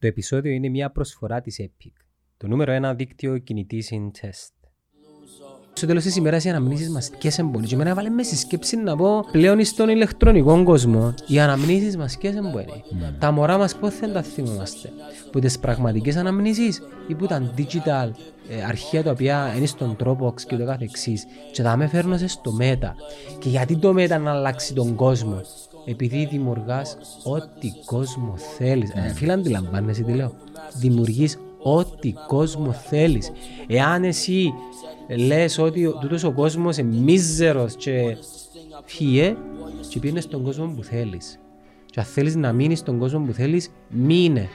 Το επεισόδιο είναι μια προσφορά της Epic. Το νούμερο ένα δίκτυο κινητής in test. Στο τέλος της ημέρας οι αναμνήσεις μας και σε μπορεί και εμένα βάλε με στη σκέψη να πω πλέον στον ηλεκτρονικό κόσμο οι αναμνήσεις μας και σε μπορεί. Τα μωρά μας πώς δεν τα θυμόμαστε; Που τις πραγματικές αναμνήσεις ή που τα digital ε, αρχεία τα οποία είναι στον Dropbox και το καθεξής και τα με φέρνω στο Meta. Και γιατί το Meta να αλλάξει τον κόσμο; Επειδή δημιουργάς ό,τι κόσμο θέλεις. Ε, φίλε αντιλαμβάνεσαι τι λέω. Δημιουργείς ό,τι κόσμο θέλεις. Εάν εσύ λες ότι ο- τούτος ο κόσμος είναι μίζερος και φύγε και πήγαινε στον κόσμο που θέλεις. Και αν θέλεις να μείνεις στον κόσμο που θέλεις, μείνε.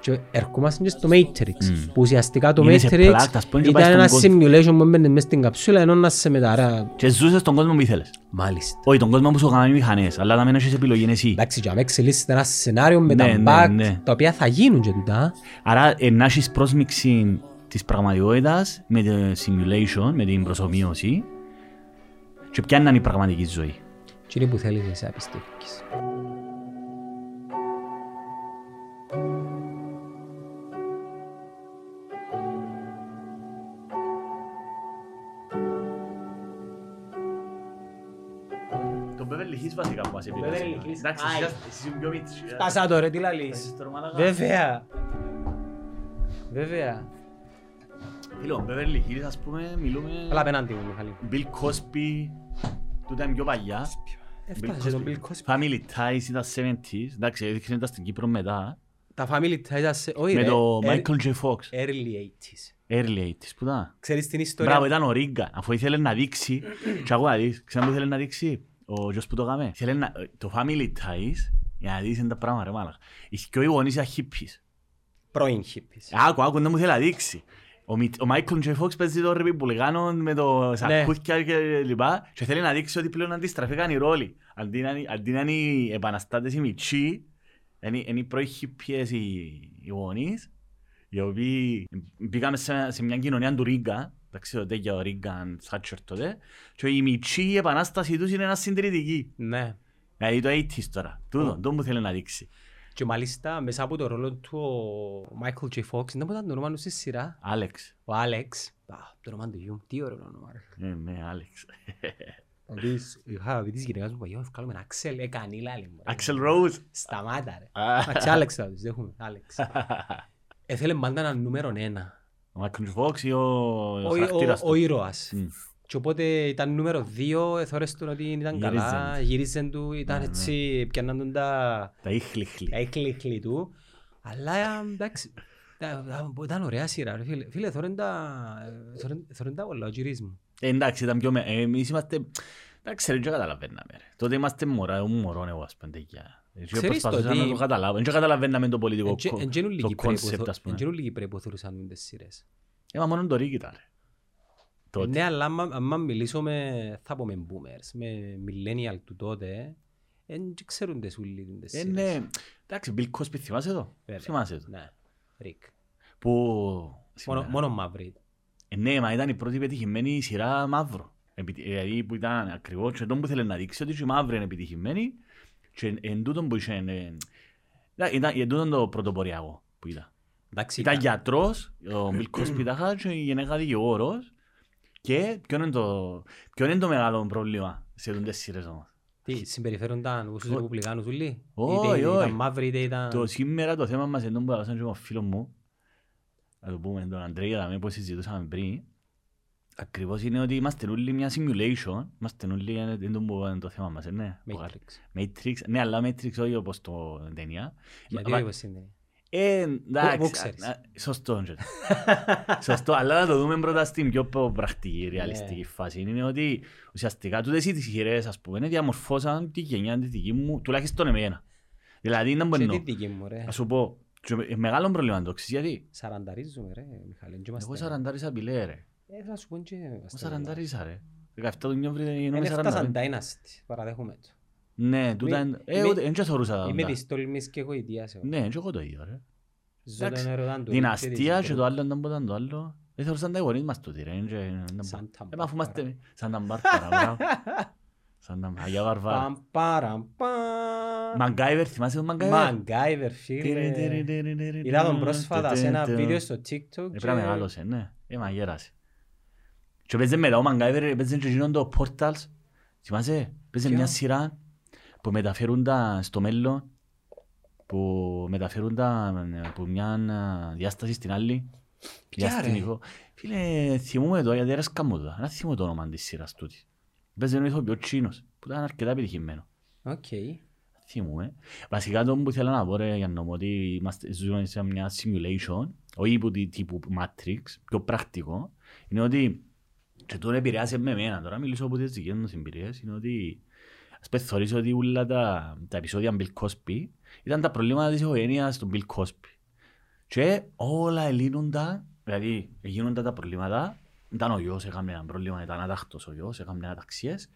Και ερχόμαστε και στο Matrix, που ουσιαστικά το Είναι σε Matrix πλάκα, ας πούμε, και πάει ήταν ένα στον simulation που έμπαινε μέσα στην καψούλα ενώ να σε μεταρά. Και ζούσες τον κόσμο που ήθελες. Μάλιστα. Όχι, τον κόσμο που σου έκαναν οι μηχανές, αλλά να μην έχεις επιλογή είναι εσύ. Εντάξει, για να εξελίσσεται ένα σενάριο με τα Ναι, ναι, bug, ναι. τα οποία θα γίνουν και τούτα. Άρα ε, να έχεις πρόσμιξη της πραγματικότητας με το simulation, με την προσωμείωση και ποια είναι η πραγματική ζωή. Και είναι που θέλεις εσύ να πιστεύεις. Το Beverly Hills βασικά που μας επηρεάζει. Beverly Hills. Εντάξει, Άι. εσύ- εσύ είσαι πιο μίτσι. Πάσα τώρα, τι λαλείς. Έχεις τώρα μαλάκα. Βέβαια. Βέβαια. Φίλε, ο Beverly Hills ας πούμε μιλούμε... Αλλά απέναντι μου, Μιχαλή. Bill Cosby, τούτα είναι πιο παλιά. Έφτασε τον Bill Cosby. Family Ties ήταν 70s, εντάξει, έδειξε τα στην Κύπρο μετά. Τα family ties ήταν σε... Όχι Με ρε, το ear- Michael J. Fox, Early 80s. early 80s, που ήταν. Ξέρεις την ιστορία. Μπράβο, ήταν ο Ρίγκα, αφού ήθελε να δείξει, και ακούω να δεις, ξέρεις που ήθελε να δείξει, ο γιος που το έκαμε. Ήθελε να, το Family Ties, για να δεις είναι τα πράγματα ρε μάλακα. Οι δυο οι γονείς ήταν hippies. Πρώην hippies. Άκου, άκου, δεν μου θέλει να δείξει. Ο, Μι- ο Michael J. Fox παίζει το ρεπιπουλικάνο με το σακούθια και λοιπά και θέλει να δείξει ότι πλέον αντιστραφήκαν οι ρόλοι. Αντί να, είναι- αντί να είναι οι επαναστάτες οι μητσοί, είναι, είναι οι πρώοι χιπιές οι, οι γονείς, οι οποίοι μπήκαμε σε, σε μια κοινωνία του Ρίγκα, εντάξει τότε για ο Ρίγκαν Θάτσερ τότε, και οι μητσοί η επανάσταση τους είναι ένας συντηρητική. Ναι. Δηλαδή το 80's τώρα, τούτο, το μου θέλει να δείξει. Και μάλιστα μέσα από το ρόλο του ο Michael J. Fox, δεν ήταν το όνομα του στη σειρά. Άλεξ. Ο Άλεξ. Α, Το όνομα του γιου. Τι ωραίο όνομα. ρε. Ε, ναι, Άλεξ. Ο οποίος είχα πει της γυναίκας μου παγιό, ευκάλουμε ένα Axel, έκανε η λάλη μου. ρε. Axel Rose. Σταμάτα ρε. Α. Εντάξει, Άλεξ θα τους δέχομαι. Άλεξ. Έθελε πάντα ένα νούμερο ένα. Ο Michael Fox ή ο, Ο, ο ο, χαρακτήρας ο του. ήρωας. Μμ. Και οπότε ήταν νούμερο δύο, εθώρες του ότι ήταν καλά, Γύριζεν. γύριζεν του, ήταν Ναι, έτσι, πιάνναν τον τα Τα ήχλιχλι. έκλειχλοι του. Αλλά εντάξει, τα- τα- ήταν ωραία σειρά. ρε Φίλε, φίλε θωρούν τα, θωρούν- θωρούν τα πολλά, ο γυρίς μου. Ε, εντάξει, ήταν πιο... με- ε, Εμείς είμαστε... Εντάξει, ρε, δεν καταλαβαίναμε. ρε. Τότε είμαστε μωρά, εγώ μωρό εγώ, ας πούμε, τέτοια. Έτσι, Ξέρεις προσπαθούσα το να ότι- το καταλάβω. Δεν καταλαβαίναμε το πολιτικό Εν- κο- εν τζένουν το λίγοι concept, πρέπο- ας εν πούμε. τζένουν λίγοι πρέπει που θεωρούσαν τις σειρές. Ε, μα μόνο το Ρίκ ήταν, ρε. Τότε. Ναι, αλλά άμα, άμα μιλήσω με, θα πω με boomers, με millennial του τότε, δεν ξέρουν τις ούλοι τις Ε, σειρές. ναι. Εντάξει, Bill Cosby, θυμάσαι το; Βέβαια. Θυμάσαι το; Ναι, Ρικ. Που... Μόνο, σήμερα- μόνο μαύροι. Ε, Ναι, μα ήταν η πρώτη πετυχημένη σειρά μαύρο. Επι- Δηλαδή που ήταν ακριβώς και τον που ήθελε να δείξει ότι και οι μαύροι είναι επιτυχημένοι και εν τούτον που είχε... ε, Ήταν, ήταν εν τούτον το πρωτοποριακό που ήταν. Εντάξει, Ήταν γιατρός, ο Μπιλ Κόσπι τάχα και η γυναίκα δικηγόρος και ποιο είναι το, ποιο είναι το μεγάλο πρόβλημα σε τούντες σειρές όμως. Τι, συμπεριφέρονταν όπως τους ρεπουμπλικάνους ούλοι. Όχι, Είτε όχι. Ήταν μαύροι, είτε ήταν... Το σήμερα το θέμα μας είναι που έδωσαν και με ο φίλος μου, να το πούμε τον Αντρέα, δηλαδή που συζητούσαμε πριν, ακριβώς είναι ότι είμαστε όλοι μια simulation, είμαστε όλοι, είναι είναι το που είναι το θέμα μας, ε, ναι. Matrix. Matrix, ναι, αλλά Matrix όχι όπως το ταινία. Γιατί Μα- όχι πως είναι. Ε, Πού εντάξει, ξέρεις; α, α, σωστό. είναι. Σωστό, αλλά να το δούμε πρώτα στην πιο πο- πρακτική, ρεαλιστική Ναι. φάση. Είναι ότι ουσιαστικά τούτες οι σειρές, ας πούμε, διαμορφώσαν τη γενιά τη δική μου, τουλάχιστον εμένα. Δηλαδή, να Και μπορώ, τι δική μου ρε. να σου πω, και με- μεγάλο πρόβλημα το ξέρεις γιατί. Σαρανταρίζουμε ρε, Μιχάλη. δεν Εγώ είμαστε- σαραντάρισα πιλέ, ρε. Ε, θα σου πω και... Εγώ είμαστε σαραντάρισα, ρε. 17 του Νιόβρη Δεν γίνομαι έφτασαν 40. dynasty, παραδέχομαι το. Ναι, τούτα Μη- είναι... Ε, μη- ούτε- εν και θεωρούσα τα Είμαι τούτα. της τόλμης και γοητείας εγώ. Ναι, και εγώ το ίδιο, ρε. Ζω εντάξει. τον έρωτα του. Δυναστεία και το άλλο ήταν που ήταν το άλλο. Δεν θεωρούσαν τα γονείς μας τούτοι, ρε. εν και- εν- Σαν τα Ε, μα αφού μπάρπαρα. είμαστε σαν τα μπάρπαρα, μπράβο. Σαν τα Αγία Βαρβάρα. Παμ, παραμ, παμ. Μαγκάιβερ, θυμάσαι τον Μαγκάιβερ; Μαγκάιβερ, φίλε. Είδα τον πρόσφατα σε ένα βίντεο στο TikTok. Ε, Πρέπει να μεγάλωσε, ναι. Ε, μαγέρασε. Και παίζε μετά ο Μαγκάιβερ, παίζε και εκείνον το Portals. Θυμάσαι, παίζε Ποιο; μια σειρά που μεταφέρουν τα στο μέλλον, που μεταφέρουν τα από μια ε, διάσταση στην άλλη. Ποια, ρε; Διαστημικό. Φίλε, θυμούμαι το, γιατί άρεσκε μου το. Δεν θυμούμαι το όνομα της σειράς τούτης. Παίζε ένα ηθοποιό Τσίνος, που ήταν αρκετά επιτυχημένο. Οκ. Θυμούμαι. Βασικά το που ήθελα να πω ρε, για να πω ότι είμαστε, ζούμε σε μια simulation, όχι που τη- τύπου Matrix, πιο πρακτικό, είναι ότι και τώρα επηρεάζει με εμένα, τώρα μιλήσω από τις δικές μου εμπειρίες, είναι ότι ας πες θεωρείς ότι όλα τα, τα επεισόδια Bill Cosby ήταν τα προβλήματα της οικογένειας του Bill Cosby. Και όλα ελύνονταν, δηλαδή γίνονταν τα προβλήματα, ήταν ο γιος, έκαμε ένα πρόβλημα, ήταν ατάχτος ο γιος, έκαμε αταξίες,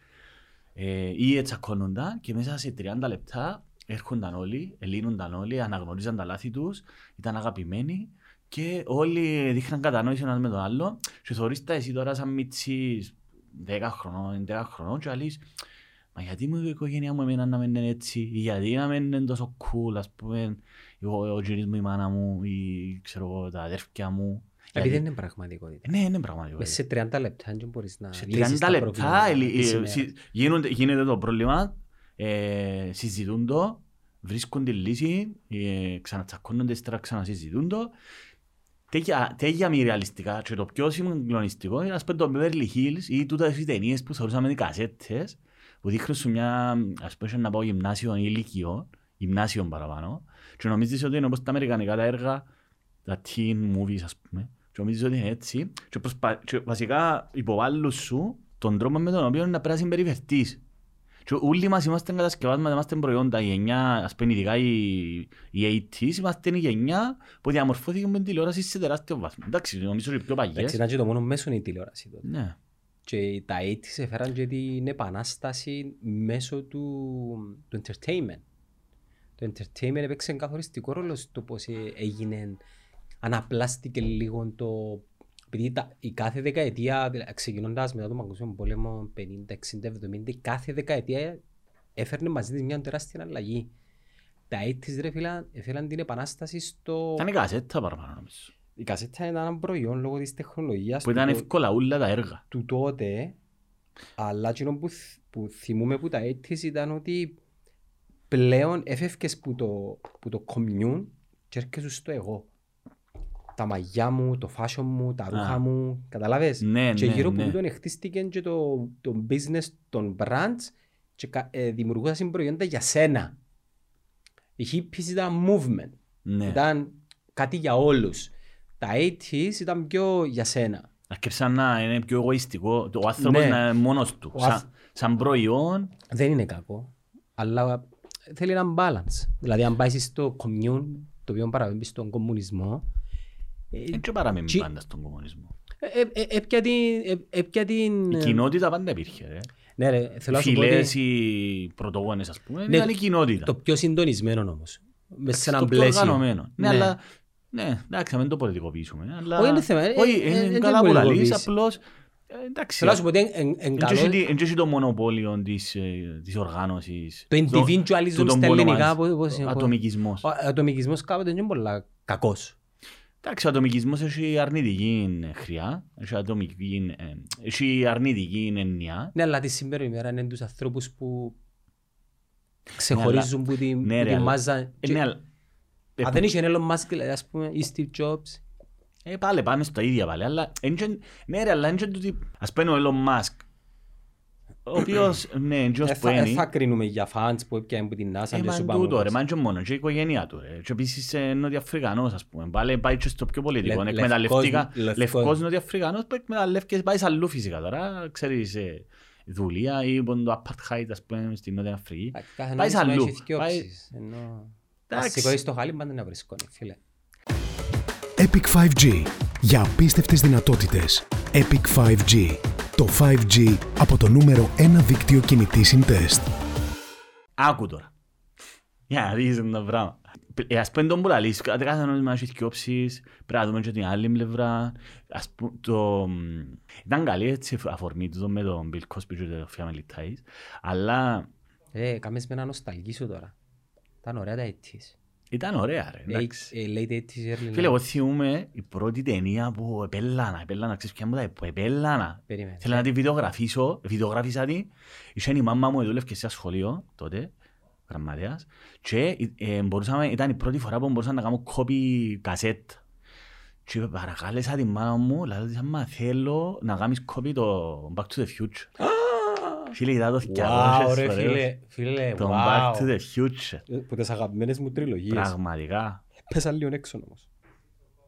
ε, ή ετσακώνονταν και μέσα σε 30 λεπτά έρχονταν όλοι, ελύνονταν όλοι, αναγνωρίζαν τα λάθη τους, ήταν αγαπημένοι και όλοι δείχναν κατανόηση ένας με τον άλλο και θεωρείς τα εσύ τώρα σαν μίτσις 10 χρονών, 11 χρονών και λες Μα γιατί μου η οικογένεια μου εμένα να μην είναι έτσι, ή γιατί να μην είναι τόσο cool, ας πούμε, ο, ο γύρις μου, η μάνα μου, ή ξέρω εγώ, τα αδέρφια μου. Επειδή Γιατί- δεν είναι πραγματικότητα. Ναι, είναι πραγματικό. Μες σε 30 λεπτά δεν μπορείς να Σε λύσεις 30 τα λεπτά προβλήματα ελι- της ε, ημέρας. συ- γίνονται- γίνεται το πρόβλημα, ε, συζητούν το, βρίσκουν τη λύση, ε, ξανατσακώνονται, ύστερα ξανασυζητούν το. Τέτοια, τέτοια μη ρεαλιστικά και το πιο συγκλονιστικό είναι ας πούμε το Beverly Hills ή τούτες οι ταινίες που θεωρούσαμε οι κασέτες που δείχνουν σου μια, ας πούμε να πάω γυμνάσιο ή ηλικιό, γυμνάσιο παραπάνω και νομίζεις ότι είναι όπως τα αμερικανικά τα έργα, τα teen movies ας πούμε και νομίζεις ότι είναι έτσι και, προσπα... και βασικά υποβάλλουν σου τον τρόπο με τον οποίο να πρέπει να συμπεριφερθείς. Και όλοι μας είμαστε κατασκευάσματα, είμαστε προϊόντα, η γενιά, ας πούμε ειδικά οι, οι 80s, είμαστε η γενιά που διαμορφώθηκε με την τηλεόραση σε τεράστιο βαθμό. Εντάξει, νομίζω ότι πιο Εντάξει, παγιές. ήταν και το μόνο μέσο είναι η τηλεόραση τότε. Ναι. Και τα 80's έφεραν και την επανάσταση μέσω του, του entertainment. Το entertainment έπαιξε καθοριστικό ρόλο στο πώς ε, έγινε, αναπλάστηκε λίγο το... Επειδή τα, η κάθε δεκαετία, δηλαδή, ξεκινώντας μετά τον Παγκόσμιο Πόλεμο 50, 60, 70, η κάθε δεκαετία έφερνε μαζί της μια τεράστια αλλαγή. Τα 80's ρε φίλα, έφεραν την επανάσταση στο... Ήταν η κασέτα παραπάνω νομίζω. Η κασέτα ήταν ένα προϊόν λόγω της τεχνολογίας Που ήταν του- εύκολα όλα τα έργα. του τότε, αλλά εκείνο που, θ- που θυμούμε που τα έτης ήταν ότι πλέον έφευκες που το, που το commune και έρχεσαι στο εγώ. Τα μαγιά μου, το fashion μου, τα ρούχα Α. μου, καταλάβες; Ναι, και ναι, γύρω ναι. από τον χτίστηκε και το, το business των brands και κα- ε, δημιουργούσαν προϊόντα για σένα. Οι hippies ήταν movement, Ναι. ήταν κάτι για όλους. Τα 80s ήταν πιο για σένα. Αρκεψαν να είναι πιο εγωιστικό. Ο άνθρωπος Ναι. να είναι μόνος του. Ο Σαν, αθ- σαν προϊόν, δεν είναι κακό, αλλά θέλει ένα balance. Δηλαδή, αν πάει στο commune, το οποίο παραπέμπει στον κομμουνισμό, ε, δεν και παραμένει τσι- πάντα στον κομμουνισμό. ε, ε, ε, έπια την... ε, έπια την- Η κοινότητα πάντα υπήρχε. Ρε. Ναι, ρε, θέλω να σου πω Φιλές ότι ή πρωτογόνες ας πούμε, Ναι, ήταν η κοινότητα. το πιο συντονισμένο όμως. Μέσα σε Το ένα πιο πλαίσιο. οργανωμένο. Ναι, Ναι. αλλά ναι, εντάξει, να μην το πολιτικοποιήσουμε. Αλλά... Όχι, είναι θέμα, ε, Όχι, ε, ε, είναι δεν καλά που πολιτικοποιήσει. λαλείς, απλώς... ε, Εντάξει, Θέλω να σου πω ότι εν- εν- εν Εν καλό και το μονοπόλιο της, ε, της οργάνωσης. το individualism το- το στα ελληνικά, ονομάζεις. πώς- πώς- Ο ατομικισμός. ο ατομικισμός κάποτε είναι πολλά κακός. Εντάξει, ο ατομικισμός έχει αρνητική χρειά, έχει, ατομική, ε, έχει αρνητική έννοια. Ναι, αλλά τη σήμερα ημέρα είναι τους ανθρώπους που ξεχωρίζουν που τη, ναι, που ρε, τη αλλά- μάζα. Ε, Και- ναι, αλλά- ε, Αν δεν είχε Elon Musk, δηλαδή, ας πούμε, ή Steve Jobs, ε, πάλι πάμε στα ίδια πάλι, αλλά εν και- ναι ρε, αλλά είναι και τούτη- ας πούμε ο Elon Musk, ο οποίος, ναι, είναι και ως ε, που θα, ε, είναι, θα κρίνουμε για fans που έπιανε από την NASA Ε, και μα σου είναι πάμε τούτο ρε, όπως. μα είναι και μόνος και η οικογένειά του ρε. Και επίσης ε, Νοτιοαφρικανός ας πούμε. Πάλι πάει και στο πιο πολιτικό. Λε- Εκμεταλλευτήκα, λευκός- λευκός. λευκός Νοτιοαφρικανός που εκμεταλλεύκες πάει σε αλλού φυσικά τώρα. Ξέρεις, ε, δουλεία ή πον το apartheid ας πούμε στην Νότια Αφρική. Ε, Κάθε Πάει σε νόμισμα αλλού. έχει δυο Πάει- όψεις, ενώ- Εντάξει. Ας σηκώσεις το χάλι πάντα να βρίσκονται, φίλε. Epic 5G. Για απίστευτες δυνατότητες. Epic 5G. Το 5G από το νούμερο 1 δίκτυο κινητής συντεστ. Άκου τώρα. Για να δεις το πράγμα. Ε, ας πούμε τον που λαλείς, κάθε κάθε νόημα έχει δυο όψεις, πρέπει να δούμε και την άλλη πλευρά. Ας πούμε, το... Ήταν καλή έτσι αφορμή του με τον Bill Cosby και το Family Ties, αλλά Ε, κάμες με ένα νοσταλγίσου τώρα. Ήταν ωραία τα έτης. Ήταν ωραία ρε, εντάξει. Ε, Late 80s, early Φίλε, εγώ 90s. θυμούμαι η πρώτη ταινία που επέλανα, επέλανα, ξέρεις ποια μου τα που επέλανα. Περίμενε. Θέλω να τη βιντεογραφήσω, βιντεογράφησα τη. Είχε η μάμμα μου, δούλευε σε ένα σχολείο τότε, γραμματέας, και ε, μπορούσαμε, ήταν η πρώτη φορά που μπορούσα να κάνω κόπη κασέτ. Και παρακάλεσα τη μάνα μου, λέω της άμα θέλω να κάνεις κόπη το Back to the Future. Φίλε, είδα το Wow, 200 ρε φορές. φίλε, φίλε, Το Back to wow. the Future. Ε, Που τις αγαπημένες μου τριλογίες. Πραγματικά. Πέσα λίγο έξω όμως.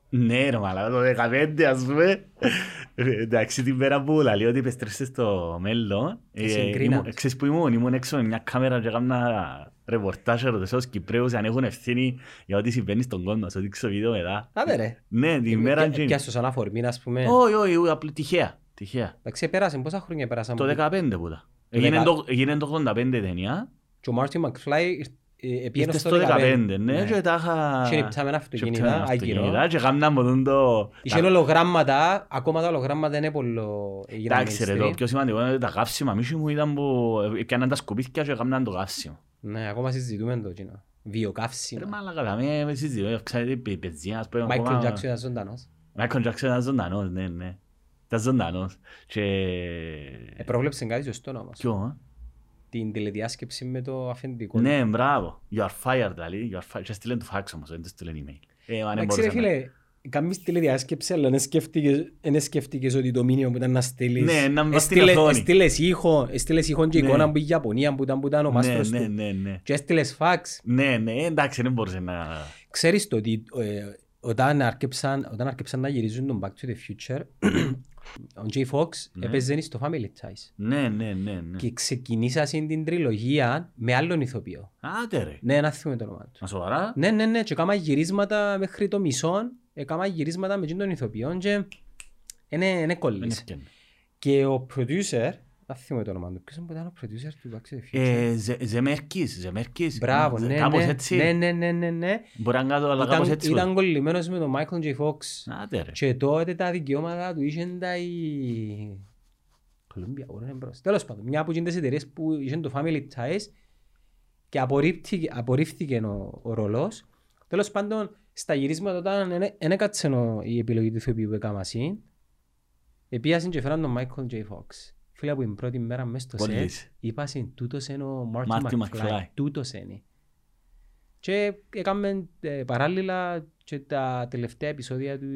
Ναι ρε μαλάκα, το 15 ας πούμε. Ε, Εντάξει την πέρα που λέει ότι επιστρέψε στο μέλλον. ε, συγκρίναμε. ήμουν- Ξέρεις που ήμουν, ήμουν έξω με μια κάμερα και έκανα ρεπορτάζ ρωτήσω στους Κυπρέους αν έχουν ευθύνη για ό,τι συμβαίνει στον κόσμο. Θα δείξω βίντεο μετά. Άντε ρε. Ναι, την μέρα Πια- εκείνη. Πιάσω σαν αφορμή, ας πούμε. Όχι, όχι, όχι, απλά τυχαία. Τυχαία. Εντάξει, πέρασαν, πόσα χρόνια πέρασαν. Το που- 15 που τα. Το Έγινε δεκα- το- Έγινε το 85 η ταινία. Και ο Μάρτιν Μακφλάι ε, επήγαινε Ήρθε στο στο 15, 15. ναι, και τα είχα... Και νυπτάμε ένα αυτοκίνητα, και ψάμε άγγινο. αυτοκίνητα Και κάμνα μου τον το... Είχε ολογράμματα, ακόμα τα ολογράμματα είναι πολύ έγιναν Εντάξει ρε, το mainstream. πιο σημαντικό είναι τα καύσιμα. Μίσοι μου ήταν που έκαναν τα σκουπίθια και έκαναν το καύσιμο. Ναι, ακόμα συζητούμε το κοινό. Ρε Βιοκαύσιμα. μάλακα, δαμε με συζητώ, ξέρετε, η πεζία, ας πούμε, Μάικλ ακόμα- Τζάξον ήταν ζωντανός. Μάικλ Τζάκσον ήταν ζωντανός, ναι, ναι. Ήταν ζωντανός. Και... Ε, πρόβλεψε κάτι σωστό όμως. Ποιο, Την τηλεδιάσκεψη με το αφεντικό. ε; Ναι, μπράβο. You are fired, δηλαδή. You are fired. Και στείλεν του φαξ όμως, δεν τους στείλεν email. Ε, αν δεν Εντάξει ρε μπορούσε να- φίλε, κάνεις τηλεδιάσκεψη, αλλά δεν σκέφτηκες- δεν σκέφτηκες ότι το μήνυμα που ήταν να στείλεις. Ναι, να μπας στην Έστειλε- οθόνη. Έστειλες ήχο, έστειλες ήχο και Ναι. εικόνα που η Ιαπωνία που ήταν, που ήταν ο Ναι, μάστρος ναι, του. ναι, ναι. Και έστειλες φαξ. Ναι, ναι, εντάξει, δεν μπορούσε να... Ξέρεις το ότι ε, όταν άρκεψαν, όταν άρκεψαν να γυρίζουν τον Back to the Future, ο Jay Fox Ναι. έπαιζε στο Family Ties. Ναι, ναι, ναι, ναι. Και ξεκινήσασαν την τριλογία με άλλον ηθοποιό. Άντε ρε. Ναι, να θυμούμε το όνομα του. Μα σοβαρά. Ναι, ναι, ναι, και κάμα γυρίσματα μέχρι το μισό, έκαμα γυρίσματα με τον ηθοποιό και είναι, είναι Δεν κολλής. έφτιανε. Και ο producer, δεν θυμούμε το όνομα του, ποιος ήταν ο producer του Back to the Future; Ε, Ζε- Ζεμέρκης, Ζεμέρκης. Μπράβο, ναι, Κάπως ναι, έτσι. ναι, ναι, ναι, ναι, ναι. Μπορεί να κάνω, αλλά κάπως Ήταν, έτσι. ήταν κολλημένος με τον Michael J. Fox. Άντε ρε. Και τότε τα δικαιώματα του είχαν τα η... Κολούμπια, μπορεί να είναι μπρος. Τέλος πάντων, μια από τις εταιρείες που είχαν το Family Ties και απορρίφθηκε, απορρίφθηκε ο, ο ρολός. Τέλος πάντων, στα γυρίσματα όταν δεν έκατσε ο- η επιλογή του ηθοποιού που έκανα εσύ, επίασαν και φέραν τον Michael J. Fox. Φίλε από την πρώτη μέρα μέσα στο Πολύ σετ, λύση. είπα συν τούτος είναι ο Marty Marty McFly. McFly. Τούτος είναι. Και έκαμε ε, παράλληλα και τα τελευταία επεισόδια του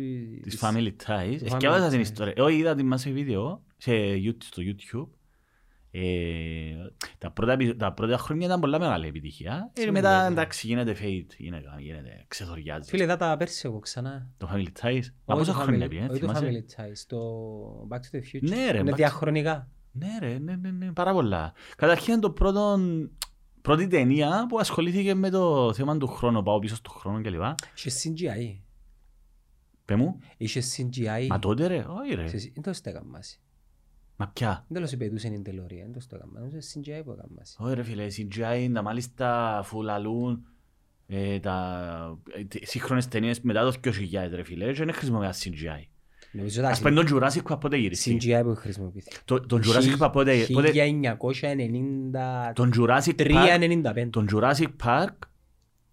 Της Family Ties. του Εσκεύασα Family την Ties. ιστορία. Εγώ είδα την μας σε βίντεο σε YouTube- στο YouTube. Ε, τα, πρώτα, επεισο- τα πρώτα χρόνια ήταν πολλά μεγάλη επιτυχία. Ε, Σημαντικό, μετά ναι. εντάξει γίνεται fade, γίνεται, γίνεται ξεθοριάζει. Φίλε, είδα τα πέρσι εγώ ξανά. Το Family Ties. Μα Όχι πόσα το χρόνια Family- πήγε, όχι το θυμάσαι; Family Ties, το Back to the Future. Ναι, ρε, Είναι Back to- διαχρονικά. Ναι ρε, ναι, ναι, ναι, πάρα πολλά. Καταρχήν είναι το πρώτο, πρώτη ταινία που ασχολήθηκε με το θέμα του χρόνου, πάω πίσω στο χρόνο κλπ. Είχε CGI. Πε μου, Είχε CGI. μα τότε ρε, όχι ρε. Σε- Δεν το στέκαμε μαζί. Μα ποια. Δεν το υπεδούσε την τελωρία, δεν το στέκαμε. Δεν το CGI που έκαμε μαζί. Όχι ρε φίλε, CGI, τα μάλιστα φουλαλούν ε, τα ε, τε- σύγχρονες ταινίες μετά το 2000 ρε φίλε, και δεν χρησιμοποιούν CGI. Νομίζω Ας πούμε τον Jurassic Park πότε γύρισε. CGI που χρησιμοποιήθηκε. Το- Τον Jurassic Park πότε... πότε- 1993-95. Τον Jurassic Park...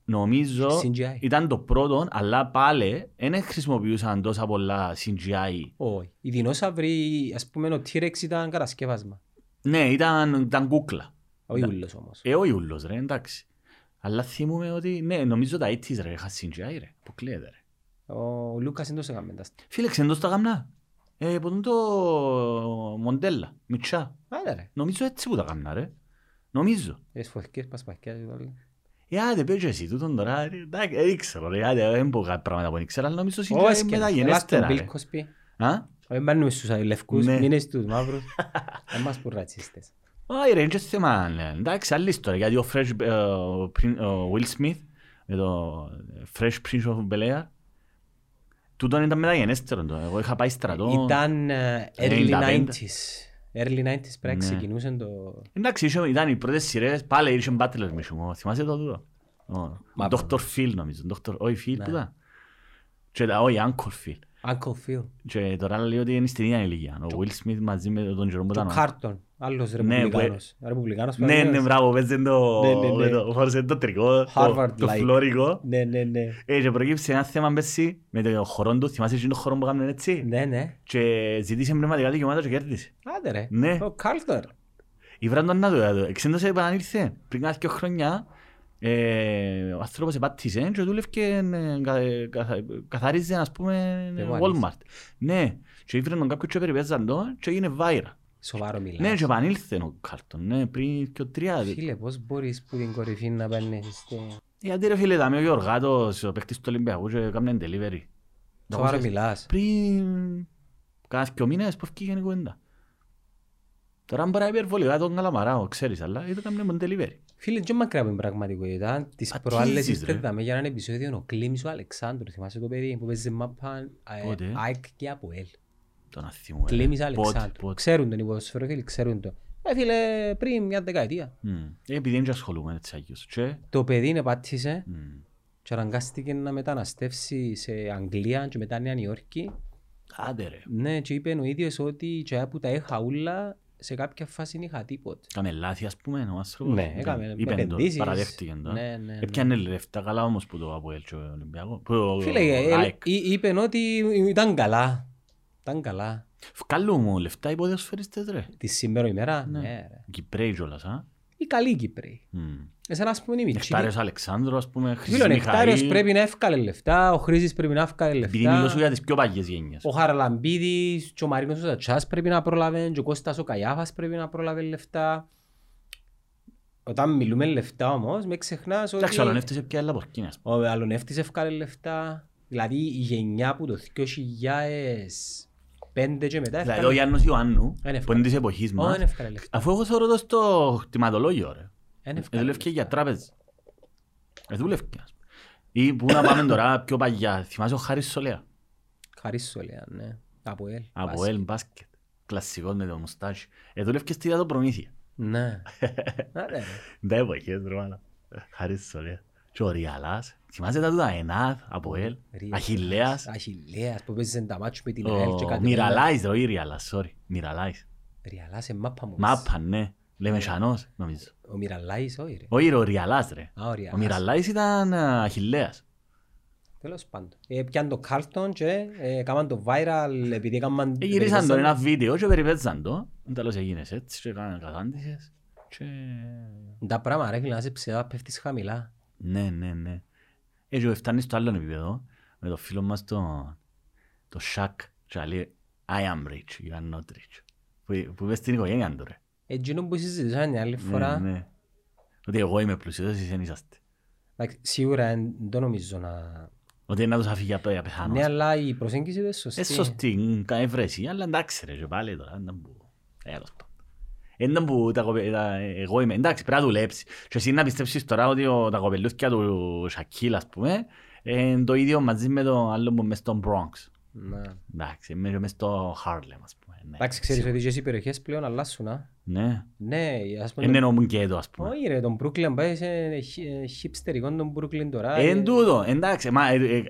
Τον Jurassic Park νομίζω CGI. ήταν το πρώτο, αλλά πάλι δεν χρησιμοποιούσαν τόσα πολλά CGI. Όχι. Οι δεινόσαυροι, ας πούμε, ο T-Rex ήταν κατασκεύασμα. Ναι, ήταν, ήταν κούκλα. Όχι ούλος όμως. Ε, όχι ούλος ρε, εντάξει. Αλλά θυμούμαι ότι, ναι, νομίζω τα 80's ρε, είχα CGI ρε, που κλαίτε ρε. Ο Λούκας δεν το έκαμε τα Φίλε, ξεντός τα γαμνά. Ε, που το μοντέλα, μητσά. Άντε ρε. Νομίζω έτσι που τα γαμνά ρε. Νομίζω. Τις φωτικές πασπακιάς και όλα. Ε, άντε πες και εσύ τούτον τώρα, ρε, εντάξει, δεν ξέρω ρε, άντε, δεν πω κάποια πράγματα που δεν ξέρω, αλλά νομίζω Όχι, CGI και είναι ελάτε τον μεταγενέστερα Bill ρε. Cosby. Α; Όχι, μπαίνουμε στους λευκούς, Ναι. μην είναι στους μαύρους. Δεν μας πούν ρατσίστες. Όχι ρε, είναι και θέμα, ναι. εντάξει, άλλη ιστορία, γιατί ο Fresh, ε, ο Prin- ο Will Smith, με το Fresh Prince of Bel-Air, τούτον ήταν μεταγενέστερο, το. εγώ είχα πάει στρατό. Ήταν ε, early 95. 90s. Early 90s πρέπει να Ναι. ξεκινούσε το... Εντάξει, είχε- ήταν οι πρώτες σειρές, πάλι είχε Butler Mission, θυμάσαι το τούτο; Ο Dr. Phil νομίζω. Dr. Όχι Phil που ήταν. Και τα όχι Uncle Phil. Uncle Phil. Και τώρα λέει ότι είναι στην ίδια ηλικία. Ο Will Smith μαζί με τον Jerome Το Butano. Κάρτον. Άλλος Ναι, ρεπουμπλικάνος. Ρεπουμπλικάνος Ναι, ναι, παραδείγματος. μπράβο, παίζε το... Ναι, ναι, ναι. το- Φόρεσε το τρικό, το- Harvard το like. φλόρικο. Ναι, ναι, ναι. Ε, και προκύψε ένα θέμα πέρσι με το χορό του, θυμάσαι εκείνο το χορό που έκαναν έτσι; Ναι, ναι. Και ζητήσε πνευματικά δικαιώματα και κέρδισε. Άντε ρε. Ναι. Ο Κάρτον. Η Βράντον να το έδω. Εξέντωσε επανήλθε πριν κάνα δύο χρόνια. ε, ο άνθρωπος επάτησε και δούλευκε, ε, κα- ε, καθα- καθάριζε, ας πούμε, Εγώ Walmart. Ναι, και ήφερε τον κάποιον και περιπέζαν το και έγινε βάιρα. Σοβαρό μιλάς. Ναι, και επανήλθε ο Κάρτον, ναι, πριν και ο τρία. Φίλε, πώς μπορείς που την κορυφή να παίρνεις στο... Γιατί ρε φίλε, δάμε ο Γιωργάτος, ο παίκτης του Ολυμπιακού και έκαναν delivery. Σοβαρό Δακόσιες- μιλάς. Πριν κάνα δυο μήνες που έφυγε η κουβέντα. Τώρα μπορεί να υπερβολικά τον Καλαμαράο, ξέρεις, αλλά ήταν έκαναν delivery. Φίλε, και μακριά από την πραγματικότητα. Τις Πατήσεις, προάλλες ρε. ήρθαμε για ένα επεισόδιο ο Κλήμης ο Αλεξάνδρου. Θυμάσαι το παιδί που παίζει μάπα ε, Πότε; ΑΕΚ και από ελ. Τον αθήμου. ε. Κλήμης Πότε, Αλεξάνδρου. πότε. Ξέρουν τον οι ποδοσφαιροφίλοι, ξέρουν το. Ε, φίλε, πριν μια δεκαετία. Μμ. Ε, Επειδή δεν ασχολούμαι έτσι αγίως. Και... Το παιδί είναι πάτησε μμ. και αναγκάστηκε να μεταναστεύσει σε Αγγλία και μετά Νέα Νιόρκη. Άντε ρε. Ναι, και είπε ο ίδιος ότι και που τα είχα ούλα σε κάποια φάση δεν είχα τίποτε. Κάμε λάθη ας πούμε ο άνθρωπος. Ναι, Είπε- έκαμε είπε το, επενδύσεις. Παραδέχτηκε το. Ναι, ναι, ναι. Έπιανε λεφτά καλά όμως που το Αποέλ και ο Ολυμπιακός. Που ο- Φίλε, ο ε, ΑΕΚ. ε, είπε ότι ήταν καλά. Ήταν καλά. Βγάλουν μου λεφτά οι ποδοσφαιριστές ρε. Τη σήμερα ημέρα, Ναι. ναι ρε. Κυπρέοι κιόλας, α. Οι καλοί Κύπροι. Μμ. Εσένα ας πούμε είναι οι μητσί. Νεκτάριος Αλεξάνδρου, ας πούμε, Χρυσής Φίλο, ο Νεκτάριος Μιχαήλ. πρέπει να εύκαλε λεφτά, ο Χρήσης πρέπει να εύκαλε Επειδή μιλώ σου λεφτά. για τις πιο παγιές γενιές. Ο Χαραλαμπίδης και ο Μαρίνος ο Ζατσάς πρέπει να προλάβουν και ο Κώστας ο Καϊάφας πρέπει να προλάβει λεφτά. Όταν μιλούμε λεφτά όμως, με ξεχνάς ότι Εντάξει, ο Αλονεύτης έπια έλα πορκίνη, ας πούμε. ο Αλονεύτης εύκαλε λεφτά. Δηλαδή η γενιά που το 2005 και μετά Δηλαδή ο εύκαλε Γιάννος Ιωάννου, Είναι που εύκολο. είναι της εποχής Ω, μας, δεν εύκαλε λεφτά. αφού εγώ θεωρώ το στο κτηματολόγιο, ρε. Δεν Ε, εύκαλε Δούλευκε για τράπεζα. Ε, δούλευκε, ας πούμε. Ή που να πάμε τώρα πιο παγιά. Θυμάσαι ο Χάρης Σολέα; Χαρίσου λέει, ναι. Από ελ. Από μπάσκετ. Ελ Μπάσκετ. Κλασσικός με το μουστάσι. Ε, δούλευκε στη το προμήθεια. Ναι. Άρα, ρε. Τα εποχές, ρε μάνα. Ε, Χάρης Σολέα. Και ο Ριαλάς. Θυμάσαι τα τούτα Ενάδ, από Ελ. Ριαλάς. Αχιλέας. Αχιλέας που παίζεις τα μάτσους με την ΑΕΛ και Ο κάτι Μιραλάης, ρε, όχι Ριαλάς, sorry. Μιραλάης. Ριαλάς είναι μάπα μου. Μάπα, ναι. Λεμεσανός, νομίζω. Ο Μιραλάης, όχι ρε. Όχι ρε, ο Ριαλάς, ρε. Α, ο Ο Ριαλάς. Μιραλάης ήταν ε, Αχιλέας. Τέλος πάντων. Ε, Πιάνε το Κάρλτον και ε, κάμαν το viral επειδή έκαναν... Ε, Γυρίσαν το ένα βίντεο και περιπαίζαν το. Τέλος έγινες έτσι και έκαναν κατάντησες. Και... Τα πράγματα ρε φίλε να είσαι ψηλά πέφτεις χαμηλά. Ναι, ναι, ναι. Έτσι φτάνει στο άλλο επίπεδο με το φίλο μας το, το Shaq και λέει I am rich, you are not rich. Που, που είπε στην οικογένεια του ρε. Εκείνο που συζητήσαμε μια άλλη φορά, Ναι, ναι. Ότι εγώ είμαι πλούσιος, εσείς δεν είσαστε. εντάξει, σίγουρα δεν το νομίζω να... Ότι είναι να τους αφήγει απ' απεθάνω. Ναι, αλλά η προσέγγιση του είναι σωστή. Ε, σωστή, κάνει βρέση, αλλά εντάξει ρε, και πάλι τώρα, δεν που... Έλος πάντων. Είναι που τα κοπε- τα- εγώ είμαι, εντάξει, πρέπει να δουλέψεις. Και εσύ να πιστέψεις τώρα ότι ο- τα κοπελούθια του Σακίλ, ας πούμε, είναι το ίδιο μαζί με το άλλο που μες στο Bronx. Ναι. Εντάξει, μες μες στο Harlem, ας πούμε. ναι. Εντάξει, ξέρεις ότι και οι περιοχές πλέον αλλάσουν, α. Ναι, Ναι, ας πούμε... είναι νομούν και εδώ, ας πούμε. Όχι ρε, τον Brooklyn πάει σε χιπστερικό τον Brooklyn τώρα. Εν ε. τούτο, εντάξει, μα... ε, ε,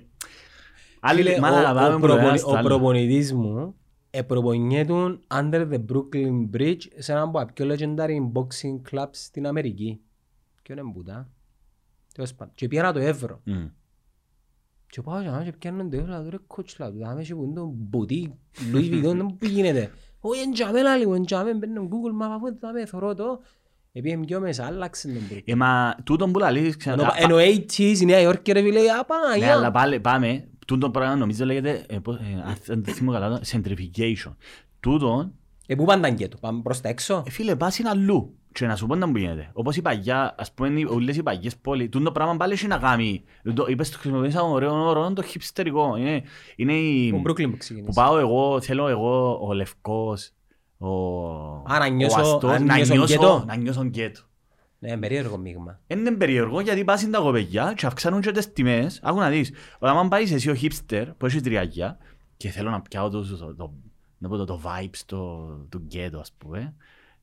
Άλλοι, Φίλε, μα ο- να πάμε ο που το ένα προπονη- στο Ο άλλο. προπονητής μου επροπονιέται under the Brooklyn Bridge σε έναν από τα πιο legendary boxing clubs στην Αμερική. Και είναι μπουτά. Τέλος πάντων. Και πήγαινα το Εύρο. Μμ. Και πάω και και πιάνω το Εύρο, ρε κότσι λάδου, δάμε και που είναι το μπουτί, Louis Vuitton, που γίνεται. Όχι, εν τζάμε λάλη μου, εν τζάμε, μπαίνω Google Map, αφού δάμε, θωρώ το. Επήγαινε πιο μέσα, άλλαξε τον Brooklyn. Ε, μα τούτον που λαλείς, Ενώ ξανά... ενώ 80s η Νέα Υόρκη ρε φίλε, α, Ναι, αλλά Παναγιά. πάλι πάμε. Τούτο πράγμα νομίζω λέγεται, ε, πώς- ε, αν δεν θυμώ καλά, το, centrifugation. Τούτο, Ε, πού πάνε τα γκέτο, πάμε προς τα έξω. ε, φίλε, πας είναι αλλού. Και να σου πω να μου γίνεται. Όπως η παγιά, ας πούμε, οι- όλες οι παγιές πόλεις, τούτο πράγμα πάλι έχει να κάνει. Το- Είπες το χρησιμοποιήσαμε ωραίο όρο, το χιπστερικό. Είναι, είναι η... Ο Brooklyn που Που ξεκίνησε. πάω εγώ, θέλω εγώ, ο Λευκός, ο... Α, να ο νιώσω- Αστός, αν να νιώσω νιώσω- γκέτο. Να νιώσω γκέτο. Ναι, περίεργο μείγμα. Είναι περίεργο γιατί πας τα κοπεγιά και αυξάνουν και τις τιμές. Άκου να δεις, όταν πάεις εσύ ο hipster που έχεις τριάκια και θέλω να πιάω το, το, το, να πω το, το vibes το, του γκέτο ας πούμε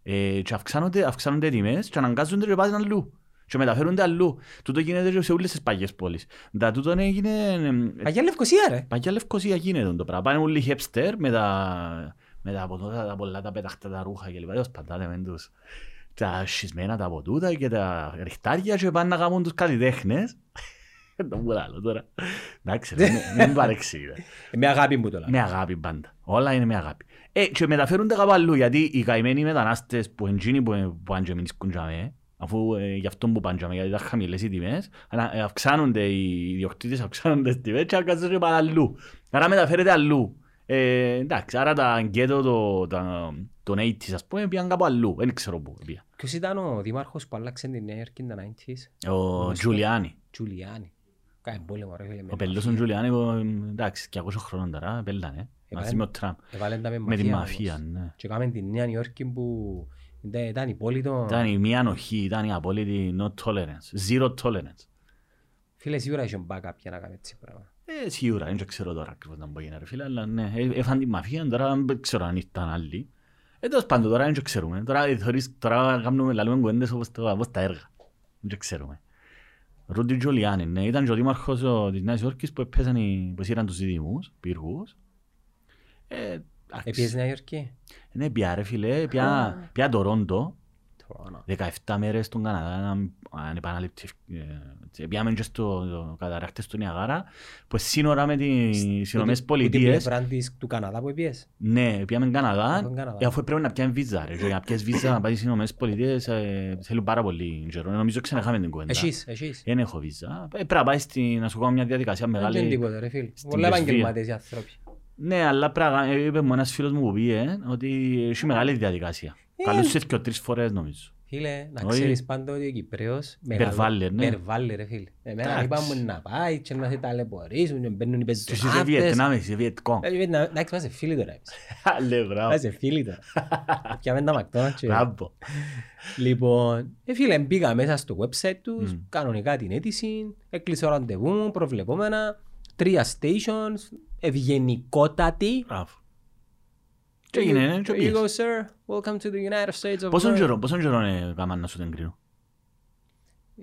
ε, και αυξάνονται, αυξάνονται οι τιμές και αναγκάζονται και πας αλλού. και μεταφέρονται αλλού. Τούτο γίνεται και σε όλες τις παγιές πόλεις. Τα τούτο έγινε... Παγιά Λευκοσία ρε. Παγιά Λευκοσία γίνεται το πράγμα. Πάνε όλοι χεπστέρ με τα, με τα από τότε τα πολλά τα πεταχτά τα ρούχα και λοιπά. Σπαντάτε με τους τα σχισμένα τα από τούτα και τα ριχτάρια και πάνε να κάνουν τους καλλιτέχνες. Το μου λάλλω τώρα. Εντάξει, μην παρεξήγητα. Με αγάπη μου τώρα. Με αγάπη πάντα. Όλα είναι με αγάπη. Ε, και μεταφέρονται κάπου αλλού, γιατί οι καημένοι μετανάστες που εντζίνοι που πάνε και μείνουν τζαμέ, αφού ε, γι' αυτό που πάνε τζαμέ, γιατί ήταν χαμηλές οι τιμές, ε, αυξάνονται οι ιδιοκτήτες, αυξάνονται στις τιμές και αυξάνονται και πάνε αλλού. Άρα μεταφέρεται αλλού. Ε, εντάξει, άρα τα αγκέτο το, τα, τον 80's ας πούμε πήγαν κάπου αλλού, δεν ξέρω πού πήγαν. Ποιος ήταν ο δήμαρχος που άλλαξε την Νέα Υόρκη τα 90's? Ο Τζουλιάνι. Τζουλιάνι. Κάνει πόλεμο ρε φίλε. Ο πελός ο Τζουλιάνι, εντάξει, 200 χρόνων τώρα, πέλανε. Μαζί με ο Τραμπ. Με τη μαφία, ναι. Και κάμε την Νέα Υόρκη που ήταν η πόλη των... Ήταν η μία ανοχή, ήταν η απόλυτη no tolerance, zero tolerance. Φίλε, σίγουρα είχε backup για να κάνει έτσι πράγμα. Ε, σίγουρα, δεν ξέρω τώρα ακριβώς να μπορεί να ρε φίλε, αλλά ναι, ε, έφαν τη μαφία, τώρα δεν ξέρω αν ήταν άλλοι. Ε, τέλος πάντων, τώρα δεν ξέρουμε. Τώρα, ε, τώρα κάνουμε λαλούμε κουέντες όπως τα έργα. Δεν ξέρουμε. Ρούντι Τζολιάνι, ναι, ήταν και ο δήμαρχος της Νέας Υόρκης που έπαιζαν οι, που σύραν τους δήμους, πύργους. Ε, Επίσης Νέα Υόρκη. Ναι, πια ρε φίλε, πια, πια το Ρόντο. 17 μέρες στον Καναδά, ανεπαναλήπτη. Ε, Πήγαμε και στο καταράχτες του Νιαγάρα, που σύνορα με τις Ηνωμένες Πολιτείες. Που την του Καναδά που πήγες. Ναι, πήγαμε Καναδά, ε, αφού πρέπει να πιάνε βίζα. Ρε, για να πιάσεις βίζα να πάει στις Ηνωμένες Πολιτείες ε, θέλουν πάρα πολύ καιρό. Νομίζω ξενεχάμε την κουβέντα. Εσείς, εσείς. Δεν έχω βίζα. Πρέπει να πάεις να σου κάνω μια διαδικασία μεγάλη. Δεν τίποτα ρε φίλε. Πολλά επαγγελματίες οι άνθρωποι. Ναι, αλλά πράγμα, είπε μου ένας φίλος μου που πήγε ότι έχει μεγάλη διαδικασία. Καλούς σε και τρεις φορές νομίζω. Φίλε, να ξέρεις πάντα ότι ο Κυπρέος Περβάλλε, ναι. Περβάλλε ρε φίλε. Εμένα είπαμε να πάει και να σε ταλαιπωρήσουν και μπαίνουν οι πεζοναύτες. Και είσαι Βιετνάμ, είσαι Βιετκόν. Εντάξει, είμαστε φίλοι τώρα. Λε, μπράβο. Είμαστε φίλοι τώρα. Πιάμε τα μακτώνα. Μπράβο. Λοιπόν, ε, φίλε, μπήκα μέσα στο website τους, κανονικά την αίτηση, έκλεισε ο ραντεβού μου, προβλεπόμενα, τρία stations, ευγενικότατη. Μπράβο. Τι έγινε, ναι, και πήγες. You go, sir. Welcome to the United States of Πόσον καιρό, πόσον καιρό είναι κάμα να σου την κρίνω.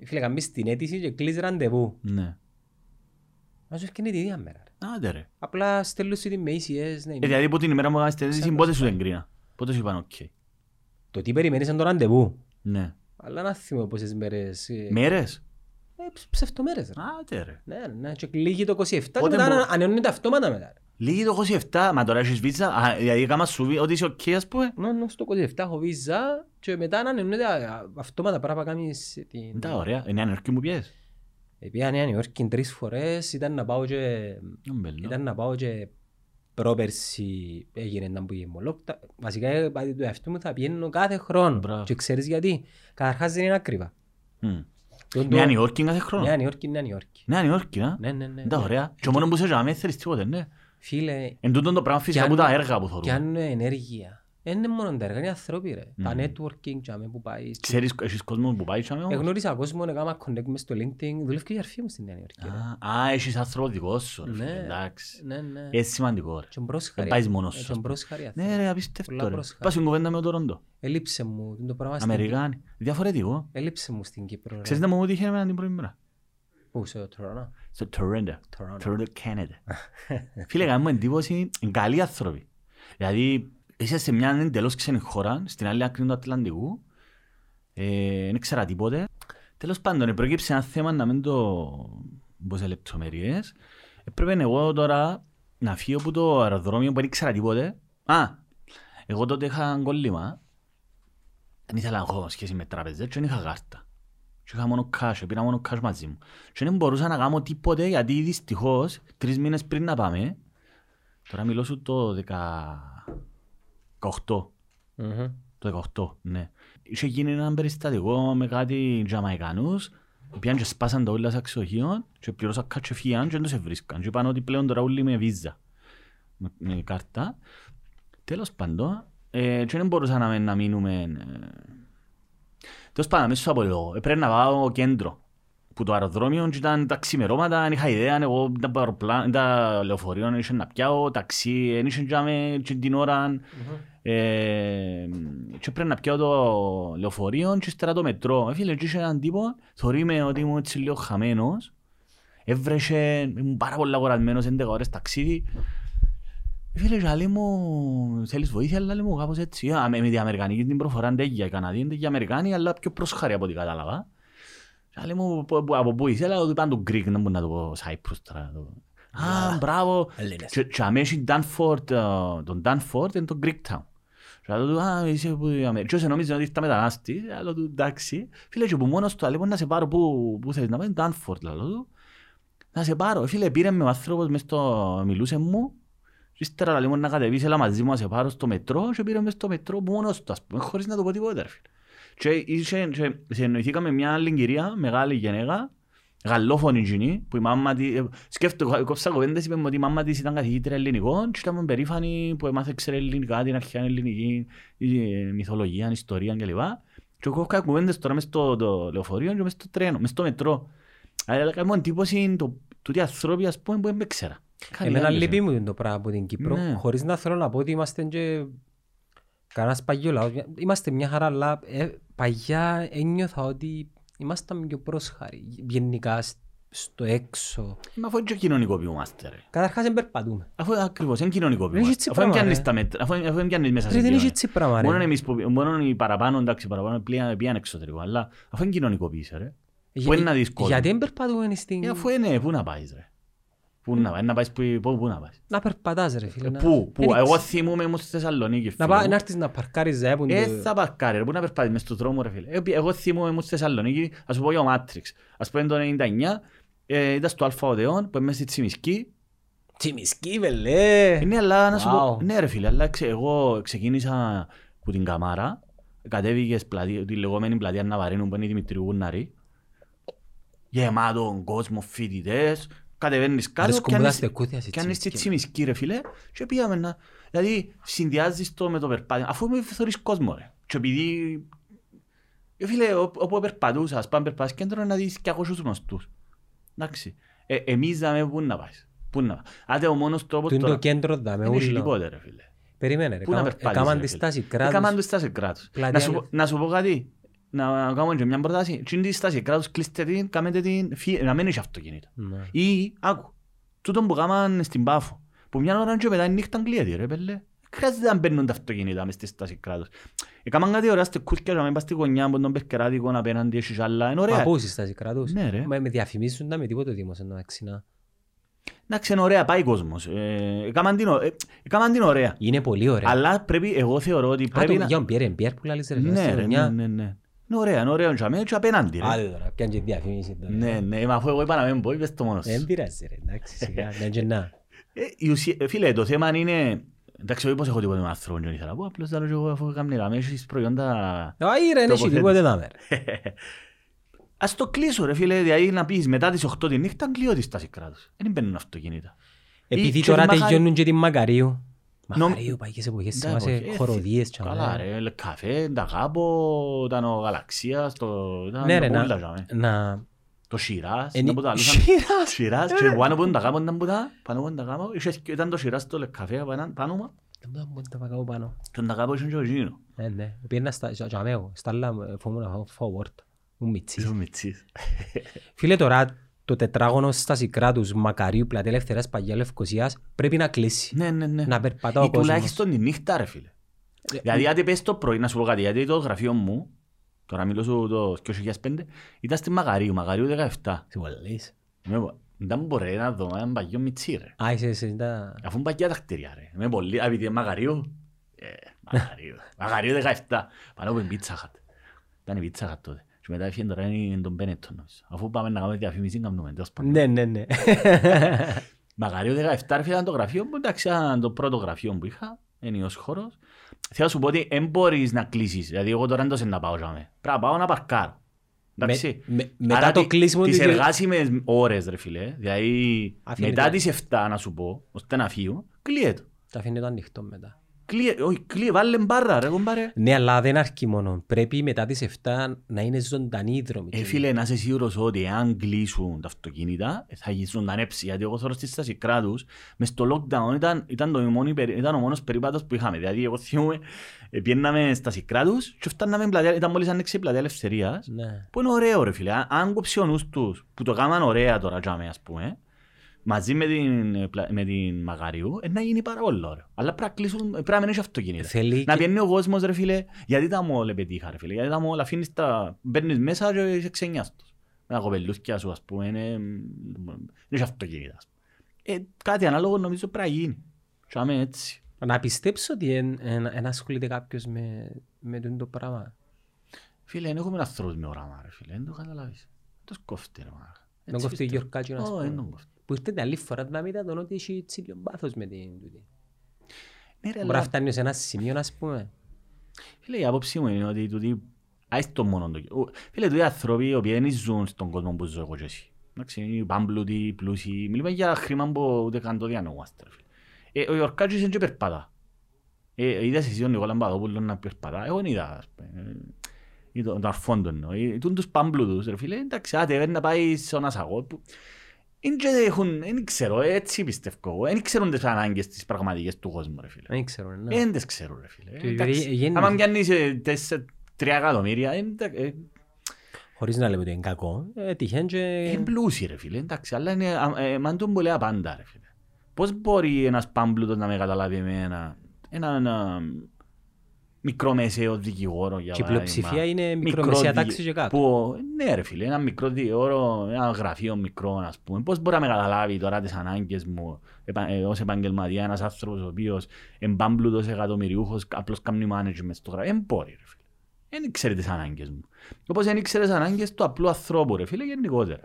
Φίλε, καμπείς την αίτηση και κλείς ραντεβού. Ναι. Μα σου έφυγε την ίδια μέρα. Άντε ρε. Απλά στέλνω σου την με ECS. Ε, δηλαδή από την ημέρα που έκανες την αίτηση, πότε σου την κρίνα. Πότε σου είπαν οκ. Το τι περιμένεις είναι το ραντεβού. Ναι. Αλλά να θυμώ πόσες μέρες. Ε, μέρες; Ε, ψευτομέρες. Άντε ρε. Ναι, ναι. Και λίγη το 27 και μετά ανενώνεται αυτόματα μετά. Λίγη το 27, μα τώρα έχεις βίζα, δηλαδή κάμα σου ότι είσαι οκ ας πούμε. Ναι, ναι, στο 27 έχω βίζα και μετά ανενώνεται αυτόματα πρέπει να κάνεις την... Τα ωραία, είναι ανερκή μου πιες. Επία Νέα Νιόρκη τρεις φορές, ήταν να πάω και... Ήταν να πάω και πρόπερση έγινε να που μολόκτα. Βασικά το εαυτό μου θα πιένω κάθε χρόνο. Και ξέρεις γιατί; Καταρχάς δεν είναι ακριβά. Νέα Νιόρκη κάθε χρόνο; Νέα Νιόρκη, Νέα Νιόρκη. Νέα Νιόρκη, ναι, ναι, ναι. Τα ωραία. Και μόνος που σε ζάμε θέλεις τίποτε, ναι. Φίλε... Εν τούτον το πράγμα φυσικά από τα έργα που θεωρούμε. Κι αν ενέργεια. Δεν είναι μόνο τα έργα, είναι ανθρώποι ρε. Τα networking και που πάει. Ξέρεις, έχεις κόσμο που πάει όμως; Εγνώρισα κόσμο, έκανα connect μες στο LinkedIn. Δουλεύει και η αρφή μου στην Νέα Υόρκη. Α, έχεις άνθρωπο δικό σου. Ναι, εντάξει. Ναι, ναι. Είναι σημαντικό ρε. Και μπρόσχαρη. Πάεις μόνος σου. Και μπρόσχαρη. Ναι ρε, απίστευτο ρε. Πας στην κουβέντα με το Ρόντο. Ελείψε μου το πράγμα στην Αμερικάνη. Διαφορετικό. Ελείψε μου στην Κύπρο. Ξέρεις να μου ότι είχε εμένα την πρώτη μέρα; Πού, στο Τωρόντο. Στο Toronto. Toronto, Canada. Φίλε, κάνουμε εντύπωση, είναι καλοί άνθρωποι. Δηλαδή, είσαι σε μια εντελώς ξένη χώρα, στην άλλη άκρη του Ατλαντικού, ε, δεν ξέρα τίποτε. Τέλος πάντων, προκύψει ένα θέμα να μην το πω σε λεπτομέρειες. Έπρεπε εγώ τώρα να φύγω από το αεροδρόμιο που δεν ξέρα τίποτε. Α, εγώ τότε είχα κόλλημα. Δεν ήθελα να έχω σχέση με τράπεζες και δεν είχα κάρτα. Και είχα μόνο cash, πήρα μόνο cash μαζί μου. Και δεν μπορούσα να κάνω τίποτε γιατί δυστυχώς τρεις μήνες πριν να πάμε, τώρα μιλώ σου το 18. Mm-hmm. Το 18, ναι. Είχε γίνει ένα περιστατικό με κάτι Τζαμαϊκανούς, πήγαν και σπάσαν τα όλα στα ξεχείων και πληρώσα κάτσο φύγαν και δεν τους ευρίσκαν. Και είπαν ότι πλέον τώρα όλοι με βίζα, με, με κάρτα. Τέλος πάντων, ε, και δεν μπορούσαμε να μείνουμε... Ε, Τέλος πάντων, μέσα στο απολόγω, πρέπει να πάω κέντρο. Που το αεροδρόμιο ήταν τα ξημερώματα, δεν είχα ιδέα, εγώ τα αεροπλάνα, τα λεωφορείο, δεν είχε να πιάω, ταξί, δεν είχε και την ώρα. Ε, και πρέπει να πιάω το λεωφορείο και ύστερα το μετρό. Ε, φίλε, και είχε έναν τύπο, θωρεί με ότι ήμουν έτσι λίγο χαμένος. Έβρεσε, ήμουν πάρα πολλά κορασμένος, 11 ώρες ταξίδι. Ε, Φίλε, και λέει μου, θέλεις βοήθεια, αλλά λέει μου κάπως έτσι. Α, με, με την Αμερικανική την προφορά αντέγια, οι Καναδοί είναι Αμερικάνοι, αλλά πιο πρόσχαροι από ό,τι κατάλαβα. Και λέει μου, «Πο- πο- από πού είσαι, αλλά του είπαν του Greek, δεν μπορώ να το πω Cyprus τώρα. το- Α, μπράβο. Έλληνες. Και- Και αμέσως Danford, ε, τον Danford είναι το Greek Town. Και λέω του, α, είσαι που η Αμερική. Και όσο νόμιζε ότι ήρθα μετανάστη, λέω του, εντάξει. Φίλε, και που μόνος του, λέει, να σε πάρω, πού, πού θέλεις να πάει, Danford, λέω του. Να σε πάρω. Φίλε, πήρε με ο άνθρωπος μες στο, μιλούσε μου. Και ύστερα λέει μου να κατεβείς, έλα μαζί μου να σε πάρω στο μετρό και πήρε μες στο μετρό μόνος τους, ας πούμε, χωρίς να το πω τίποτα, ρε φίλε. Και, είχε, και συνεννοηθήκαμε μια άλλη κυρία, μεγάλη γενέγα, γαλλόφωνη εκείνη, που η μάμα της, ε, σκέφτομαι, κόψα κοβέντες, είπε μου ότι η μάμα της ήταν καθηγήτρια ελληνικών και ήταν περήφανη που έμαθε ξέρει ελληνικά, την αρχαία ελληνική, η, ε, μυθολογία, ιστορία κλπ. Και εγώ έκανα κουβέντες τώρα μες στο το λεωφορείο και μες στο τρένο, μες στο μετρό. Αλλά έκανα εντύπωση το, τούτοι ανθρώποι ας πούμε που δεν με ξέρα. Κάτι Εμένα άλλο, λείπει ε. μου το πράγμα από την Κύπρο, Ναι. χωρίς να θέλω να πω ότι είμαστε και κανένας παγιός λαός. Είμαστε μια χαρά, αλλά ε, παγιά ένιωθα ότι ήμασταν πιο πρόσχαροι γενικά σ- στο έξω. Μα αφού είναι και κοινωνικοποιούμαστε ρε. Καταρχάς δεν περπατούμε. Αφού ακριβώς είναι κοινωνικοποιούμαστε. Είναι έτσι Αφού δεν πράγμα, πιάνεις ρε. τα μέτρα, αφού αφού δεν πιάνεις μέσα σε Ρε, δεν κοινωνία. έχει έτσι πράγμα Μόνο ρε. εμείς που, μόνο οι παραπάνω, εντάξει, παραπάνω πλέον πήγαν εξωτερικό, αλλά αφού είναι κοινωνικοποίηση, ρε. Για- Πού είναι να δεις κόσμο. Γιατί δεν περπατούμε στην... Ε, αφού είναι, πού να πάεις, ρε. Πού να πάεις, να πάεις, πού, πού, πού να πάεις. Να περπατάς ρε φίλε. Ε, να- Πού, πού, Δεν εγώ ξέρω. θυμούμαι ήμουν στη Θεσσαλονίκη, Να, φίλε πά, μου. να έρθεις να παρκάρεις ρε, που είναι Ε, το- θα παρκάρει, ρε, πού να περπάτεις μες στον δρόμο, ρε φίλε. Ε, Εγώ θυμούμαι ήμουν στη Θεσσαλονίκη, ας σου πω για ο Μάτριξ. Ας πούμε το 99, ε, ήταν στο Αλφα Οδεόν, που είμαι στη Τσιμισκή. Τσιμισκή βελέ. Ε, Ναι, αλλά να σου πω, Wow. ναι ρε φίλε, αλλά ξε- εγώ ξεκίνησα από την Καμάρα, κατέβηκες πλατεία, τη λεγόμενη πλατεία Ναβαρίνου που είναι η Δημητρίου Γουναρή, γεμάτο κόσμο, φοιτητές, κατεβαίνεις κάτω, Αρέσκουν μου τα πιάνεις- στεκούθια στη πιάνεις τη Τσιμισκή. Τσιμισκή ρε φίλε και πήγαμε να... Δηλαδή συνδυάζεις το με το περπάτημα, αφού με θωρείς κόσμο ρε. Και επειδή... Ε, φίλε, ό- όπου περπατούσας, ας πάμε περπάτης κέντρο να δεις και ακούσους γνωστούς. Εντάξει. Ε, εμείς δάμε πού να πάεις. Πού να πάεις. Άντε ο μόνος τρόπος Του είναι τώρα... το κέντρο δάμε Δεν έχει ούλο. τίποτε ρε φίλε. Περίμενε ρε. Πού να κάμα- περπάτεις, Έκαναν ρε τη φίλε. στάση Έκαναν κράτους. τη στάση κράτους. Πλατεία Να σου, πω- Λευ- να σου πω κάτι. Να κάνω και μια πρόταση. Τι είναι τη στάση κράτους, κλείστε την, κάνετε την, φύε- να μην έχει αυτοκίνητο. Ναι. Ή, άκου, τούτον που κάμαν στην Πάφο, που μια ώρα και μετά η νύχτα κλείεται ρε πέλε. Χρειάζεται να μπαίνουν τα αυτοκίνητα μες στη στάση κράτους. Έκαναν κάτι ωραία στεκούθηκια να μην πας στη γωνιά από τον Πευκεράδικο απέναντι έχεις άλλα. Είναι Μα ωραία. πού είσαι στάση κράτους. Ναι, ρε. Μα με διαφημίζουν τα με τίποτε ο Δήμος εντάξει να. Εντάξει, είναι ωραία, πάει κόσμος. Ε, Έκαναν την ω- ε, έκαναν την ωραία. Είναι πολύ ωραία. Αλλά πρέπει, εγώ θεωρώ ότι Α, πρέπει το να... Γιον Πιέρ, Πιέρ που λάλης ρε. Ναι, στη ρε, ναι, γωνιά. ναι, ναι. Είναι ωραία, είναι ωραίο και αμέ και απέναντι ρε. Άντε τώρα, πιάνε και διαφήμιση τώρα. Ναι, ναι, μα αφού εγώ είπα να μην πω, είπες το μόνος Δεν σου. πειράζει ρε, εντάξει σιγά, ναι και να. Ε, η ουσία- ε, Φίλε, το θέμα είναι... Εντάξει, όχι πως έχω τίποτα με άνθρωπο, δεν ήθελα να πω, απλώς θέλω και εγώ αφού κάνουν γραμμές, έχεις προϊόντα... Όχι ρε, δεν έχει Τοποθέτηση. τίποτε να μέρα. Ας το κλείσω ρε φίλε, δηλαδή να πεις μετά τις 8 τη νύχτα κλείω τη στάση κράτους. Δεν μπαίνουν αυτοκίνητα. Επειδή και τώρα τη Μαχα- τελειώνουν και την Μακαρίου. Νομ- Μακαρίου, παγιές εποχές, Τα θυμάσαι εποχές, χοροδίες. και Καλά όλα. ρε, λε, καφέ, τα γάπο, ήταν ο Γαλαξίας, το... ήταν Ναι το ρε, πουλα, να- τζάμε. να... Το Σιράς, Εν- ήταν που τα άλλουσαν. Σιράς. Σιράς, και πάνω από τα γάπο ήταν που τα, πάνω από τα γάπο, είχες- ήταν το Σιράς το λε, καφέ πάνω- πάνω μου, Δεν μπορώ να τα πάω πάνω. και τα γάπο είχαν και ο Γίνο. Ναι, ναι. Πήγαινα στα... για- για μέο, στα άλλα ε, φοβούμαι να φάω forward. Μου μιτσί. Είσαι μητσής. Φίλε τώρα, το τετράγωνο στάση κράτους Μακαρίου, πλατεία Ελευθερίας Παγιά Λευκοσίας, πρέπει να κλείσει. Ναι, ναι, ναι. Να περπατά ο Ή κόσμος. τουλάχιστον τη νύχτα ρε φίλε. Δηλαδή αν πες το πρωί, να σου πω κάτι, γιατί το γραφείο μου, τώρα μιλώ σου το 2005, ήταν στη Μαγαρίου, Μαγαρίου 17. Σε βολείς. Με πο- Δεν μπορεί να δω έναν παγιό μητσί ρε. Α, είσαι, είσαι, τα... Αφού είναι παγιά τα κτίρια ρε. Με πολύ, επειδή είναι Μαγαρίου. Ε, Μαγαρίου. Μαγαρίου 17. Πάνω από την Pizza Hut. Ήταν η Pizza Hut τότε. Και μετά έφυγε τώρα είναι τον Benetton νομίζω. Αφού πάμε να κάνουμε διαφήμιση, κάνουμε τέλος πάντων. Ναι, ναι, ναι. Μαγαρίου 17 ρε φίλε, ήταν το γραφείο μου, εντάξει, ήταν το πρώτο γραφείο που είχα, ενίος χώρος. Θέλω να σου πω ότι δεν μπορείς να κλείσεις, δηλαδή εγώ τώρα δεν το σε να πάω για μέ. Πρέπει να πάω να παρκάρω. Εντάξει. Με- με- μετά Άρα το τι- κλείσιμο Τις της- εργάσιμες ώρες ρε φίλε, δηλαδή Αφήνεται. μετά τις 7 να σου πω, ώστε να φύγω, κλείεται. Τα αφήνει το ανοιχτό μετά. Κλείε, όχι, κλείε, βάλε μπάρα ρε κομπάρε. Ναι, αλλά δεν αρκεί μόνο. Πρέπει μετά τις 7 να είναι ζωντανοί οι δρόμοι. Ε, φίλε, να είσαι σίγουρος ότι αν κλείσουν τα αυτοκίνητα θα γίνει ζωντανέψει. Γιατί εγώ θέλω στη στάση κράτους, μες στο lockdown ήταν, ήταν, το μόνο, ήταν ο μόνος περίπατος που είχαμε. Δηλαδή, εγώ θυμούμαι, ε, πιέναμε στα κράτους και φτάναμε πλατεία, ήταν μόλις άνοιξε η πλατεία ελευθερίας. Ναι. Που είναι ωραίο ρε φίλε. Αν κόψει ο νους τους, που το κάναν ωραία τώρα, τζάμε, ας πούμε, μαζί με την, με την Μαγαριού, ε, να γίνει πάρα πολύ ωραίο. Αλλά πρέπει να κλείσουν, πρέπει να μην έχει αυτοκίνητα. Θέλει Να και- πιένει ο κόσμος ρε φίλε, γιατί τα μόλ πετύχα ρε φίλε, γιατί τα μόλ αφήνεις τα, μπαίνεις μέσα και είσαι ξενιάς τους. Με τα κοπελούθκια σου ας πούμε, είναι, δεν έχει αυτοκίνητα. ας πούμε. Ε, κάτι ανάλογο νομίζω πρέπει να γίνει. Τζάμε έτσι. Να πιστέψω ότι εν, εν, εν ασχολείται κάποιος με, με τούτο το πράγμα; Φίλε, δεν έχουμε ανθρώπους με όραμα ρε φίλε, δεν το καταλάβεις. Το σκόφτε ρε μάνα. Τον Έτσι κόφτει ο πιστεύω. Γιορκάτσιο, ας Ω, πούμε. δεν τον κόφτει. Που ήρθε την άλλη φορά να μην τον ότι έχει τσίλιο πάθος με την τούτη. Ναι, ρε, Μπορεί να αλλά- φτάνει σε ένα σημείο, ας πούμε. Φίλε, η άποψη μου είναι ότι τούτοι, άις το μόνο το... ο- Φίλε, τούτοι άνθρωποι οι οποίοι δεν ζουν στον κόσμο που ζω εγώ και εσύ. Εντάξει, είναι πάμπλουτοι, πλούσιοι, μιλούμε για χρήμα που ούτε καν το διανοούμαστε. ρε φίλε. Ε, ο Ιορκάτσιος είναι και περπατά. Ε, είδες εσύ τον Νικόλα Μπαδόπουλο να περπατά, εγώ δεν είδα. ας πούμε. Ε, ή τον τον αρφόν του εννοώ. Ε, τούν τους πάμπλουτους, ρε φίλε, εντάξει, άντε, δεν να πάει σε ένα σαγό. Που- Εν και έχουν, δεν ξέρω, έτσι πιστεύω εγώ. Δεν ξέρουν τις ανάγκες τις πραγματικές του κόσμου, ρε φίλε. Δεν ξέρω, ναι. Δεν τις ξέρω ρε φίλε. Και Εντάξει, γε- γέννη- Άμα πιάνεις ε, τέσσε- τρία εκατομμύρια, ε, εντα- ε, Χωρίς να λέμε ότι είναι κακό. Ε, τυχαίνει και... είναι πλούσιοι ρε φίλε, εντάξει, αλλά είναι α- ε, μαντούν που λέει απάντα ρε φίλε. Πώς μπορεί ένας πάμπλουτος να με καταλάβει εμένα, έναν α, μικρό μεσαίο δικηγόρο για Και η παράδειγμα. πλειοψηφία είναι Μικρό μικρομεσαία δι- τάξη και κάτω. Που, ναι ρε φίλε, ένα μικρό δικηγόρο, ένα γραφείο μικρό ας πούμε. Πώς μπορεί να με καταλάβει τώρα τις ανάγκες μου επα- ε, ως επαγγελματία ένας άνθρωπος ο οποίος εμπάμπλουτος εκατομμυριούχος απλώς κάνει management στο γραφείο. Δεν μπορεί ρε φίλε. Δεν ξέρει τις ανάγκες μου. Όπως δεν ξέρει τις ανάγκες του απλού ανθρώπου ρε φίλε γενικότερα.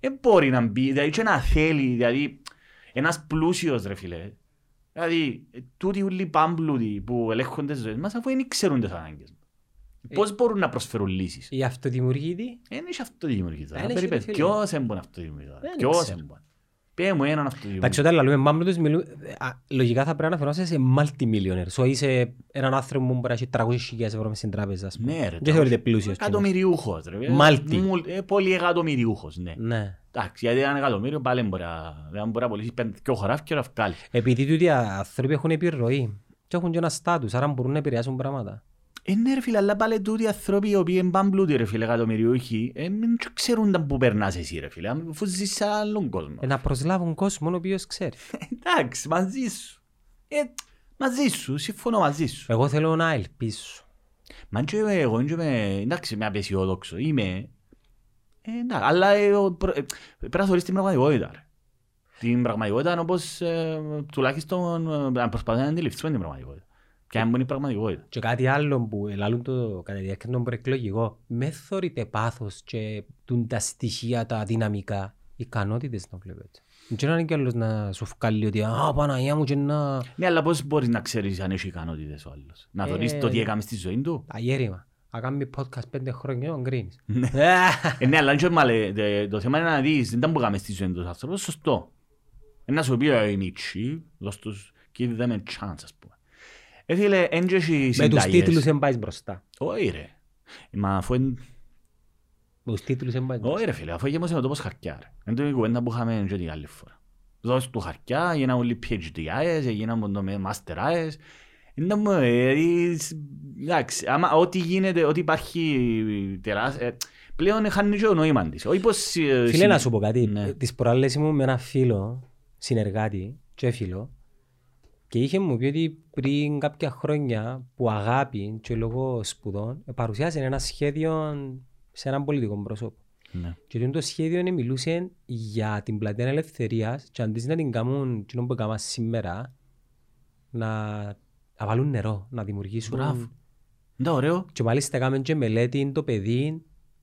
Δεν μπορεί να μπει, δηλαδή και να θέλει, δηλαδή ένας πλούσιος ρε φίλε. Δηλαδή, ε, τούτοι όλοι οι πάμπλουτοι που ελέγχονται τις ζωές μας αφού δεν ξέρουν τις ανάγκες μου. Πώς μπορούν να προσφέρουν λύσεις; Η αυτοδημιουργήτη Δεν έχει αυτοδημιουργή τώρα. Δεν έχει, Περίπου, ρε φίλε. ποιος έμπον αυτοδημιουργή τώρα. Δεν Ποιος ξέρω. έμπον. Πέ μου έναν Εντάξει, αυτοδημιουργή. όταν λέμε μάμπλουτος, μιλού- α, λογικά θα πρέπει να αναφερόμαστε σε multi-millionaire. So είσαι έναν άνθρωπο που μπορεί να έχει 300.000 ευρώ μες στην τράπεζα, ας πούμε. Ναι ρε. Δεν θεωρείται πλούσιος. κοινός. Εκατομμυριούχος ρε. Μάλτι. Μουλ- ε, Πολύ εκατομμυριούχος, ναι. Ναι. Εντάξει, γιατί ένα εκατομμύριο πάλι δεν μπορεί να- δεν μπορεί να πωλήσει πέντε δυο χωράφια και να βγάλει. Επειδή τούτοι οι άνθρωποι έχουν επιρροή και έχουν και ένα στάτους, άρα μπορούν να επηρεάσουν πράγματα. Ε, ναι ρε φίλε, αλλά πάλι τούτοι οι άνθρωποι οι οποίοι είναι πάμπλουτοι ρε φίλε εκατομμυριούχοι, ε, μην ξέρουν τα που περνάς εσύ ρε φίλε, αφού ζεις σε άλλον κόσμο. Ε, να προσλάβουν κόσμο ο οποίος ξέρει. Εντάξει, μαζί σου. Ε, μαζί σου, συμφωνώ μαζί σου. Εγώ θέλω να ελπίσω. Μα και εγώ δεν είμαι, εντάξει, είμαι απεσιόδοξο, είμαι, ε, εντάξει, αλλά ε, ο προ- ε, πρέπει να θωρείς την πραγματικότητα. Ρε. Την πραγματικότητα είναι όπως ε, τουλάχιστον ε, να προσπαθούμε να αντιληφθούμε την πραγματικότητα. Ποια είναι η πραγματικότητα. Και κάτι άλλο που λαλούν το κατά τη διάρκεια των προεκλογικών, με θωρείτε πάθος και τούν τα στοιχεία, τα δυναμικά, ικανότητες να βλέπετε. Δεν είναι κι άλλος να σου βγάλει ότι «Α, Παναγία μου και να...» Ναι, αλλά πώς μπορείς να ξέρεις αν έχει ικανότητες ο άλλος. Να Ε, θωρείς το τι έκαμες στη ζωή του. Αγέρημα. Να κάνεις podcast πέντε χρόνια και να γκρίνεις. Ναι. Ε, ναι, αλλά και μάλε, τε- το θέμα είναι να δεις, δεν ήταν που έκαμε στη ζωή τους άνθρωπος, σωστό. Ε, Να σου πει «Ε, η Μίτσι, δώσ' τους, give them a chance, ας πούμε. Ε, φίλε, εν και έχει Με τους συνταγές. τίτλους δεν πάεις μπροστά. Όχι ρε. Ε, Μα αφού εν- Με τους τίτλους δεν πάεις μπροστά. όχι ρε φίλε, αφού γέμωσε ο τόπος χαρτιά ρε. Είναι το η κουβέντα που είχαμε και την άλλη φορά. Δώσ' του χαρτιά, γίναν όλοι PhD-άες, γίναν το με master-άες. Είναι μου, ε, εις- εντάξει, άμα ό,τι γίνεται, ό,τι υπάρχει τεράστια, πλέον χάνει και ο νόημα της. Όχι πως... ε, Φίλε, συν- να σου πω κάτι. Ναι. Τις προάλλες ήμουν με ένα φίλο, συνεργάτη και φίλο, και είχε μου πει ότι πριν κάποια χρόνια που αγάπη και λόγω σπουδών ε, παρουσιάσε ένα σχέδιο σε έναν πολιτικό πρόσωπο. Ναι. Και το σχέδιο μιλούσε για την πλατεία ελευθερίας και αντί να την κάνουν εκείνο που έκαναν σήμερα, να, να βάλουν νερό, να δημιουργήσουν... Μπράβο. Είναι ωραίο. Και μάλιστα έκαμε και μελέτη το παιδί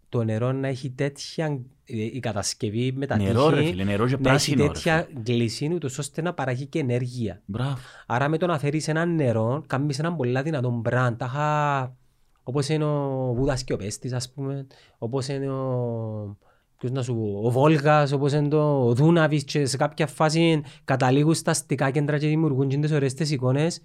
το νερό να έχει τέτοια ε, η κατασκευή με τα Νερό, ρε τείχη, φίλε, νερό και να έχει πράσινο, ρε τέτοια γλυσίνη ούτως ώστε να παράγει και ενέργεια. Μπράβο. Άρα με το να φέρεις ένα νερό, κάνεις έναν πολλά δυνατό μπραντ. Τάχα, όπως είναι ο Βούδας και ο Πέστης, ας πούμε, όπως είναι ο, ποιος να σου πω, ο Βόλγας, όπως είναι το ο Δούναβης και σε κάποια φάση καταλήγουν στα αστικά κέντρα και δημιουργούν και τις ωραίες τις εικόνες.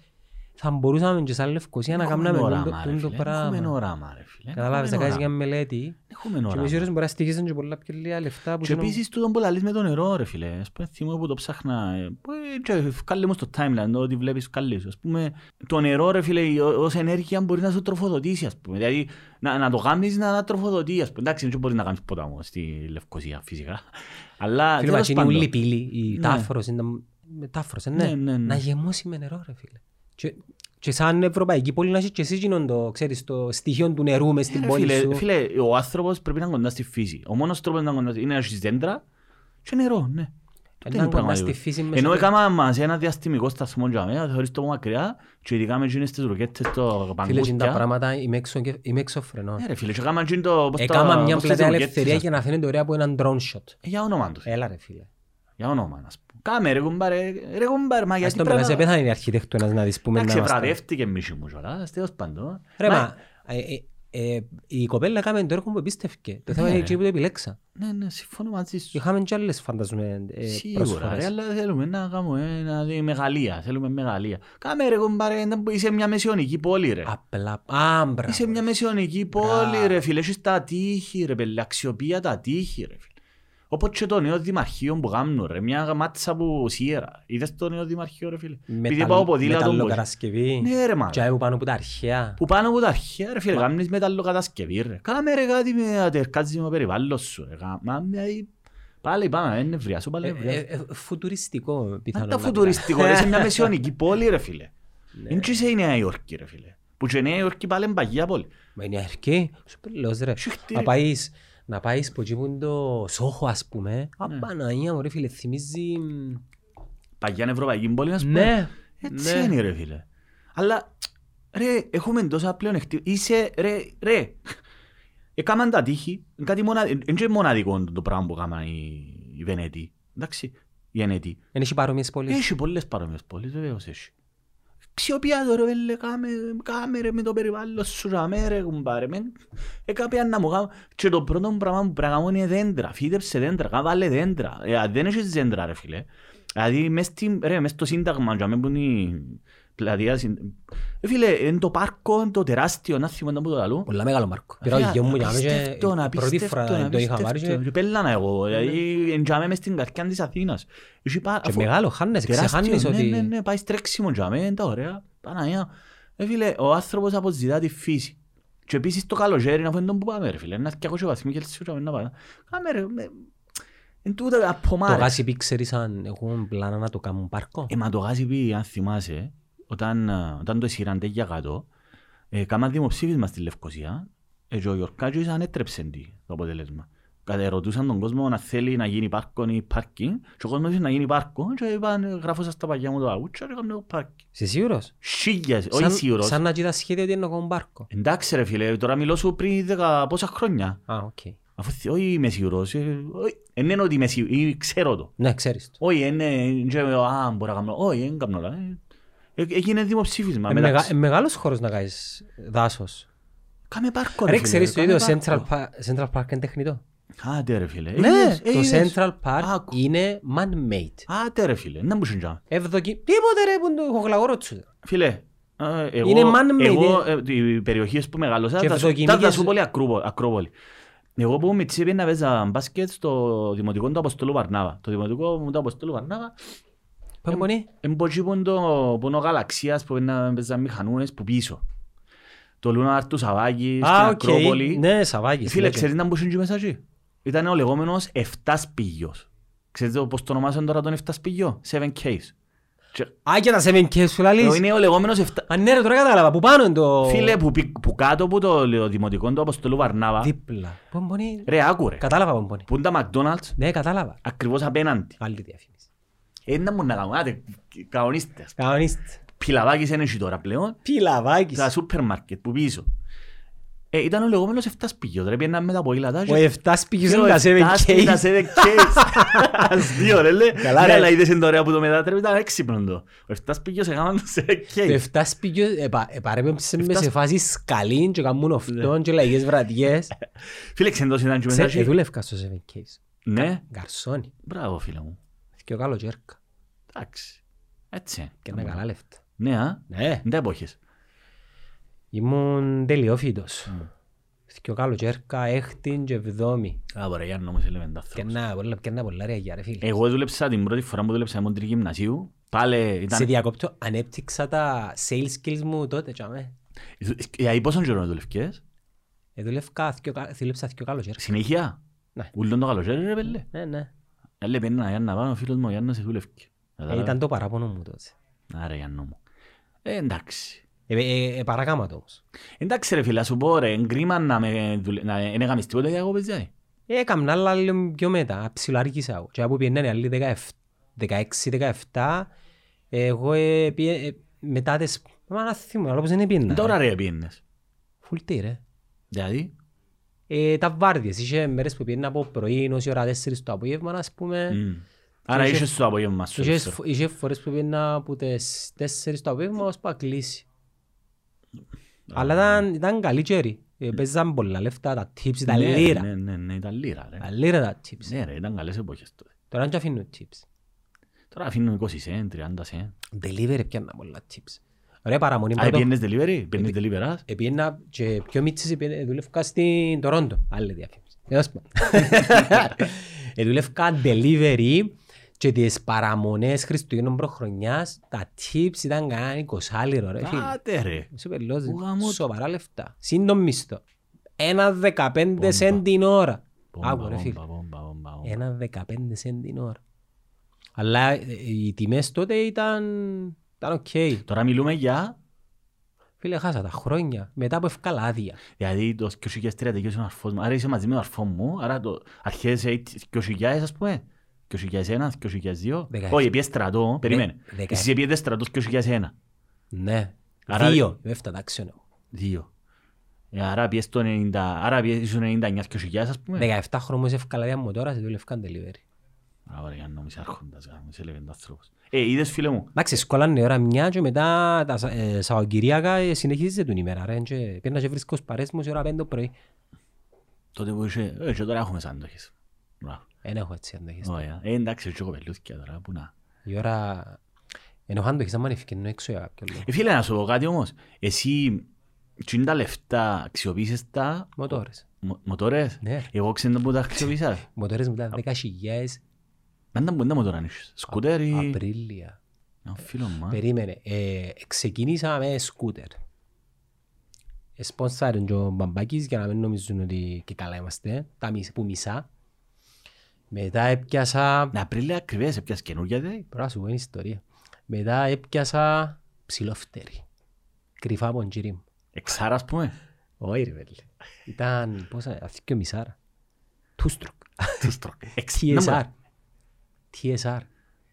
Θα μπορούσαμε και σαν Λευκοσία να Έχουμε κάνουμε όραμα, το- ρε το- το φίλε. Έχουμε πράγμα. όραμα, ρε φίλε. Καταλάβεις, να Έχουμε κάνεις μια όραμα. μελέτη Έχουμε και όραμα. μισή ώρες μπορεί να στοιχίζουν και πολλά πιο λίγα λεφτά που Και γίνουν- επίσης τούτον που λαλείς με το νερό ρε φίλε. Ας πούμε θυμώ που το ψάχνα. ε, που, ε, και βγάλε μου στο timeline το ότι βλέπεις βγάλε σου. Ας πούμε το νερό ρε φίλε ω- ως ενέργεια μπορεί να σου τροφοδοτήσει ας πούμε. Δηλαδή να, να το κάνεις να, να τροφοδοτείς ας πούμε. Εντάξει δεν μπορείς να κάνεις ποτάμο στη Λευκοσία φυσικά. Αλλά Φίλε, τέλος μας είναι πάντων. ούλη πύλη, η Ναι. τάφρος, είναι τα- με τάφρος, ε, ναι. Ναι, ναι, ναι. Να γεμώσει με νερό, ρε φίλε. Και- Και σαν ευρωπαϊκή πόλη να έχει και εσύ γίνον το, ξέρεις, το στοιχείο του νερού μες στην Ε, ρε, πόλη φίλε, σου. φίλε, ο άνθρωπος πρέπει να είναι κοντά στη φύση. Ο μόνος τρόπος να είναι κοντά είναι να έχεις δέντρα και νερό, ναι. Τότε Να είναι είναι κοντά πραγματικό. στη φύση μέσα Ενώ του- έκανα μας ένα διαστημικό σταθμό για μένα, θεωρείς το μακριά και ειδικά με εκείνες τις ρουκέτες το Φίλε, εκείνα τα παγκούστια. πράγματα είμαι έξω και- είμαι εξωφρενό. Ναι ρε φίλε, και έκανα εκείνο το... πώς τα- Έκαμα μια πώς τις πλατεία ρουκέτες, ελευθερία ας για να φαίνεται ωραία από έναν drone shot. Ε, Για όνομα τους. Έλα ρε φίλε. Για όνομα, ας πούμε. Κάμε ρε κουμπάρε, ρε κουμπάρε, μα Ας γιατί τον πρέπει πέρασε να... πέθανε η αρχιτέκτονας να δεις πούμε να Εντάξει, μας κάνει. βραδεύτηκε μισή μου κιόλας, τέλος πάντων. Ρε Μα- μα, ε, ε, ε, η κοπέλα έκαμε το έργο που επίστευκε. Το θέμα Ναι, είναι ρε. εκεί που το επιλέξα. Ναι, ναι, συμφωνώ μαζί σου. Είχαμε και άλλες φανταζούμε ε, Σίγουρα, ρε, προσφορές. αλλά θέλουμε να κάνουμε ένα δι- μεγαλεία, θέλουμε μεγαλεία. Κάμε ρε κουμπάρε, ήταν που είσαι μια μεσαιωνική πόλη ρε. Απλά, α, μπράβο. Είσαι μια μεσαιωνική πόλη Μπράβο. ρε φίλε, έχεις τα τείχη ρε πέλε, αξιοπία τα τείχη ρε φίλε. Όπως και το νέο δημαρχείο που κάνουν ρε, μια μάτσα που σιέρα. Είδες το νέο δημαρχείο ρε φίλε; Επειδή Μεταλλ- πάω ποδήλατο μπορεί. Μεταλλοκατασκευή. Ναι ρε μα. Και που πάνω από τα αρχαία. Που πάνω από τα αρχαία ρε φίλε, κάνεις μεταλλοκατασκευή ρε. Κάμε ρε κάτι με ατερκάτζι με το περιβάλλον σου ρε. Μα, δηλαδή, Πάλι πάμε, είναι βριάσου, πάλι Ε, είναι βριάσου. ε, ε, Φουτουριστικό Αν πιθανόν. τα να φουτουριστικό, πει. ρε, σε μια μεσαιωνική πόλη ρε φίλε. Ναι. Δεν είσαι η Νέα Υόρκη ρε φίλε. Που και η Νέα Υόρκη πάλι είναι παγιά πόλη. Μα είναι αρχή. Σου πελός ρε. Σιχτή, Να ρε. πάεις, να πάεις που εκεί που είναι το Σόχο ας πούμε. Ναι. Απαναγία μου ρε φίλε, θυμίζει... μ, Παγιά ευρωπαϊκή πόλη να σου πω. Ναι. Έτσι ναι. είναι ρε φίλε. Αλλά ρε, έχουμε τόσα πλέον Είσαι ρε, ρε. Έκαναν τα τύχη. Είναι κάτι μοναδικό. Είναι και μοναδικό το πράγμα που έκαναν οι, οι Βενέτοι. Εντάξει, οι Ενέτοι. Εν έχει παρόμοιες πόλεις. Έχει πολλές παρόμοιες πόλεις, βεβαίως έχει. Ξιοπιά το ρε βέλε, κάμε, κάμε ρε με το περιβάλλον σου ραμε ρε κουμπάρε. με- Ε, κάποια να μου κάνω. Και το πρώτο πράγμα που πρέπει να κάνω είναι δέντρα. Φύτεψε δέντρα, κάμε βάλε δέντρα. Ε, αν δεν έχεις δέντρα ρε φίλε. Δηλαδή μες, στην, ρε, μες στο σύνταγμα, για μένα που είναι η πλατεία. συν- Ε, φίλε, είναι το πάρκο, το τεράστιο, να θυμάμαι που το λαλού. Πολλά μεγάλο Μάρκο. Πήρα ο γιο μου για να και Απίστευτον, η πρώτη απίστευτον, φορά το είχα πάρει απίστευτον. και- Και πέλανα εγώ, δηλαδή εντιαμε μες στην καρδιά της Αθήνας. Έχει πά- και αφού- μεγάλο, χάνεσαι, Τεράστιο, ξεχάνεις ναι, ότι... Ναι, ναι, πάει στρέξιμο για μένα, είναι τα ωραία. Παναγία. Ε, φίλε, ο άνθρωπος αποζητά τη φύση. Και επίσης το καλοκαίρι, αφού είναι τον που πάμε, ρε φίλε. Είναι αρκετά βαθμοί και έτσι να πάμε. Κάμε ρε, με- εν τούτα Το απομάρε. γάσι πει ξέρεις αν έχουν πλάνα να το κάνουν πάρκο; Ε, μα το γάζι πει, αν θυμάσαι, όταν, ε, όταν το εσύραν για κάτω, ε, κάμαν δημοψήφισμα στη Λευκοσία ε, και ο Γιορκάτζος ανέτρεψε τι, το αποτέλεσμα. Κατερωτούσαν τον κόσμο να θέλει να γίνει πάρκο ή πάρκινγκ και ο κόσμος ήθελε να γίνει πάρκο και είπαν «Ε, γράφω σας τα παγιά μου το αγούτσια και έκαμε το πάρκινγκ. Είσαι σίγουρος; Χίλιας, όχι Σαν- σίγουρος. Σαν να κοιτάς σχέδιο ότι είναι να κάνουν πάρκο. Εντάξει ρε φίλε, τώρα μιλώ σου πριν δεκα πόσα χρόνια. Α, οκ. Αφού θε- όχι είμαι σίγουρος, ε, όχι, δεν είναι ότι είμαι σίγουρος, ή ξέρω το. Ναι, ξέρεις το. Όχι, είναι, είναι, α, μπορώ να κάνω, όχι, δεν κάνω όλα. Ε. Ε, Έγινε δημοψήφισμα. Ε, μεταξύ- μεγα- ε, μεγάλος χώρος να κάνεις δάσος. Κάμε πάρκο ρε Ρε, φίλε. ξέρεις το κάμε ίδιο πάρκο. Central Park- Central Park είναι τεχνητό. Άντε ρε φίλε. Ναι, Είδες, το είδες. Central Park Άκου. είναι man-made. Άντε ρε φίλε, να μου συντζά. Ευδοκι... Τίποτε ρε που είναι το χογλαγόρο του. Φίλε, ε, εγώ, Είναι man-made, εγώ, ε. ε, οι περιοχές που μεγαλώσα, Και θα σου- ευδοκιμικές- θα- θα σου πω πολύ ακρούβο- Ακρόπολη. Εγώ που με τσίπη να παίζα μπάσκετ στο δημοτικό του Αποστόλου Βαρνάβα. Το δημοτικό μου του Αποστόλου Βαρνάβα Πάμε πονεί. Εμπότσι που είναι το που είναι ο Γαλαξίας που είναι παίζαν μηχανούες που πίσω. Το Λούναρ του Σαββάκη στην Α, οκ. Ακρόπολη. Ναι, Σαββάκης. Φίλε, legend. ξέρεις να μπούσουν και μέσα εκεί; Ήταν ο λεγόμενος 7 σπίγιος. Ξέρετε πώς το ονομάζουν τώρα τον 7 σπίγιο. 7 Ks. Και- Α, και τα 7K σου λαλείς. Είναι ο λεγόμενος 7... Α, ναι ρε, τώρα κατάλαβα. Που πάνω είναι το... Φίλε, που, πι- που κάτω από το λε- δημοτικό του Αποστολού Βαρνάβα. Δίπλα. Πάμε πονεί. Ρε, άκου ρε. Κατάλαβα πάμε πονεί. Που είναι τα McDonald's, Ναι, κατάλαβα. ακριβώς απέναντι. Άλλη διαφήμιση. Ε, να μου να κάνουμε, άντε, κανονίστες. Κανονίστε. Πιλαβάκης είναι εκεί τώρα πλέον. Πιλαβάκης. Τα σούπερ μάρκετ που πίσω. Ε, ήταν ο λεγόμενος 7 σπίγιος. Ρε, πήγαιναν με τα ποήλατα. Ο 7 πήγες Και ο είναι τα 7 7K. τα 7Ks. Αστείο ρε, λέει. Καλά, Ναι, ρε. αλλά είδες είναι το ωραίο που το μετάτρεπε, ήταν έξυπνο το. Ο 7 σπίγιος έκαναν το 7K. Το 7 σπίγιο επαρέπεμψε μες Εφτά σε σπ- φάση σκαλήν και καμούν οφτών και λαϊκές βραδιές. Φίλε, ξεντός ήταν και Ξέ- μέσα. Εδούλευκα στο 7K. Ναι, Γκαρσόνι. μπράβο φίλε μου. Και ο καλό τζέρκα. Εντάξει. Έτσι. Και ένα καλά λεφτά. Ναι, α. Ναι, Δεν τα εποχές. ήμουν τελειόφυτος. Δυο καλοκαίρκα, έκτη και εβδόμη. Α, ωραία, Γιάννο μου, σε λέμε τα Και άνθρωπος. να, πολλά, και να πολλά ρε για ρε φίλε. Εγώ δούλεψα την πρώτη φορά που δούλεψα με μοντρική γυμνασίου. Πάλι Σε ήταν... διακόπτω, ανέπτυξα τα sales skills μου τότε, τσάμε. Για πόσον καιρό δουλευκές. Ε, δουλεύκα, δυο κα- δούλεψα δυο καλοκαίρκα. Συνέχεια; Ναι. Ούλον το καλοκαίρι ρε πέλε. Ναι, ναι. Έλε πένα Γιάννα πάνω, ο φίλος μου ο Γιάννας δούλευκε. Ε, ήταν το παράπονο μου τότε. Άρα Γιάννο μου. Ε, εντάξει. Ε, ε, ε, παρακάμα το όμως. Εντάξει ρε φίλε, ας σου πω ρε, εγκρίμα να με δουλε... να εν έκαμες τίποτα για εγώ παιδιά. Ε, έκανα άλλα λίγο πιο μετά, ψιλοάργησα εγώ. Και από πιένανε άλλοι 16-17, εγώ ε, πιέ- ε, μετά τις... Μα να θυμώ, αλλά πως δεν πιένα. Τώρα ρε πιένες. Φουλτή ρε. Δηλαδή, Ε, τα βάρδιες, είχε μέρες που πιένα από πρωί, όση ώρα 4 το απόγευμα, ας πούμε. μμ. άρα είχε- είσαι στο απόγευμα σου. Είχε ξέρω. φο- Είχε φορές που πιένα από τις 4 το απόγευμα, ως που κλείσει. Αλλά ήταν, ήταν καλή καιρή. Ε, Παίζαν πολλά λεφτά, τα tips, τα Ναι, λίρα. Ναι, ναι, ναι, ήταν λίρα ρε. Τα λίρα τα tips. Ναι ρε, ήταν καλές εποχές τότε. Τώρα δεν αφήνουν tips. Τώρα αφήνουν 20 σεν, 30 σεν. Delivery πιάνα πολλά tips. Ωραία παραμονή Α, πρώτο. πιένες delivery, πιένες deliverás. Επίαινα και πιο μίτσις επίαινα- δούλευκα στην Τορόντο. Άλλη διαφήμιση. Τέλος πάντων. Ε, Δούλευκα delivery και τις παραμονές Χριστουγέννων προχρονιάς τα tips ήταν κανένα 20 λίρο ρε φίλε. Άτε ρε. Είσαι πελός, Ου, γαμώ το. σοβαρά λεφτά. Συν τον μισθό. Ένα 15 σεν την ώρα. Πόμπα, Άκου ρε φίλε. πόμπα, πόμπα, πόμπα, πόμπα. Ένα 15 σεντ την ώρα. Αλλά ε, οι τιμές τότε ήταν, ήταν οκ. Τώρα μιλούμε για, Φίλε, χάσα τα χρόνια. Μετά από έφκαλα άδεια. δηλαδή το 2003 τελείωσε ο αρφός μου, άρα είσαι μαζί με τον αρφό μου, άρα το αρχές 2000 ας πούμε, 2001, 2002, Δεκαεφτά. όχι, πιες στρατό, περίμενε, δεκαεφτά. εσείς πιέτε στρατός 2001, Ναι. Άρα- Δύο. Έφτα τάξιον εγώ. δύο. Ε, Άρα πιες το 90, άρα πιες ήσουν 99 2000 ας πούμε. 17 χρόνους ευκάλα δια μοτόρα σε δουλεύκαν delivery. Άρα ρε, Γιάννο, είσαι άρχοντας, γάμο, είσαι λέγοντας άνθρωπος. Ε, είδες φίλε μου, Εντάξει, σκόλανε ώρα μια και μετά τα Σα- ε, Σαββατοκυριακά ε, συνεχίζεται την ημέρα. Ρε, και πήρνα και βρίσκω σπαρές μου σε ώρα 5 το πρωί. τότε που είσαι, ε, και τώρα έχουμε σάντοχες. Μπράβο. Δεν έχω έτσι αντέχεις. Ωραία. Ε, εντάξει, και κοπελούθηκια τώρα, πού να. Η ώρα... Ενώ αντέχεις να μ' ανεφκαινώ έξω για κάποιο λόγο. Ε, φίλε, να σου πω κάτι όμως. Εσύ, τι είναι τα λεφτά, αξιοποίησες τα Μοτόρες. μο- μοτόρες; Ναι. Εγώ ξέρω που τα αξιοποίησα. Μοτόρες μετά 10.000 Μεν τα μπορεί να μοτόρα νύχεις. Σκούτερ ή... Απρίλια. Ένα φίλο μου. α. Περίμενε. Ε, ξεκίνησα με σκούτερ. Εσπόνσαρεν και ο Μπαμπάκης για να μην νομίζουν ότι και καλά είμαστε. Τα μισά, που μισά. Μετά έπιασα... Να Απρίλια ακριβές, έπιας καινούργια δε. Πρέπει να σου πω είναι ιστορία. Μετά έπιασα ψηλόφτερη. Κρυφά από τον κύρι μου. Εξάρα, ας πούμε. Όχι ρε βέλε. Ήταν πόσα, αυτή και μισάρα. Two-stroke. Του στροκ. Εξ- TSR.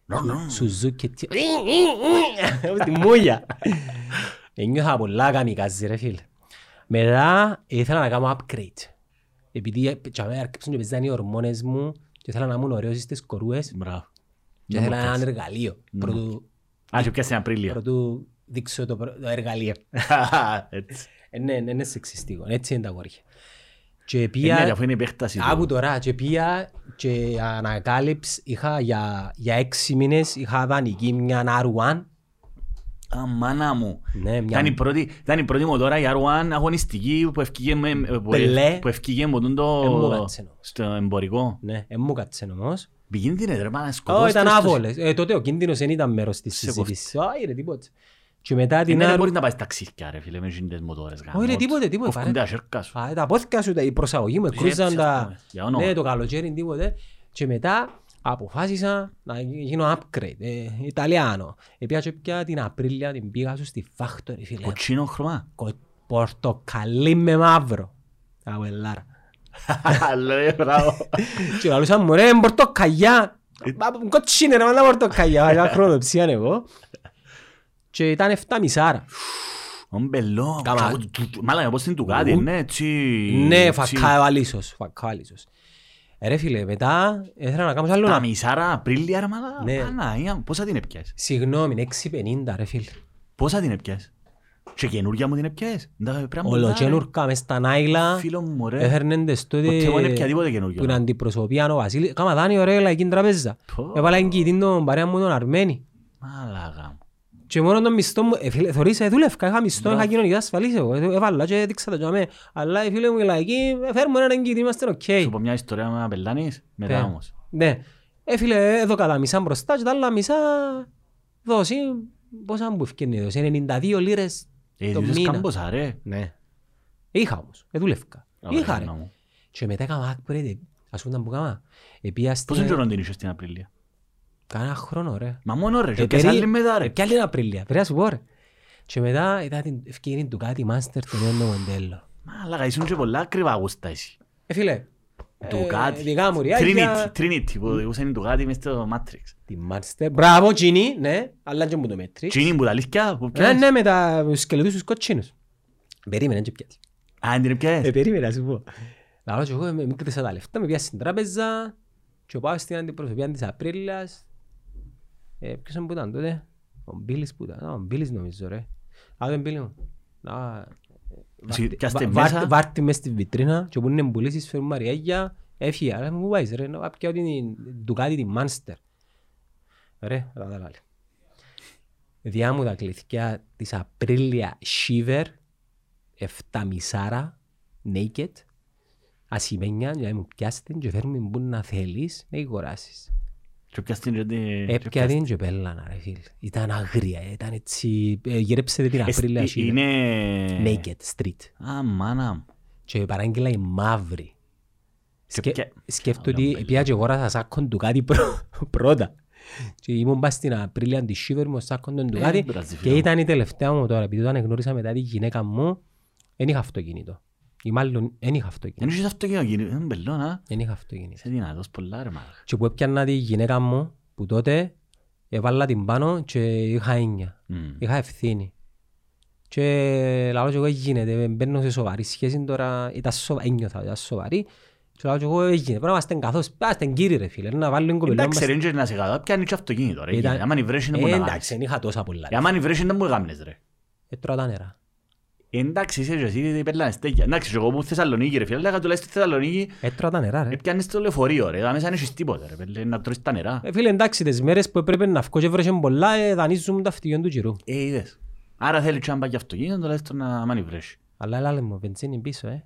Να TSR. μου- Νο, νο. Suzuki T- Τη μούγια. Ένιωθα πολλά καμικάζι ρε φίλε. Μετά ήθελα να κάνω upgrade. Επειδή τσάμε αρκεψαν και παίζαν οι ορμόνες μου και ήθελα να ήμουν ωραίος στις κορούες Μπράβο. και ήθελα ένα εργαλείο. Πρωτού- Α, και πιάσε Απρίλια. Πρωτού δείξω το πρω- το εργαλείο. Έτσι. Ε, Ναι, ναι, είναι σεξιστικό. Έτσι είναι τα αγόρια. Και Ε, ναι, πήγα... αφού είναι η επέκταση του. Άκου τώρα, και πήγα και ανακάλυψ, είχα για, για έξι μήνες, είχα δανεική μια R1. Α, μάνα μου. Ναι, μια Ήταν η πρώτη, ήταν η πρώτη μοτόρα η R1 αγωνιστική που ευκήγε με, που, Μπλε. που ευκήγε με τον Εν μου το, κάτσε όμως. στο εμπορικό. Ναι, δεν μου κάτσε όμως. Πηγαίνετε ρε, μάνα, Ω, σκοτώστε ήταν τους. άβολες. Ε, τότε ο κίνδυνος δεν ήταν μέρος της Σε συζήτησης. Όχι ρε, τίποτε. Και μετά την Είναι, δεν R1... μπορείς να πάεις ταξίδια ρε φίλε με τις μοτόρες. Όχι ρε, γαμώτ. τίποτε, τίποτε. Κόφκονται παρέ. τα σέρκα σου. Α, Τα πόθηκα σου, τα- η προσαγωγή μου, Έτσι, εκρούζαν ας τα... πούμε, για όνομα. Ναι, το καλοκαίρι, τίποτε. Και μετά αποφάσισα να γίνω upgrade, ε, Ιταλιάνο. Επία και πια την Απρίλια, την πήγα σου στη Factory, φίλε. Κοτσίνο χρώμα. Κο- Πορτοκαλί με μαύρο. Αβελάρα. Λέει, μπράβο. Και λαλούσαν μου ρε πορτοκαλιά. Μα, Κοτσίνε ρε μάνα πορτοκαλιά. Είχα χρονοτοψία εγώ. Και ήταν 7 μισάρα. Ομπελό. Κάμα. Μάλακα πώς είναι του κάτι, ναι, έτσι. Ναι, έτσι. φακά βαλίσος. Φακά βαλίσος. Ε, Ρε φίλε, μετά ήθελα να κάνω κι άλλο Τα να... μισάρα Απρίλια ρε μάλακα. Ναι. Παναγία, Πόσα την έπιασες. Συγγνώμη, 6.50 ρε φίλε. Πόσα την έπιασες. Και καινούργια μου την έπιασες. Δεν τα πρέπει να μου δάρε. Ολοκένουρκα μες στα νάιλα. Φίλο μου ρε. Έφερνεν τες τότε Ποτέ μου δεν έπια τίποτε που καινούργιο. είναι αντιπροσωπεία ο Βασίλης. Κάμα δάνει ωραία λαϊκή τραπέζα. Πω. Έβαλα εγκύτην τον παρέα μου τον Αρμένη. Μάλακα μου. Και μόνο τον μισθό μου, ε, φίλε, θωρείς, ε, δούλευκα, είχα μισθό, Μπράβο. είχα κοινωνική ασφαλής εγώ, ε, έβαλα και έδειξα τα τζαμέ. Αλλά ε, φίλε μου, η λαϊκή, ε, φέρουμε έναν εγγύτη, είμαστε οκ. Σου πω μια ιστορία με απελάνεις, μετά Ναι. όμως. Ναι. Ε, φίλε, εδώ κατά μισά μπροστά και τα άλλα μισά δώσει, πόσα μου ευκαινεί δώσει, 92 λίρες Ε, το διούσες μήνα. κάμποσα, ρε. Ναι. Είχα όμως, ε, δούλευκα. Ωραία, Είχα ρε. να μου. Και μετά έκανα άκπρε, ας πούμε τα που κάμα. Επία στην... Πόσο καιρό την είχες στην Απρίλια; Κάνα χρόνο ρε. Μα μόνο ρε, και Ε, πιάσε περί- άλλη μετά ε, ρε. Ποια άλλη είναι Απρίλια, πρέπει να σου πω ρε. Και μετά είδα την ευκαιρία του κάτι Master το νέο μοντέλο. Μαλάκα, ήσουν και πολλά ακριβά γούστα εσύ. Ε, φίλε, Του ε, κάτι. δικά μου Trinity, ριάκια, Trinity, που οδηγούσαν του κάτι μες στο Matrix. τη Master, μπράβο Τζίνι, ναι, αλλά και μου το μέτρη. Τσίνι που τα αλήθεια, που Ναι, πιάσες. ναι, με τα σκελετούς τους κοτσίνους. Περίμενε και πιάσεις. Α, την Ε, πιάσες. περίμενε να σου πω. Λαλό και εγώ ε, με με κρύψα τα λεφτά, με πιάσεις στην τράπεζα και πάω στην αντιπροσωπεία της Απρίλιας. Ε, ποιος είναι που ήταν τότε, ο Μπίλης που ήταν, Α, ο Μπίλης νομίζω ρε. Α, δεν Μπίλη μου. Α, Εσύ βάρτε- πιάστε βα- μέσα. βάρτε- Βάρτε μες στη βιτρίνα και όπου είναι πουλήσεις φέρουν μαριάγια, έφυγε, αλλά μου πάεις ρε, να πιάω την Ντουκάτι την Μάνστερ. Ρε, θα τα λάλη. Διά μου τα κλειθκιά της Απρίλια Shiver, 7 μισάρα, naked, ασημένια, για να μου πιάσετε και φέρνουμε που να θέλεις να αγοράσεις. Και πιάσε την και την- και Έπια πιάσε. την και πέλανα ρε φίλ. Ήταν αγρία, ήταν έτσι, ε, γυρέψετε την Ε, Απρίλια ε, Shiver. Είναι... Naked, street. Α, μάνα μου. Και παράγγειλα η μαύρη. Και Σκε... ποια- Σκέφτομαι Ωραία, ότι μπέλα. πια και αγόρασα σάκον του κάτι πρω- πρώτα. Και ήμουν πας στην Απρίλια τη Shiver μου σάκον του Ε, κάτι μπράζει, και φίλε μου. ήταν η τελευταία μου τώρα. Επειδή όταν γνώρισα μετά τη γυναίκα μου, δεν είχα αυτοκίνητο. Ή μάλλον δεν είχα Δεν αυτοκίνητο. είχες αυτοκίνητο, κύριε. Είναι μπελώνα. Δεν είχα αυτοκίνητο. Είσαι δυνατός πολλά ρε μάλακα. Και που έπιανα τη γυναίκα μου, που τότε έβαλα την πάνω και είχα έννοια. Μμ. Είχα ευθύνη. Και λαλό και εγώ γίνεται, μπαίνω σε σοβαρή σχέση τώρα, ήταν σοβα... ένιωθα, ήταν σοβαρή. Και λαλό και εγώ έγινε, πρέπει να είμαστε καθώς, είμαστε κύριοι ρε φίλε, να βάλουμε κοπελό Εντάξει ρε, είναι να σε κάτω, πιάνει και αυτοκίνητο ρε. Ήταν- Άμα είναι βρέσει δεν Ε, μπορεί να εντάξει, κάνεις. δεν είχα τόσα πολλά. Ε, Άμα είναι βρέσει δεν μπορεί να κάνεις ρε. Έτρωα τα νερά. Ε, Εντάξει, είσαι και εσύ πέλανε στέκια. Εντάξει, και εγώ που Θεσσαλονίκη ρε φίλε, λέγα τουλάχιστον στη Θεσσαλονίκη Έτρωα τα νερά ρε. ε, πιάνεις το λεωφορείο ρε. Εδώ μέσα δεν έχεις τίποτα ρε, πέλε, να τρώεις τα νερά. Ε, φίλε, εντάξει, τις μέρες που έπρεπε να βγω και βρέσουν πολλά, ε, δανείζουν τα αυτοκίνητα του γυρού. Ε, είδες. Άρα θέλει και να πάει και αυτοκίνητο, τουλάχιστον να άμα είναι βρέσει. Αλλά έλα λέμε, βενζίνη πίσω, ε.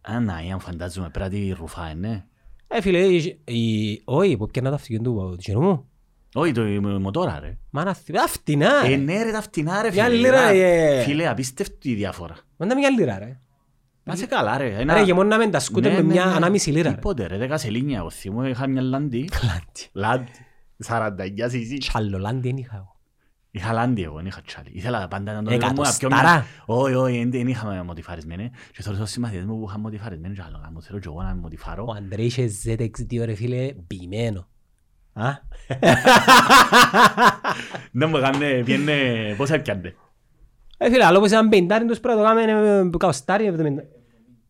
Α, να, ή αν φαντάζομαι πράτη ρουφά, ε, ναι. Ε, φίλε, η- η- όχι, που πιάνα τα αυτοκίνητα του του γυρού μου. Όχι, το η μοτόρα ρε. Μα να θυ- α, φτηνά, Ε, ρε. ναι ρε, τα φτηνά ρε Μια φίλε. λίρα, Α, ε. Φίλε, απίστευτη η διαφορά. Μα είναι μια λίρα, ρε. Να σε καλά ρε. Ένα- Ρε, και μόνο να μην τα σκούτε Ναι, με ναι, μια ναι. ανάμιση λίρα, ρε. Τίποτε ρε, δέκα σελίνια. Εγώ θυμώ, είχα μια λάντι. Λάντι. 49 cc. Τσαλλολάντι δεν είχα εγώ. Είχα λάντι εγώ, δεν είχα τσάλι. Ήθελα πάντα να το Εκατοστάρα. πιο- Όχι, όχι, δεν- δεν είχαμε μοτιφαρισμένοι. Και τώρα στους συμμαθητές μου που είχαν μοτιφαρισμένοι και άλλο, μου θέλω και εγώ να με μοτιφάρω. Ο Αντρέ είχε ZX2 ρε φίλε, μπημένο. Α, Να μου έκανε, πιένε, πόσα έπιανε. ε, φίλε, άλλο πως ήταν πεντάρι τους πρέπει να το κάνουμε καουστάρι, εβδομήντα-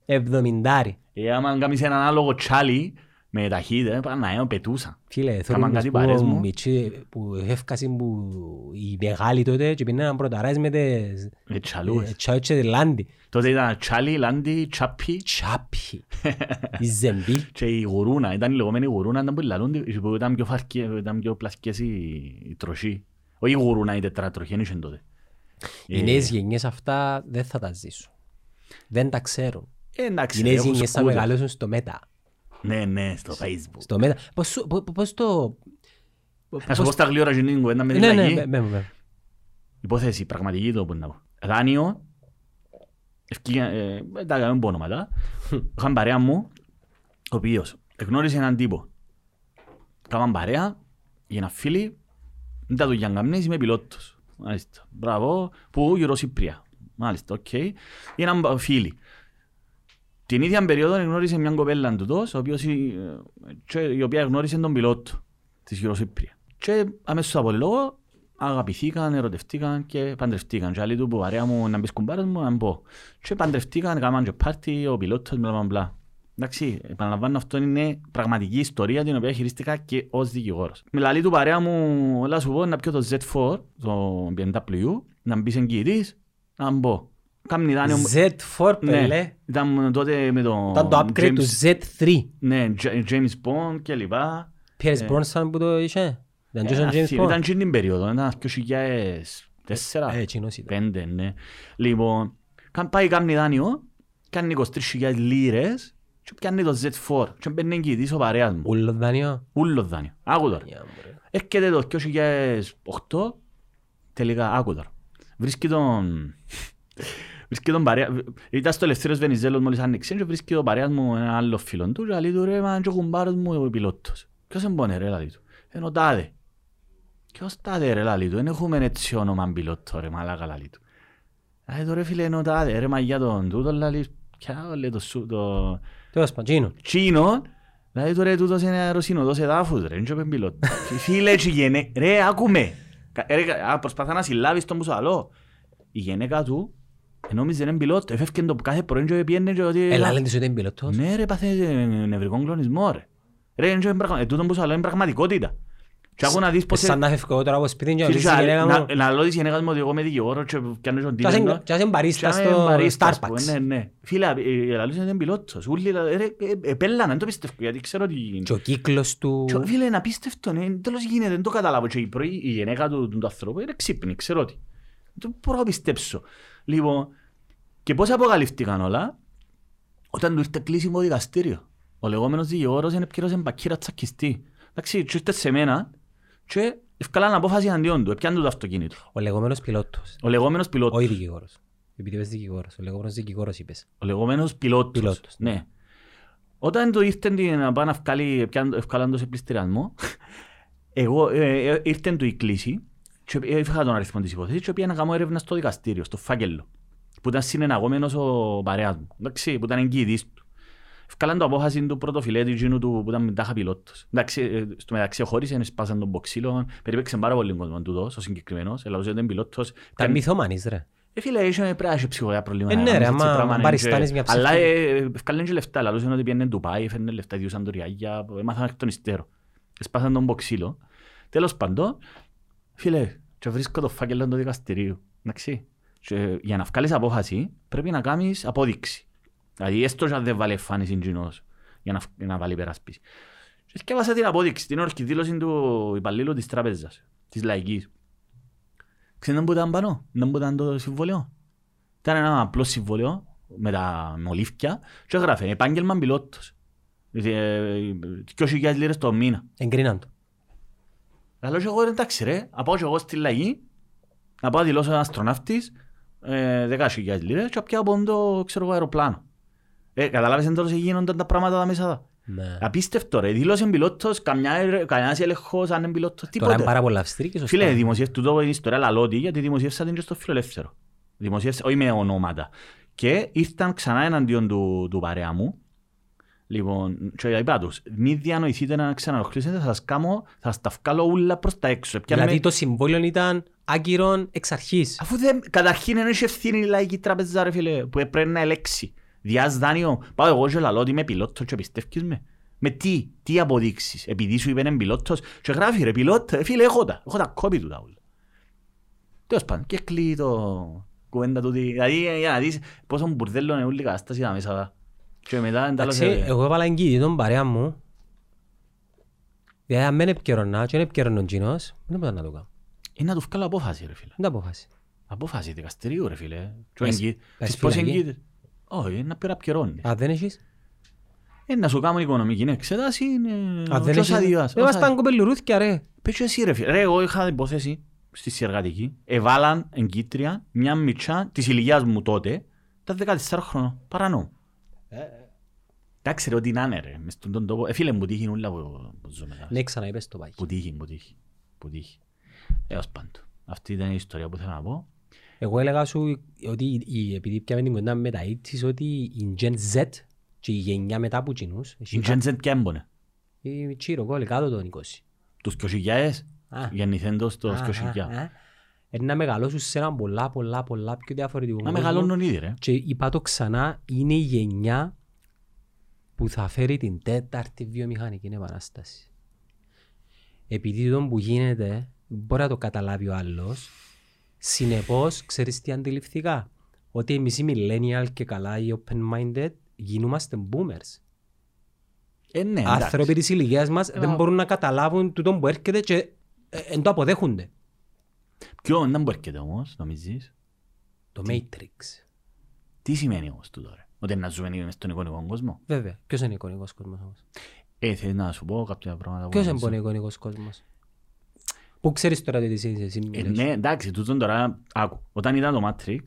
εβδομηντάρι. Ε, άμα κάνεις έναν άλογο τσάλι, με ταχύτητα, πάνε να πετούσα. Φίλε, θέλω Κάμαν να κάτι σου πω παρές μου. μητσί που έφκασαν που οι μεγάλοι τότε και πήγαιναν πρωταράς με τις Με τσαλούες. ε, τσάου και τη λάντι. Τότε ήταν τσάλι, λάντι, τσάπι Τσάπι, η ζεμπή. και η γουρούνα. Ήταν η λεγόμενη γουρούνα, ήταν που λαλούν, που ήταν πιο φαρκές, ήταν πιο πλασικές οι οι τροχοί. Όχι η γουρούνα, η τετρατροχή, δεν είχε τότε. Οι Ε, νέες γενιές αυτά δεν θα τα ζήσουν. Δεν τα ξέρουν. ε, εντάξει, Οι νέες έχουν γενιές θα σκούτερ. μεγαλώσουν στο μέτα. Ναι, ναι, στο facebook. Στο μέτα. Πώς σου- πο- πώς το... Να σου πω στα γλύωρα και την κουβέντα με τη Ναι, ναι, λαγή. με- με- με. Υπόθεση, πραγματική το που να πω. Δάνειο, ευκήγα, ε, δεν τα κάνουμε ονόματα. Είχαν παρέα μου, ο οποίος εγνώρισε έναν τύπο. Κάμαν παρέα, για ένα φίλοι, δεν τα δουλειά καμνές, είμαι πιλότος. Μάλιστα, μπράβο, που γύρω Σύπρια. Μάλιστα, οκ. Έναν φίλοι. Την ίδια περίοδο γνώρισε μια κοπέλα του τός, ο οποίος, ε, και η οποία γνώρισε τον πιλότο της Eurocypria. Και αμέσως από λόγο αγαπηθήκαν, ερωτευτήκαν και παντρευτήκαν. Και άλλοι του που παρέα μου να μπεις κουμπάρες μου να μπω. Και παντρευτήκαν, έκαναν και πάρτι, ο πιλότος, μπλα μπλα μπλα. Εντάξει, επαναλαμβάνω αυτό είναι πραγματική ιστορία την οποία χειρίστηκα και ως δικηγόρος. Με λαλή του παρέα μου, όλα σου πω, να πιω το Z4, το BMW, να μπεις εγγυητής, να μπω. Κάμνη δάνειο... Z4 Ναι, πέλε. ήταν τότε με τον Ήταν το upgrade του James- Z3. Ναι, J- James Bond και λοιπά. Pierce Ε. Bronson που το είχε. Ήταν και ο James Bond. Ήταν και την περίοδο, ήταν 2004, Ε, εκείνος ήταν. 5, ναι. Λοιπόν, καν πάει κάνει δάνειο, κάνει 23.000 λίρες και πιάνει το Z4 και μπαίνει εγκυητής ο παρέας μου. Ούλο δάνειο. Ούλο δάνειο. Άκου τώρα. Για, μωρέ. Έρχεται το 2008, τελικά άκου τώρα. Βρίσκει τον... Βρίσκει τον παρέα... Ήταν στο Ελευθέριος Βενιζέλος μόλις άνοιξε και βρίσκει τον παρέας μου ένα άλλο φίλο του και λέει του ρε μα και ο κουμπάρος μου ο πιλότος. Ποιος εμπονε ρε λέει του. Είναι ο τάδε. Ποιος τάδε ρε λέει του. Δεν έχουμε έτσι όνομα πιλότο ρε μαλάκα λέει του. Λέει του ρε φίλε είναι ο τάδε ρε μα για τον τούτο λέει ποια λέει το σου το... Τέλος πάντων, εκείνο. Τσίνο, δηλαδή τώρα τούτος είναι αεροσύνοδος εδάφους ρε, είναι πιλότος. Φίλε και γενέ, ρε άκουμε. Κα- ρε, κα- α, Προσπαθά να συλλάβεις τον που σου άλλο. Η γενέκα του νόμιζε είναι πιλότο, έφευκε το κάθε πρωί και πιένε και ότι... Έλα, λένε ότι είναι πιλότος. Ναι ρε, πάθε ε, νευρικό κλονισμό ρε. Ρε, είναι πραγμα- ε, τούτο που σου άλλο είναι πραγματικότητα. Και άκου να δεις Ε, πως... Σαν να φεύγω τώρα από σπίτι και να Φίλε, ρωτήσεις τη γυναίκα μου. να- Να λέω της γενέκας μου ότι εγώ είμαι δικηγόρος και πιάνω τον Και ας είναι- τίτλο. και ας είναι μπαρίστα Και είμαι στο μπαρίστας που, Starbucks. Ναι, ναι. Φίλε, ε, ε, λαλούς είναι πιλότος. Ούλοι, λα- ρε, ε, επέλανα, δεν το πιστεύω, γιατί ξέρω ότι... Και ο κύκλος του... Και, Φίλε, είναι απίστευτο, ναι, τέλος γίνεται, δεν το καταλάβω. Και η πρωί, η γενέκα του, του ανθρώπου είναι ξύπνη, ξέρω ότι. Δεν μπορώ να πιστέψω. Λοιπόν, και πώς αποκαλύφθηκαν όλα, όταν του ήρθε κλείσιμο δικαστήριο. Ο λεγόμενος δικηγόρος είναι επικύρωσε μπακύρα τσακιστή. Εντάξει, και ήρθε σε μένα και ευκάλαν απόφαση αντίον του, έπιαν του το αυτοκίνητο. Ο λεγόμενος πιλότος. Ο λεγόμενος πιλότος. Όχι δικηγόρος. Επειδή είπες δικηγόρος. Ο λεγόμενος δικηγόρος είπες. Ο λεγόμενος πιλότος. Πιλότος, Ναι. Όταν του ήρθε την- να πάει να βγάλει, πιάν- ευκάλαν το σε πληστηριασμό, εγώ, ε, ε, ήρθε του η κλίση και είχα τον αριθμό της υπόθεσης και πήγα να κάνω έρευνας στο δικαστήριο, στο φάκελο, που ήταν συνεναγόμενος ο παρέας μου, εντάξει, που ήταν εγγυητής του. Ευκάλαν το απόφαση του πρωτοφιλέτη εκείνου του που ήταν μετάχα πιλότος. Εντάξει, ε, στο μεταξύ χώρισε, σπάσαν τον μποξίλο, περίπαιξε πάρα πολύ κόσμο τούτος, ο συγκεκριμένος, ελαούσε ότι ήταν πιλότος. Τα μυθομανείς ρε. Ε, φίλε, είχε πρέπει να έχει ψυχολογικά προβλήματα. Ε, ναι, να ρε, κάνεις έτσι άμα πράγμα, ναι, παριστάνεις και- μια Αλλά ψυχή. ε, ευκάλεν και λεφτά. Λαλούσαν ότι πήγαινε Ντουπάι, έφερνε λεφτά, διούσαν τουριάγια, έμαθαν εκ των υστέρων. Εσπάσαν τον μποξίλο. Τέλος πάντων, φίλε, και βρίσκω το φάκελο του δικαστηρίου. Εντάξει. Και για να βγάλεις απόφαση, πρέπει να κάνεις απόδειξη. Δηλαδή, έστω και αν δεν βάλει εμφάνιση κοινός, για να, για να βάλει υπεράσπιση. Και σκέφασα την απόδειξη, την όρκη δήλωση του υπαλλήλου της τράπεζας, της λαϊκής. Ξέρετε που ήταν πάνω, δεν που ήταν το συμβόλαιο; Ήταν ένα απλό συμβόλαιο με τα μολύφκια και έγραφε επάγγελμα πιλότος. Δηλαδή, 2.000 λίρες το μήνα. Εγκρίναν το. Αλλά και εγώ ρε, εντάξει ρε, να πάω και εγώ στη λαγή, να πάω να δηλώσω ένα αστροναύτης, ε, 10.000 λίρες και να πιάω από το ξέρω εγώ, αεροπλάνο. Ε, καταλάβεις εν τέλος γίνονταν τα πράγματα τα μέσα εδώ. Ναι. Απίστευτο ρε, δήλωσε πιλότος, καμιά, ερε- κανένας έλεγχος αν είναι πιλότος, Τώρα τίποτε. είναι πάρα πολλά αυστηρή και σωστά. Φίλε, δημοσιεύσε τούτο η ιστορία λαλότη γιατί δημοσιεύσα την και στο φιλελεύθερο. Δημοσιεύσα, όχι με ονόματα. Και ήρθαν ξανά εναντίον του, του παρέα μου. Λοιπόν, και είπα τους, μη διανοηθείτε να ξαναροχλήσετε, θα σας κάνω, θα σας τα βγάλω ούλα προς τα έξω. Πιάνε- Δηλαδή το συμβόλαιο ήταν άγκυρον εξ αρχής. Αφού δεν, καταρχήν δεν έχει ευθύνη η λαϊκή τράπεζα ρε φίλε, που έπρεπε να ελέξει. Διάς δάνειο, πάω εγώ και λαλώ ότι είμαι πιλότος και πιστεύεις με. Με τι, τι αποδείξεις, επειδή σου είπε είναι πιλότος και γράφει ρε πιλότο, ε, φίλε έχω τα, έχω τα κόπη του τα όλα. Τέλος πάντων, και κλείει το κουβέντα του, δηλαδή ε, για να δεις πόσο μπουρδέλο είναι όλη η κατάσταση τα μέσα. δα. Και μετά Εντάξει, εντάλλωσε, εγώ έβαλα εγγύη τον παρέα μου. Δηλαδή αν δεν επικαιρονά και δεν επικαιρονών κοινός, δεν μπορώ να το κάνω. Είναι να του βγάλω απόφαση ρε φίλε. Δεν τα αποφάσει. Απόφαση δικαστηρίου ρε φίλε. Και ο Πες- εγγύ- πες της πώς φυλακή. εγγύεται. Όχι, είναι να πειραπκαιρώνεις. Αν δεν έχεις, Ε, να σου κάνουν οικονομική εξέταση είναι αν δεν όσα έχεις, διάς. δεν μας πάνε κοπελουρούθια ρε. Πες εσύ ρε φίλε. Ρε, εγώ είχα την υπόθεση στη Σιεργατική. Εβάλαν εγκύτρια μια μητσά της ηλικίας μου τότε, τα 14 χρονών. Παρανό. Εντάξει ρε, ό,τι να είναι ρε. Μες στον τον τόπο. Ε, φίλε μου τύχει ούλα που που ζούμε. τώρα. Ναι, ξαναείπες το πάγι. Που τύχει, που τύχει. Που τύχει. Έως πάντων. Αυτή ήταν η ιστορία που θέλω να πω. Εγώ έλεγα σου ότι η- η- επειδή πιάμε την κοντά με τα ίτσις ότι η Gen Z και η γενιά μετά από κοινούς, Η Gen Z ποια έμπονε; η Τσίρο κόλλη κάτω των 20. Τους 2000 Α. γεννηθέντος το Α, 2000. α, α. Ε, Να μεγαλώσουν σε έναν πολλά πολλά πολλά πιο διαφορετικό Να κόσμο. μεγαλώνουν ήδη ρε. Και είπα το ξανά, είναι η γενιά που θα φέρει την τέταρτη βιομηχανική επανάσταση. Επειδή το που γίνεται, μπορεί να το καταλάβει ο άλλος, συνεπώς, ξέρεις τι αντιληφθήκα; Ότι εμείς οι millennial και καλά οι open-minded γινούμαστε boomers. Ε, ναι, εντάξει. Άνθρωποι της ηλικίας μας δεν μα- μπορούν να καταλάβουν τούτο που έρχεται και ε, εν το αποδέχονται. Ποιο δεν μπορεί έρχεται όμως, νομίζεις; Το Matrix. Τι σημαίνει όμως τούτο ρε; Ότι να ζούμε μες στον εικονικό κόσμο; Βέβαια. Ποιος είναι ο εικονικός κόσμος όμως; Ε, θέλεις να σου πω κάποια πράγματα. που Ποιος να είναι ο σου- εικονικός κόσμος; Πού ξέρεις τώρα τι είσαι εσύ Ε, simulation. ναι, εντάξει, τούτον τώρα, άκου, όταν είδα το Matrix,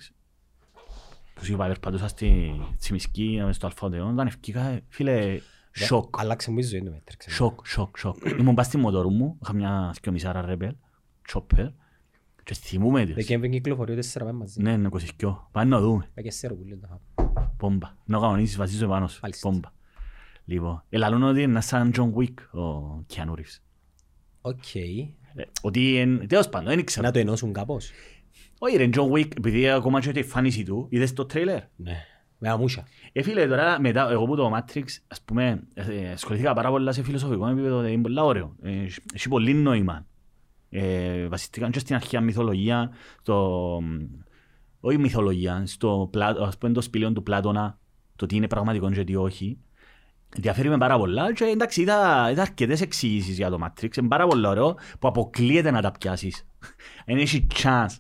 που σου είπα, περπατούσα στη Τσιμισκή, μες στο Αλφαδεόν, όταν ευκήκα, φίλε, σοκ, Άλλαξε μου η ζωή το Matrix. σοκ, σοκ, σοκ. Ήμουν πας στη μοτορού μου, είχα μια σκιομισάρα Rebel, chopper, και θυμούμαι τις. Δεκέμβρη κυκλοφορεί τέσσερα πέμπ μαζί. Ναι, είναι 22. Πάμε να δούμε. Πάει και σέρο πουλί το χάπ. Πόμπα. Να κανονίσεις, βασίζω επάνω σου. Μάλιστα. Πόμπα. Λοιπόν, ελαλούν ότι είναι σαν John Wick ο Keanu Reeves. OK. Ε, Ότι, εν- τέλος πάντων, δεν ήξερα. Να το ενώσουν κάπως. Όχι ρε, John Wick, επειδή ακόμα και τη εμφάνιση του, είδες το τρέιλερ; Ναι. Με αμούσα. Ε, φίλε, τώρα μετά, εγώ που το Matrix, ας πούμε, ε, ασχολήθηκα πάρα πολλά σε φιλοσοφικό επίπεδο, δηλαδή είναι πολλά ωραίο. Ε, Έχει πολύ νόημα. Ε, βασιστήκαν και στην αρχαία μυθολογία, στο, όχι μυθολογία, στο, πλά- ας πούμε, το σπηλαίο του Πλάτωνα, το τι είναι πραγματικό και τι όχι. Διαφέρει με πάρα πολλά και εντάξει είδα, είδα αρκετές εξηγήσεις για το Matrix, είναι πάρα πολύ ωραίο που αποκλείεται να τα πιάσεις. Δεν έχει chance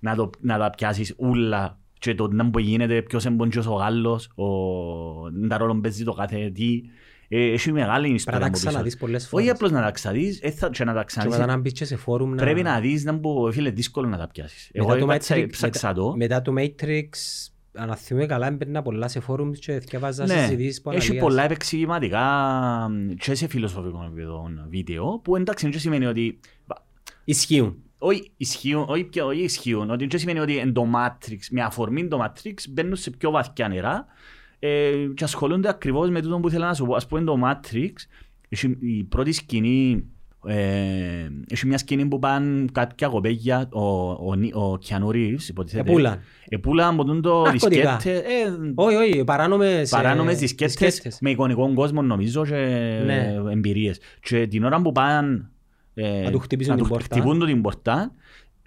να, το, να τα πιάσεις ούλα και το να μπορεί γίνεται ποιος είναι μποντζός ο Γάλλος, ο, τα ρόλο παίζει το κάθε τι. Ε, έχει μεγάλη Πρέπει ιστορία να τα από πίσω. ξαναδείς πολλές Όχι φορές. απλώς να τα ξαδείς, ε, θα- και να τα Και ξαναδείς. μετά να μπεις και σε φόρουμ να... Πρέπει να δεις, να μπω, φίλε, δύσκολο να τα πιάσεις. Εγώ Μετά το έπατσα- Matrix- ψάξα το. Μετά το Matrix, αν θυμούμαι καλά, έμπαιρνα πολλά σε φόρουμ και διαβάζα Ναι, συζητήσεις που έχει αναλύας. πολλά επεξηγηματικά μ, και σε φιλοσοφικό επίπεδο βίντεο που εντάξει δεν σημαίνει ότι Ισχύουν. όχι ισχύουν, όχι, πια- όχι ισχύουν, ότι δεν σημαίνει ότι εν το Matrix, με αφορμή το Matrix μπαίνουν σε πιο βαθιά νερά ε, και ασχολούνται ακριβώς με τούτο που ήθελα να σου πω. Ας πούμε το Matrix, έχει η πρώτη σκηνή, ε, έχει μια σκηνή που πάνε κάποια κοπέγια, ο, ο, Νι- ο Keanu Reeves, υποτίθεται. Επούλαν. Επούλαν από τον το Ναρκωτικά. δισκέτε, ε, Όχι, όχι, παράνομες... ε, παράνομες δισκέτες με εικονικό κόσμο νομίζω και Ναι. εμπειρίες. Και την ώρα που πάνε ε, Να του χτυπήσουν να την του πόρτα. χτυπούν του την πόρτα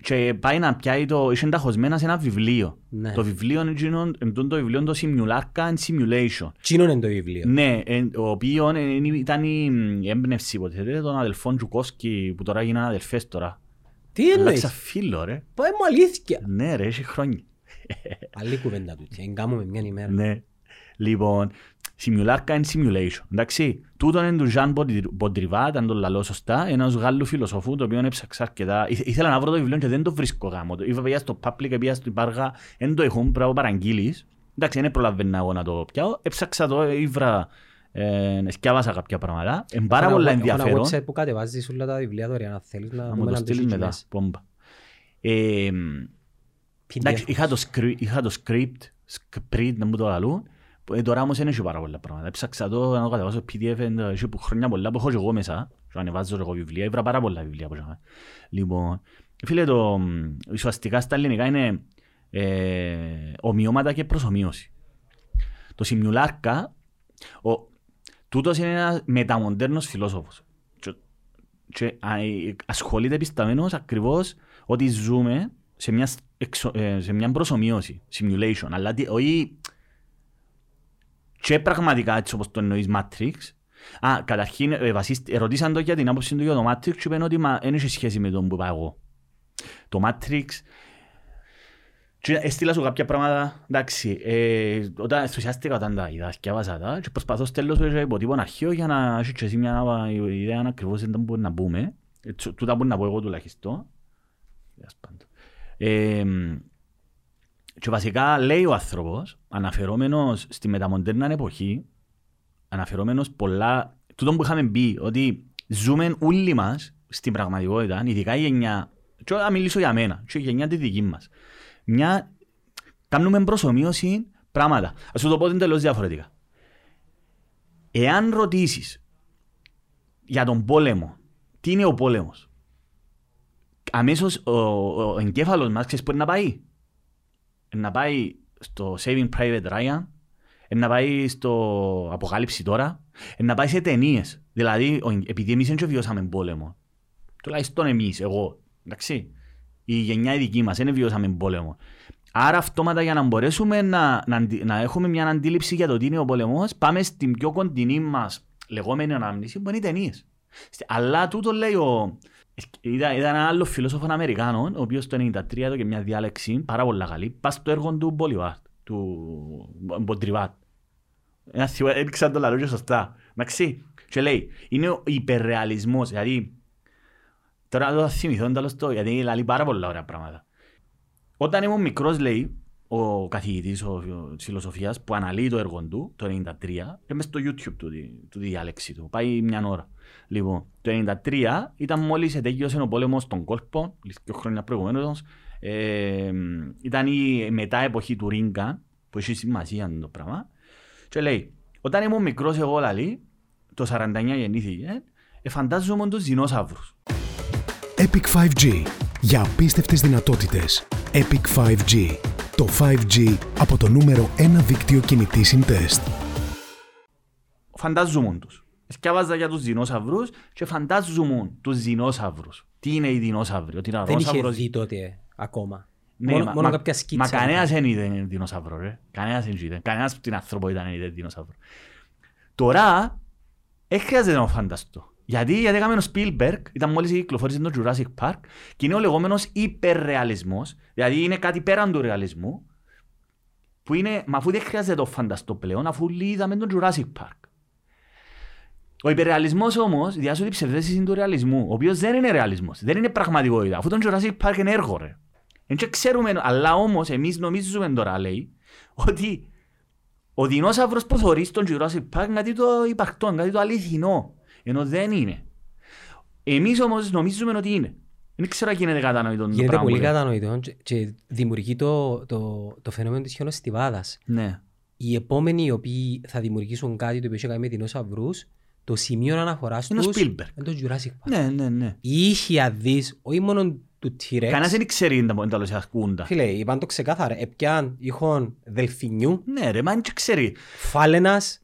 και πάει να πιάει το, είσαι ενταχωσμένας σε ένα βιβλίο. Ναι. Το βιβλίο είναι εκείνο- είναι το βιβλίο το Simulacra and Simulation. Τσίνον είναι το βιβλίο. Ναι, ε, ο οποίο ε, είναι- ήταν η η έμπνευση υποτίθεται των αδελφών Τζουκόσκι που τώρα γίνανε αδελφές τώρα. Τι εννοείς; Αλλάξα φίλο ρε. Πάει μου αλήθεια. Ναι ρε, έχει χρόνια. Άλλη κουβέντα του. Εγκάμουμε μια ημέρα. Ναι. Λοιπόν, Simulacra and Simulation. Εντάξει, τούτο είναι του Jean Baudrillard, αν το λαλώ σωστά, ένας Γάλλου φιλοσοφού, το οποίο έψαξα αρκετά. Ήθε- Ήθελα να βρω το βιβλίο και δεν το βρίσκω γάμο. Είπα παιδιά στο public, πήγα στο Υπάργα, δεν το έχουν, πρέπει να παραγγείλεις. Εντάξει, δεν προλαβαίνα εγώ να το πιάω. Έψαξα το, ήβρα, ε, σκιάβασα κάποια πράγματα. Είναι πάρα Έχω πολλά ένα- έχω ένα ενδιαφέρον. website που κατεβάζεις όλα τα βιβλία δωρεάν, αν θέλεις να Να μου δούμε το να στείλεις μετά, δοκιμάσεις. πόμπα. Ε, Εντάξει, PDF. είχα το, script, είχα το script, script να μου το λαλούν, που, ε, τώρα όμως δεν έχει πάρα πολλά πράγματα. Έψαξα το, να το κατεβάσω PDF, ε, έχει που χρόνια πολλά που έχω και εγώ μέσα, και ανεβάζω και εγώ βιβλία, ήβρα πάρα πολλά βιβλία από εκεί. Λοιπόν, φίλε, το, μ, ουσιαστικά στα ελληνικά είναι ε, ομοιώματα και προσωμείωση. Το Σιμιουλάρκα, ο, τούτος είναι ένας μεταμοντέρνος φιλόσοφος. Και, και α, ε, ασχολείται πισταμένος ακριβώς ότι ζούμε σε μια, σ- εξο, ε, σε μια προσωμείωση, simulation, αλλά τι- όχι και πραγματικά έτσι όπως το εννοείς Matrix. Α, καταρχήν ε, βασίστη- ερωτήσαν το για την άποψη του για το Matrix και είπαν ότι μα, δεν έχει σχέση με τον που είπα εγώ. Το Matrix και έστειλα σου κάποια πράγματα, εντάξει, ε, όταν ενθουσιάστηκα όταν τα είδα, σκιάβασα τα και προσπαθώ στέλνω σου υποτύπων αρχείο για να έχεις και εσύ μια ιδέα αν ακριβώς δεν μπορεί να μπούμε. Ε, τσο- Τούτα μπορεί να πω εγώ τουλάχιστον. Τέλος πάντων. Ε, και βασικά λέει ο άνθρωπος, αναφερόμενος στη μεταμοντέρνα εποχή, αναφερόμενος πολλά, τούτο που είχαμε πει, ότι ζούμε όλοι μας στην πραγματικότητα, ειδικά η γενιά, και να μιλήσω για μένα, και η γενιά τη δική μας, μια, κάνουμε προσωμείωση πράγματα. Ας σου το πω τελώς διαφορετικά. Εάν ρωτήσεις για τον πόλεμο, τι είναι ο πόλεμος, αμέσως ο, ο εγκέφαλος μας ξέρεις πού είναι να πάει; Είναι να πάει στο Saving Private Ryan, είναι να πάει στο Αποκάλυψη τώρα, είναι να πάει σε ταινίες. Δηλαδή, ο- επειδή εμείς δεν βιώσαμε πόλεμο, τουλάχιστον εμείς, εγώ, εντάξει, η γενιά η δική μας, δεν βιώσαμε πόλεμο. Άρα αυτόματα για να μπορέσουμε να, να, αντι- να έχουμε μια αντίληψη για το τι είναι ο πόλεμος, πάμε στην πιο κοντινή μας λεγόμενη ανάμνηση που είναι οι ταινίες. Στη- Αλλά τούτο λέει ο, Είδα, είδα ένα άλλο φιλόσοφο Αμερικάνο, ο οποίος το 1993 έδωκε μια διάλεξη πάρα πολύ καλή, πας στο έργο του Μπολιβάρ, του Μποντριβάτ. Ένα θυο, έδειξα το λαλό και σωστά. Εντάξει, και λέει, είναι ο υπερρεαλισμός, δηλαδή, τώρα το θα θυμηθώ τέλος το, γιατί λέει πάρα πολλά ωραία πράγματα. Όταν ήμουν μικρός, λέει, ο καθηγητής της φιλοσοφίας που αναλύει το έργο του, το 1993, και μέσα στο YouTube του, του διάλεξη του, πάει μια ώρα. Λοιπόν, το 1993 ήταν μόλις ετέγιωσε ο πόλεμος των κόλπων, δύο χρόνια προηγουμένως, ε, ήταν η μετά εποχή του Ρίγκα, που έχει σημασία το πράγμα, και λέει, όταν ήμουν μικρός εγώ λαλή, το 49 γεννήθηκε, ε, φαντάζομαι τους δεινόσαυρους. Epic 5G. Για απίστευτες δυνατότητες. Epic 5G. Το 5G από το νούμερο 1 δίκτυο κινητή συντεστ. Φαντάζομαι τους. Σκιάβαζα για τους δεινόσαυρους και φαντάζομαι τους δεινόσαυρους. Τι είναι οι δεινόσαυροι, ότι είναι Δεν είχε δει τότε ακόμα. Ναι, μόνο, μα, μόνο μα, κάποια σκίτσα. Μα κανένας δεν είδε δεινόσαυρο, ρε. Κανένας δεν είδε. Κανένας από την άνθρωπο ήταν είδε δεινόσαυρο. Τώρα, δεν χρειάζεται να το φανταστώ. Γιατί, γιατί έκαμε ο Spielberg, ήταν μόλις κυκλοφόρησε το Jurassic Park και είναι ο λεγόμενος υπερρεαλισμός, δηλαδή είναι κάτι πέραν του ρεαλισμού, που είναι, μα αφού δεν χρειάζεται να το φανταστώ πλέον, αφού είδαμε τον Jurassic Park. Ο υπερρεαλισμός όμως διάσω την ψευδέστηση του ρεαλισμού, ο οποίος δεν είναι ρεαλισμός, δεν είναι πραγματικότητα, αφού τον Jurassic Park είναι έργο ρε. Δεν ξέρουμε, αλλά όμως εμείς νομίζουμε τώρα, λέει, ότι ο δεινόσαυρος που θωρεί στον Jurassic Park είναι κάτι το υπαρκτό, κάτι το αληθινό. Ενώ δεν είναι. Εμείς όμως νομίζουμε ότι είναι. Δεν ξέρω αν γίνεται κατανοητό. Γίνεται πολύ κατανοητό και δημιουργεί το, το, το φαινόμενο της χιονοστιβάδας. Ναι. Οι επόμενοι οι οποίοι θα δημιουργήσουν κάτι το οποίο έχει κάνει με δεινόσαυρους, το σημείο αναφοράς Είναι ο τους Spielberg. είναι το Jurassic Park. Ναι, ναι, ναι. Οι ήχοι αδείς, όχι μόνο του T-Rex, Κανένας δεν ξέρει να τα λόγια ακούντα. φίλε, είπαν το ξεκάθαρα, έπιαν ήχον δελφινιού, Ναι ρε, μα δεν ξέρει. φάλαινας,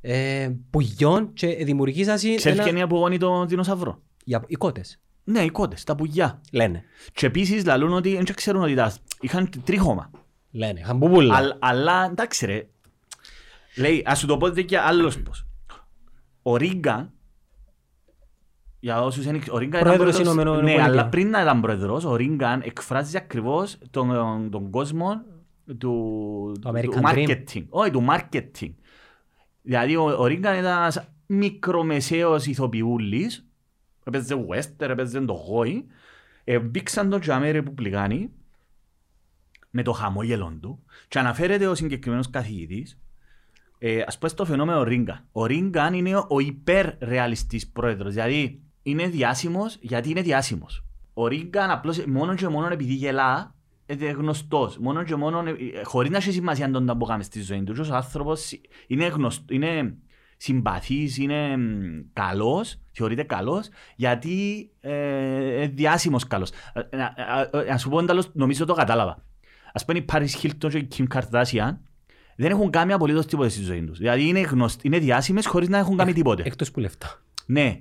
ε, πουλιών και δημιουργήσασαι Ξέρεις ένα... ποια είναι η απογόνη των δεινοσαυρών. Οι, απο- οι κότες, Ναι, οι κότες, τα πουλιά. λένε. Και επίσης λαλούν ότι δεν ξέρουν ότι τα είχαν τρίχωμα. Λένε, είχαν πουπούλα. Αλλά, αλλά εντάξει ρε. Λέει, ας σου το πω και άλλος πώς. Ο Ρίγκαν, για όσους είναι, ο Ρίγκαν ήταν Πρόεδρος πρόεδρος, Ηνωμένων ναι, Πολιτειών. αλλά πριν να ήταν πρόεδρος, ο Ρίγκαν εκφράζει ακριβώς τον, τον κόσμο του, Το του American Dream. marketing. Όχι, του marketing. Δηλαδή ο, ο Ρίγκαν ήταν ένας μικρομεσαίος ηθοποιούλης, έπαιζε western, έπαιζε το γόη, ε, μπήξαν τον τζαμί ρεπουμπλικάνοι, με το χαμόγελο του και αναφέρεται ο συγκεκριμένος καθηγητής ε, ας πούμε στο φαινόμενο Ρίγκαν. Ο Ρίγκαν είναι ο υπερρεαλιστής πρόεδρος, δηλαδή είναι διάσημος γιατί είναι διάσημος. Ο Ρίγκαν απλώς μόνο και μόνο επειδή γελά είναι γνωστός. Μόνο και μόνο, ε, χωρίς να έχει σημασία τον που κάνει στη ζωή του. Και Ο άνθρωπος είναι, γνωστ, είναι συμπαθής, είναι μ, καλός, θεωρείται καλός, γιατί ε, είναι διάσημος καλός. Ε, να- ε, ε, Να σου πω εντάλλως, νομίζω το κατάλαβα. Ας πούμε η Paris Hilton και η Kim Kardashian δεν έχουν κάνει απολύτως τίποτα στη ζωή τους. Δηλαδή είναι, γνωστ, είναι διάσημες χωρίς να έχουν κάνει τίποτε. Εκτός που λεφτά. Ναι.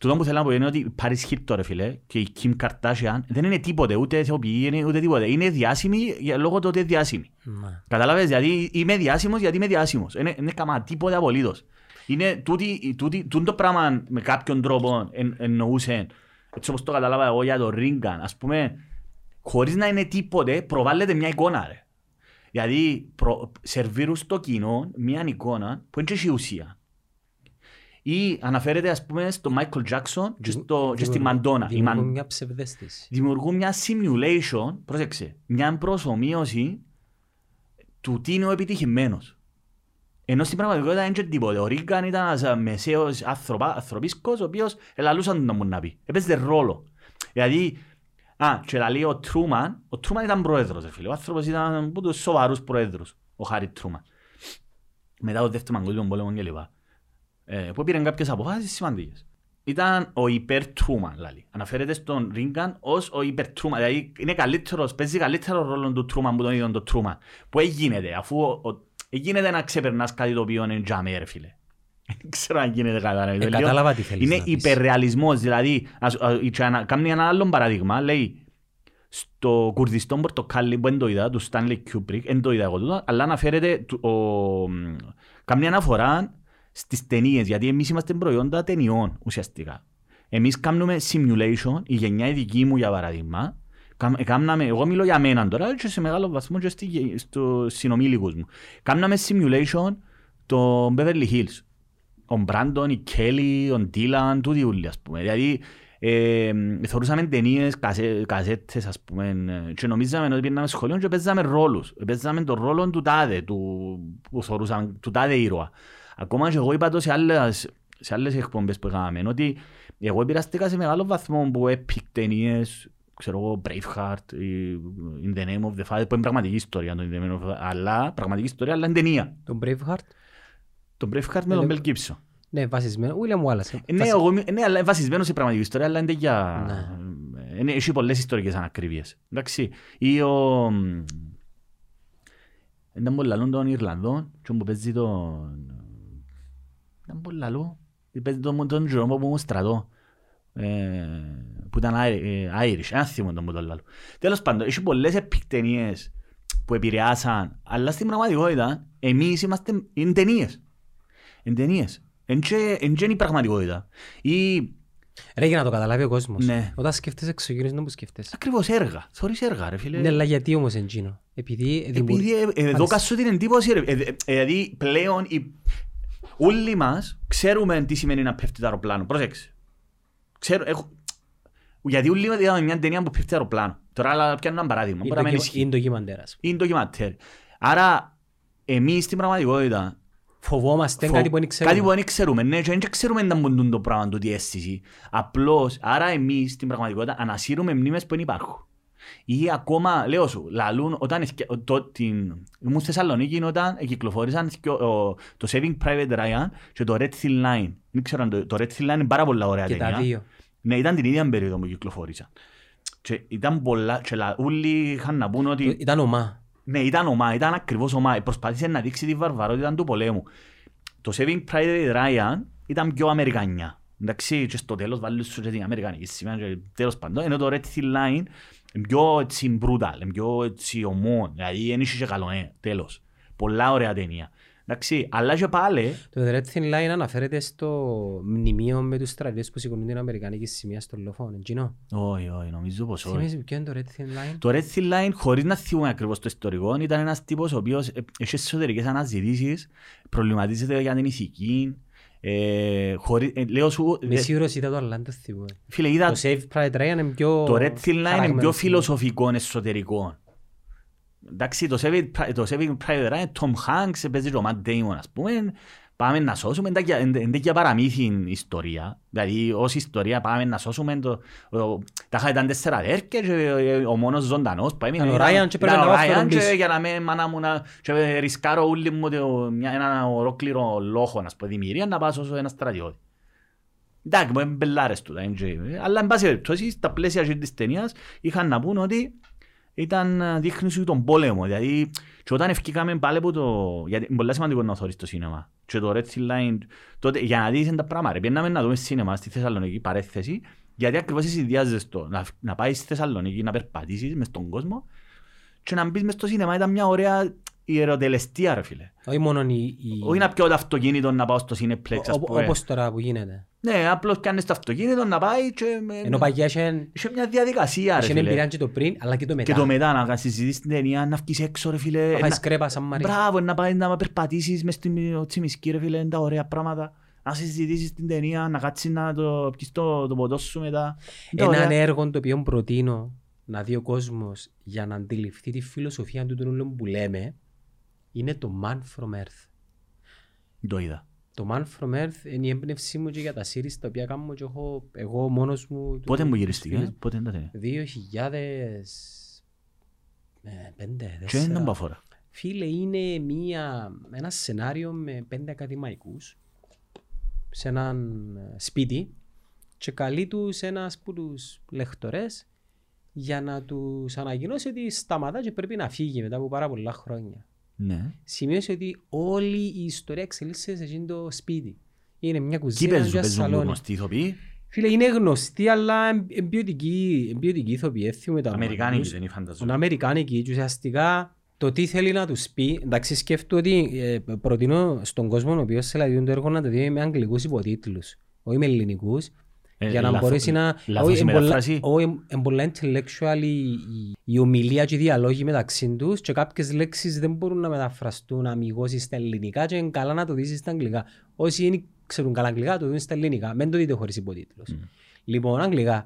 Τούτο που θέλω να πω είναι ότι η Paris Hilton ρε φίλε και η Kim Kardashian δεν είναι τίποτε, ούτε ηθοποιοί, είναι ούτε τίποτε. Είναι διάσημοι για λόγω του ότι είναι διάσημοι. Μα. Κατάλαβες, δηλαδή είμαι διάσημος γιατί είμαι διάσημος. Είναι, είναι καμά τίποτε απολύτως. Είναι τούτη, τούτη, τούτο το πράγμα με κάποιον τρόπο εν, εννοούσε, έτσι όπως το κατάλαβα εγώ για το Ρίγκαν, ας πούμε, χωρίς να είναι τίποτε, προβάλλεται μια εικόνα ρε. Δηλαδή, προ, σερβίρουν στο κοινό μια εικόνα που είναι και η ουσία. Ή αναφέρεται ας πούμε στο Michael Jackson και, στο, και στη Μαντόνα. Η Δημιουργούν Μαν- μια ψευδέστηση. δημιουργούν μια simulation, πρόσεξε, μια προσωμείωση του τι είναι ο επιτυχημένος. Ενώ στην πραγματικότητα δεν είναι τίποτε. Ο Ρίγκαν ήταν ένας ε, μεσαίος άνθρωπα, ανθρωπίσκος, ο οποίος ελαλούσαν τον να μου να πει. Έπαιζε ρόλο. Δηλαδή, α, και λαλεί ο Τρούμαν, ο Τρούμαν ήταν πρόεδρος, ρε φίλε. Ο άνθρωπος ήταν από τους σοβαρούς πρόεδρους, ο Χάρη Τρούμαν. Μετά το δεύτερο παγκόσμιο πόλεμο και λοιπά. Ε, που πήραν κάποιες αποφάσεις σημαντικές. Ήταν ο υπερ Τρούμαν, λαλεί. Αναφέρεται στον Ρίγκαν ως ο υπερ Τρούμαν. Δηλαδή είναι καλύτερος, παίζει καλύτερο ρόλο του Τρούμαν που τον είδαν τον Τρούμαν. Που έγινε, αφού ο, ο, γίνεται να ξεπερνάς κάτι το οποίο είναι τζάμε, ρε φίλε. Δεν ξέρω αν γίνεται κατά να Ε, κατάλαβα τι θέλεις Είναι να πεις. υπερρεαλισμός, δηλαδή, ας, ας, και ανα- κάνει ένα άλλο παράδειγμα, λέει, στο Κουρδιστόν Πορτοκάλι που δεν το είδα, του Stanley Kubrick, δεν το είδα εγώ τούτο, αλλά αναφέρεται, του- ο, μ, κάνει αναφορά στις ταινίες, γιατί εμείς είμαστε προϊόντα ταινιών ουσιαστικά. εμείς κάνουμε simulation, η γενιά η δική μου για παράδειγμα, Κάμ- Κάμναμε, εγώ μιλώ για μένα τώρα και σε μεγάλο βαθμό και στη, στο συνομήλικους μου. Κάμναμε simulation το Beverly Hills. Ο Μπράντον, η Κέλλη, ο Ντίλαν, τούτοι όλοι ας πούμε. Δηλαδή ε, θεωρούσαμε ταινίες, κασέ, κασέτες ας πούμε ε, και νομίζαμε ότι πήγαμε σχολείο και παίζαμε ρόλους. Παίζαμε τον ρόλο του τάδε, του, που θεωρούσαμε, του τάδε ήρωα. Ακόμα και εγώ είπα το σε άλλες, σε άλλες εκπομπές που έκαναμε, ότι εγώ επηρεαστήκα σε μεγάλο βαθμό που epic ταινίες, ξέρω εγώ, Braveheart, ή In the Name of the Father, που είναι πραγματική ιστορία, το In the Name of the Father, αλλά πραγματική ιστορία, αλλά είναι ταινία. Τον Braveheart; Το Braveheart με τον Ε, Mel Gibson. Ναι, βασισμένο. William Wallace. Ε, Ναι, Βασι- εγώ, ναι, αλλά είναι βασισμένος σε πραγματική ιστορία, αλλά είναι για... Ναι. Ε, ναι, Έχει πολλές ιστορικές ανακρίβειες. Εντάξει. Ή ο... Ήταν πολύ λαλό τον Ιρλανδό και μου παίζει τον... Ήταν πολύ λαλό. Παίζει τον τον Τζερόμο που μου στρατό. Ε, που ήταν Άι- ε, Irish. Ένα θύμο τον που τον λαλό. Τέλος πάντων, έχει πολλές επικτενίες που επηρεάσαν, αλλά στην πραγματικότητα εμείς είμαστε... Είναι ταινίες. Είναι ταινίες. Εν και- εν και είναι η πραγματικότητα. Ή Ρε, για να το καταλάβει ο κόσμος. Ναι. Όταν σκέφτεσαι εξωγήινος, είναι που σκέφτεσαι. ακριβώς έργα. Θωρείς έργα ρε φίλε. Ναι, αλλά γιατί όμως εντζίνο. Επειδή δημιουργεί... Επειδή ε, ε, εδώ κάσω την εντύπωση, ρε, ε, ε, δηλαδή πλέον οι- όλοι μας ξέρουμε τι σημαίνει να πέφτει το αεροπλάνο. Πρόσεξε. Ξέρω, έχω... Γιατί όλοι μας είδαμε μια ταινία που πέφτει το αεροπλάνο. Τώρα αλλά πιάνω ένα παράδειγμα. Μπορεί να μην ισχύει. Είναι ντοκιμαντέρας. Είναι ντοκιματέρ. Άρα εμείς στην πραγματικότητα Φοβόμαστε Φο- κάτι που δεν ξέρουμε. Κάτι που δεν ξέρουμε, ναι, και δεν ξέρουμε να μπουν το πράγμα, το τι αίσθηση. Απλώς, άρα εμείς στην πραγματικότητα ανασύρουμε μνήμες που δεν υπάρχουν. Ή ακόμα, λέω σου, λαλούν, όταν εθκε- το, την, ήμουν στη Θεσσαλονίκη όταν κυκλοφόρησαν θκιο- ο- το Saving Private Ryan και το Red Thin Line. Δεν ξέρω αν το, το Red Thin Line είναι πάρα πολλά ωραία Και τα ταινία. δύο. Ναι, ήταν την ίδια περίοδο που κυκλοφόρησαν. Και ήταν πολλά, και λα- όλοι είχαν να πούν ότι... Ήταν ομά. Ναι, ήταν ομά, ήταν ακριβώς ομά. Προσπάθησε να δείξει τη βαρβαρότητα του πολέμου. Το Saving Private Ryan ήταν πιο Αμερικανιά. Εντάξει, και στο τέλος βάλει σου και την Αμερικανική σημαία και τέλος πάντων. Ενώ το Red Thin Line είναι πιο έτσι brutal, είναι πιο έτσι ομό. Δηλαδή δεν είχε και καλό, ε, τέλος. Πολλά ωραία ταινία. Εντάξει, αλλά και πάλι, Το The Red Thin Line αναφέρεται στο μνημείο με τους στρατιώτες που σηκωνούν την Αμερικανική σημεία στο λοφόν. Εντζίνο. όχι, όχι, νομίζω πως όχι. Θυμίζεις ποιο είναι το Red Thin Line; Το Red Thin Line, χωρίς να θυμούμε ακριβώς το ιστορικό, ήταν ένας τύπος ο οποίος ε, έχει εσωτερικές αναζητήσεις, προβληματίζεται για την ηθική, ε, χωρίς, ε, λέω σου, Με ε, σίγουρος είδα το αλλά δεν το θυμούμαι. φίλε, είδα, Το Save Private Ryan είναι πιο... το Red Thin Line είναι χαραγμένος πιο σημείο. φιλοσοφικό εσωτερικό. Εντάξει, το Saving, Pri- το Saving Private Ryan, Tom Hanks, παίζει το Matt Damon, ας πούμε, πάμε να σώσουμε, είναι για- είναι είναι για παραμύθι ιστορία. Δηλαδή, ως ιστορία πάμε να σώσουμε το... ο- Τα είχα ήταν τέσσερα αδέρφια και ε, ο μόνος ζωντανός που έμεινε Ήταν ο Ryan και ήταν πρέπει ο να πάω αυτόν Ryan και πίσω. για να με μάνα μου να και ρισκάρω όλοι μου το- μια- έναν ολόκληρο λόγο, να σου πω, δημιουργία, να πάω σώσω ένα στρατιώτη. Εντάξει, μου είναι μπελάρες του, δεν ξέρω. αλλά εν πάση περιπτώσει, στα πλαίσια αυτής της ταινίας είχαν να πούν ότι ήταν ε, δείχνηση τον πόλεμο. Δηλαδή, και όταν ευκήκαμε πάλι από το... Γιατί είναι πολύ σημαντικό να θωρείς το σίνεμα. Και το Red Sea Line, τότε, για να δεις τα πράγματα. Πήγαμε να δούμε σίνεμα στη Θεσσαλονίκη, παρέθεση, γιατί ακριβώς εσύ συνδυάζεις το. Να, να πάεις στη Θεσσαλονίκη, να περπατήσεις μες στον κόσμο και να μπεις μες στο σίνεμα. Ήταν μια ωραία ιεροτελεστία, ρε φίλε. Όχι μόνο η... η- Όχι να πιω το αυτοκίνητο να πάω στο Cineplex, ας Ω- πούμε. Όπως τώρα που γίνεται. Ναι, απλώς πιάνεις το αυτοκίνητο να πάει και... με- Ενώ παγιά είχε Είχε μια διαδικασία, ρε είχε φίλε. εμπειρία και το πριν, αλλά και το μετά. Και το μετά να συζητήσεις την ταινία, να βγεις έξω ρε φίλε. Να φάει να- σκρέπα σαν Μαρία. Μπράβο, να πάει να περπατήσεις μες στην τσιμισκή ρε φίλε, είναι τα ωραία πράγματα. Να συζητήσεις την ταινία, να κάτσεις να το πιεις το, το ποτό σου μετά. Είναι τα Έναν ωραία. έργο το οποίο προτείνω να δει ο κόσμος για να αντιληφθεί τη φιλοσοφία του του που λέμε είναι το Man from Earth. Το είδα. Το Man from Earth είναι η έμπνευσή μου και για τα series τα οποία κάνω και έχω εγώ μόνος μου. Πότε του- μου τους γυρίστηκε, φίλους. πότε είναι τα ταινία; 2005, Και είναι μπαφορά. Φίλε, είναι μια, ένα σενάριο με πέντε ακαδημαϊκούς σε έναν ε, σπίτι και καλεί τους ένας από τους λεκτορές για να τους ανακοινώσει ότι σταματά και πρέπει να φύγει μετά από πάρα πολλά χρόνια. Ναι. Σημείωσε ότι όλη η ιστορία εξελίσσεται σε εκείνο το σπίτι. Είναι μια Κι κουζίνα, παίζουν, ένα παίζουν σαλόνι. γνωστοί ηθοποιοί; Φίλε, είναι γνωστή, αλλά εμ- εμπιωτική, εμπιωτική ηθοποιή, έθιμε τα Αμερικάνικοι ονόματος. δεν είναι Είναι φανταζόμαι. Αμερικάνικη και ουσιαστικά το τι θέλει να τους πει, εντάξει σκέφτομαι ότι ε, προτείνω στον κόσμο ο οποίος σε δηλαδή το έργο να το δει με αγγλικούς υποτίτλους, όχι με ελληνικούς, Ε, για να λάθο- μπορέσει να... λάθος όχι, η είναι πολλά- μεταφράση. όχι, είναι πολλά intellectual η, η, η ομιλία και οι διαλόγοι μεταξύ τους και κάποιες λέξεις δεν μπορούν να μεταφραστούν αμυγός στα ελληνικά και είναι καλά να το δεις στα αγγλικά. Όσοι δεν ξέρουν καλά αγγλικά το δουν στα ελληνικά. Μην το δείτε χωρίς υποτίτλους. Λοιπόν, αγγλικά.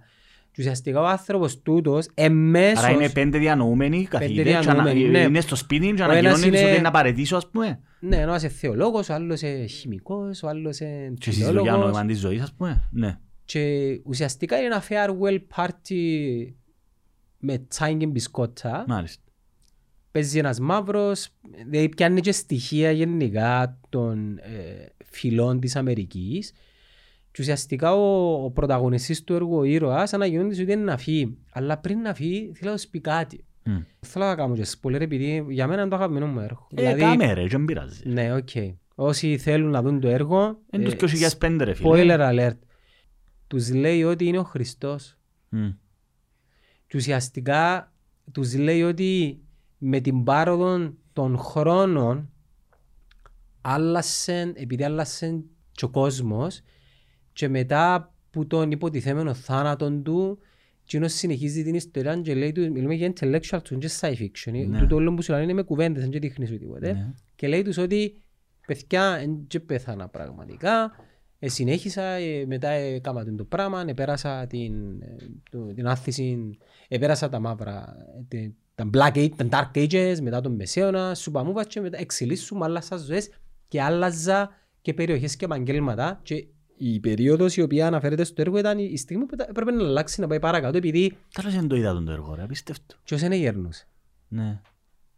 Και ουσιαστικά ο άνθρωπος τούτος εμέσως... Άρα είναι πέντε διανοούμενοι καθηγητές και ανα- διανοούμενοι, ναι. είναι στο σπίτι και Ο ανακοινώνεις ένας είναι- ότι είναι απαραίτητο ας πούμε. Ναι, ένας είναι θεολόγος, ο άλλος είναι χημικός, ο άλλος είναι Και εσείς δουλειά φιλόλογος. νόημα της ζωής ας πούμε. Ναι. Και ουσιαστικά είναι ένα farewell party με τσάιν και μπισκότα. Μάλιστα. Παίζει ένας μαύρος, δηλαδή πιάνει και στοιχεία γενικά των ε, φυλών της Αμερικής. Και ουσιαστικά ο, ο πρωταγωνιστής του έργου, ο ήρωας, αναγεννώνται ότι είναι να φύγει. Αλλά πριν να φύγει, θέλω να σου πει κάτι. Μμ. Θέλω να κάνω και spoiler επειδή για μένα είναι το αγαπημένο μου έργο. Ε, κάμε ρε, δεν πειράζει. ναι, οκ. Όσοι θέλουν να δουν το έργο, Είναι ε, τους 2005 ρε φίλε. spoiler alert. Τους λέει ότι είναι ο Χριστός. Μμ. Και ουσιαστικά τους λέει ότι με την πάροδο των χρόνων άλλασε, επειδή άλλασε και ο κόσμος και μετά που τον υποτιθέμενο θάνατο του εκείνος συνεχίζει την ιστορία και λέει του, μιλούμε για intellectual τους, και sci fiction. Ναι. Τούτο όλο που σου λένε είναι με κουβέντες, δεν δείχνεις σου τίποτε. Ναι. Και λέει τους ότι παιδιά δεν πέθανα πραγματικά. Ε, συνέχισα, ε, μετά έκανα το πράγμα, επέρασα την, ε, το- την άθηση, επέρασα τα μαύρα, ε, τε- τα black age, τα dark ages, μετά τον μεσαίωνα, σου παμούβα και μετά εξελίσσουμε, άλλασα ζωές και άλλαζα και περιοχές και επαγγέλματα και η περίοδος η οποία αναφέρεται στο έργο ήταν η στιγμή που τα- έπρεπε να αλλάξει να πάει παρακάτω επειδή Τέλος δεν το είδα τον το έργο ρε, απίστευτο. ποιος είναι γέρνος. Ναι.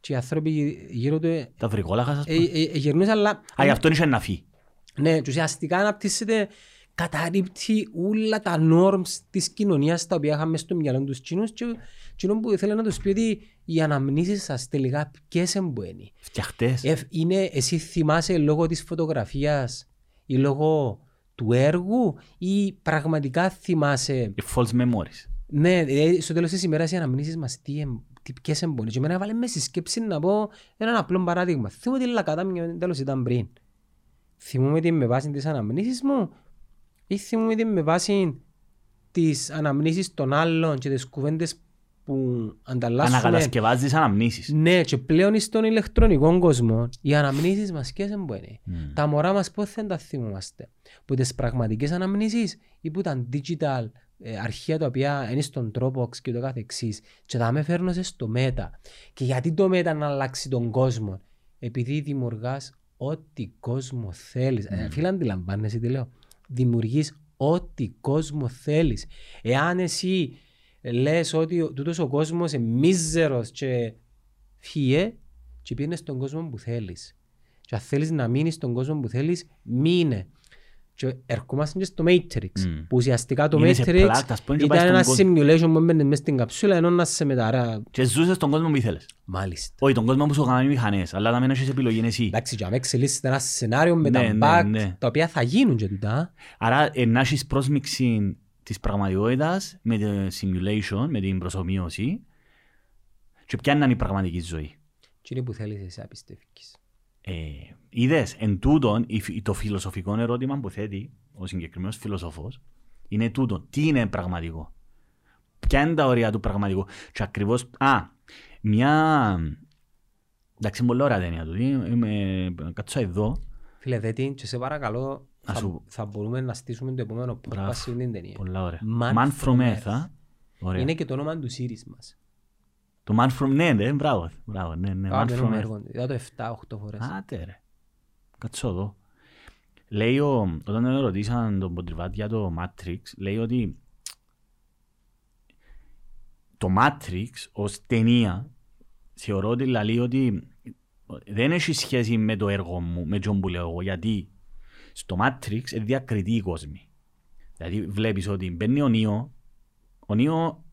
Και οι άνθρωποι γύρω του ε, Τα βρικόλαχα σας ε, πούμε. ε, ε, γερνούσαν αλλά Α, γι' αυτό είχε να φύγει. Ναι, και ουσιαστικά αναπτύσσεται, καταρρύπτει όλα τα norms της κοινωνίας τα οποία είχαμε στο μυαλό τους Κινούς και εκείνο που ήθελα να τους πει ότι οι αναμνήσεις σας τελικά ποιες εμπουένει. Φτιαχτές. Ε, είναι, εσύ θυμάσαι λόγω της φωτογραφίας ή λόγω του έργου ή πραγματικά θυμάσαι; Οι false memories. ναι, δηλαδή, στο τέλος της ημέρας οι αναμνήσεις μας τι, εμ- τι ποιες εμπονεί. Και εμένα έβαλε με στη σκέψη να πω έναν απλό παράδειγμα. Θυμούμαι τη λακάτα μου τέλος ήταν πριν. Θυμούμαι την με βάση τις αναμνήσεις μου ή θυμούμαι την με βάση τις αναμνήσεις των άλλων και τις κουβέντες που ανταλλάσσουμε. Ανακατασκευάζεις αναμνήσεις. Ναι, και πλέον στον ηλεκτρονικό κόσμο οι αναμνήσεις μας ποιες εμπονεί. Μμ. Τα μωρά μας πώς δεν τα θυμούμαστε; Που τις πραγματικές αναμνήσεις ή που τα digital ε, αρχεία τα οποία είναι στον Dropbox και το καθεξής και τα με φέρνω σε στο Meta. Και γιατί το Meta να αλλάξει τον κόσμο; Επειδή δημιουργάς ό,τι κόσμο θέλεις. Ε, φίλε αντιλαμβάνεσαι τι λέω. Δημιουργείς ό,τι κόσμο θέλεις. Εάν εσύ λες ότι ο- τούτος ο κόσμος είναι μίζερος και φύγε και πήγαινες στον κόσμο που θέλεις. Και αν θέλεις να μείνεις στον κόσμο που θέλεις, μείνε. Και ερχόμαστε και στο Matrix. Μμ. Που ουσιαστικά το Είναι σε Matrix πλάκα, ας πούμε, και πάει ήταν ένα στον simulation που έμπαινε μέσα στην καψούλα ενώ να σε μεταρά. Και ζούσες τον κόσμο που ήθελες. Μάλιστα. Όχι, τον κόσμο που σου έκαναν οι μηχανές. Αλλά να μην έχεις επιλογή είναι εσύ. Εντάξει, και αν εξελίσσεται ένα σενάριο με Ναι, τα ναι, bug, ναι. τα οποία θα γίνουν και τούτα. Άρα ε, να έχεις πρόσμιξη της πραγματικότητας με το simulation, με την προσωμείωση και ποια είναι η πραγματική ζωή. Και είναι που θέλεις εσύ να πιστεύεις. Ε, είδες, εν τούτον, η φι- το φιλοσοφικό ερώτημα που θέτει ο συγκεκριμένος φιλοσοφός είναι τούτο. Τι είναι πραγματικό; Ποια είναι τα όρια του πραγματικού; Και ακριβώς, α, μια... Εντάξει, είναι πολύ ωραία ταινία του. Είμαι, κάτσα εδώ. Φίλε Δέτη, και σε παρακαλώ, Να θα, σου- θα μπορούμε να στήσουμε το επόμενο Μπράβο. podcast στην ταινία. Πολλά ωραία. Man Man from from Earth. Earth, α. Ωραία. Είναι και το όνομα του series μας. Το Man from... Ναι, ναι, μπράβο. Μπράβο, ναι, ναι. Man Αγαπημένο from μου Earth. έργο. Είδα το 7-8 φορές. Άτε ρε. Κάτσω εδώ. Λέει ο, όταν τον ρωτήσαν τον Ποντριβάτ για το Matrix, λέει ότι το Matrix ως ταινία θεωρώ ότι λέει ότι δεν έχει σχέση με το έργο μου, με τον που λέω εγώ, γιατί στο Matrix είναι διακριτή η κόσμη. Δηλαδή βλέπεις ότι μπαίνει ο Νίο, ο Νίο ε,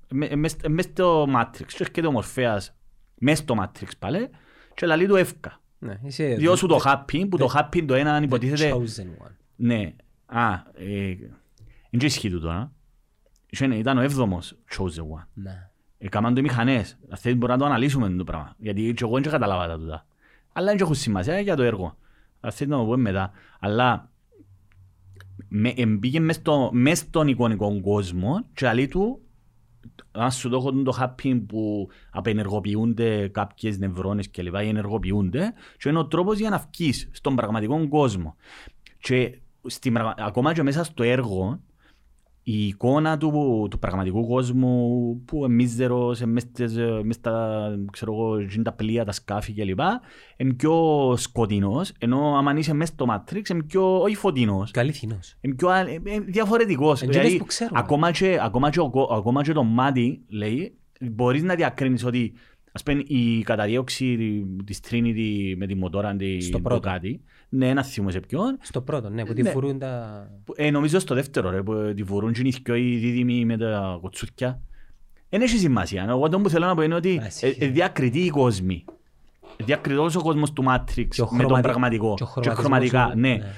μες στο Matrix και έρχεται ο Μορφέας μες στο Matrix πάλι και λαλεί του εύκα. Ναι, είσαι Διό σου το the- happy, που το happy το ένα the υποτίθεται... chosen one. Ναι. Α, ε, δεν ισχύει τούτο, α. Είχε- Ήταν ο έβδομος chosen one. Ναι. Έκαναν το οι μηχανές. Αυτές μπορεί να το αναλύσουμε το πράγμα. Γιατί και εγώ δεν καταλάβα τα τούτα. Αλλά δεν έχουν σημασία για το έργο. Αυτές να το πούμε μετά. Αλλά μπήκε μες στον εικονικό κόσμο και λέει του αν σου το το happy που απενεργοποιούνται κάποιες νευρώνες και λοιπά, ενεργοποιούνται και είναι ο τρόπος για να βγεις στον πραγματικό κόσμο. Και στη, ακόμα και μέσα στο έργο η εικόνα του, του πραγματικού κόσμου που είναι μίζερος, μες στα, ξέρω εγώ, τα πλοία, τα σκάφη κλπ. Είναι πιο σκοτεινός, ενώ αν είσαι μέσα στο Matrix είναι πιο, όχι φωτεινός. Καλύθινος. Είναι πιο ε, διαφορετικός. Δηλαδή, που ξέρουμε. ακόμα, και, ακόμα, και, ακόμα και το μάτι, λέει, μπορείς να διακρίνεις ότι Ας πούμε η καταδίωξη της Trinity με τη μοτόρα της Μποκάτη, ναι, ένα θυμό σε ποιον. Στο πρώτο, ναι, που τη ναι. βουρούν τα... Ε, νομίζω στο δεύτερο, ρε, που τη βουρούν και οι δίδυμοι με τα κοτσούκια. Δεν έχει σημασία. Εγώ το που θέλω να πω είναι ότι ε, διακριτεί οι κόσμοι. Διακριτός ο κόσμος του Matrix με τον πραγματικό. Και χρωματικά, ναι. ναι.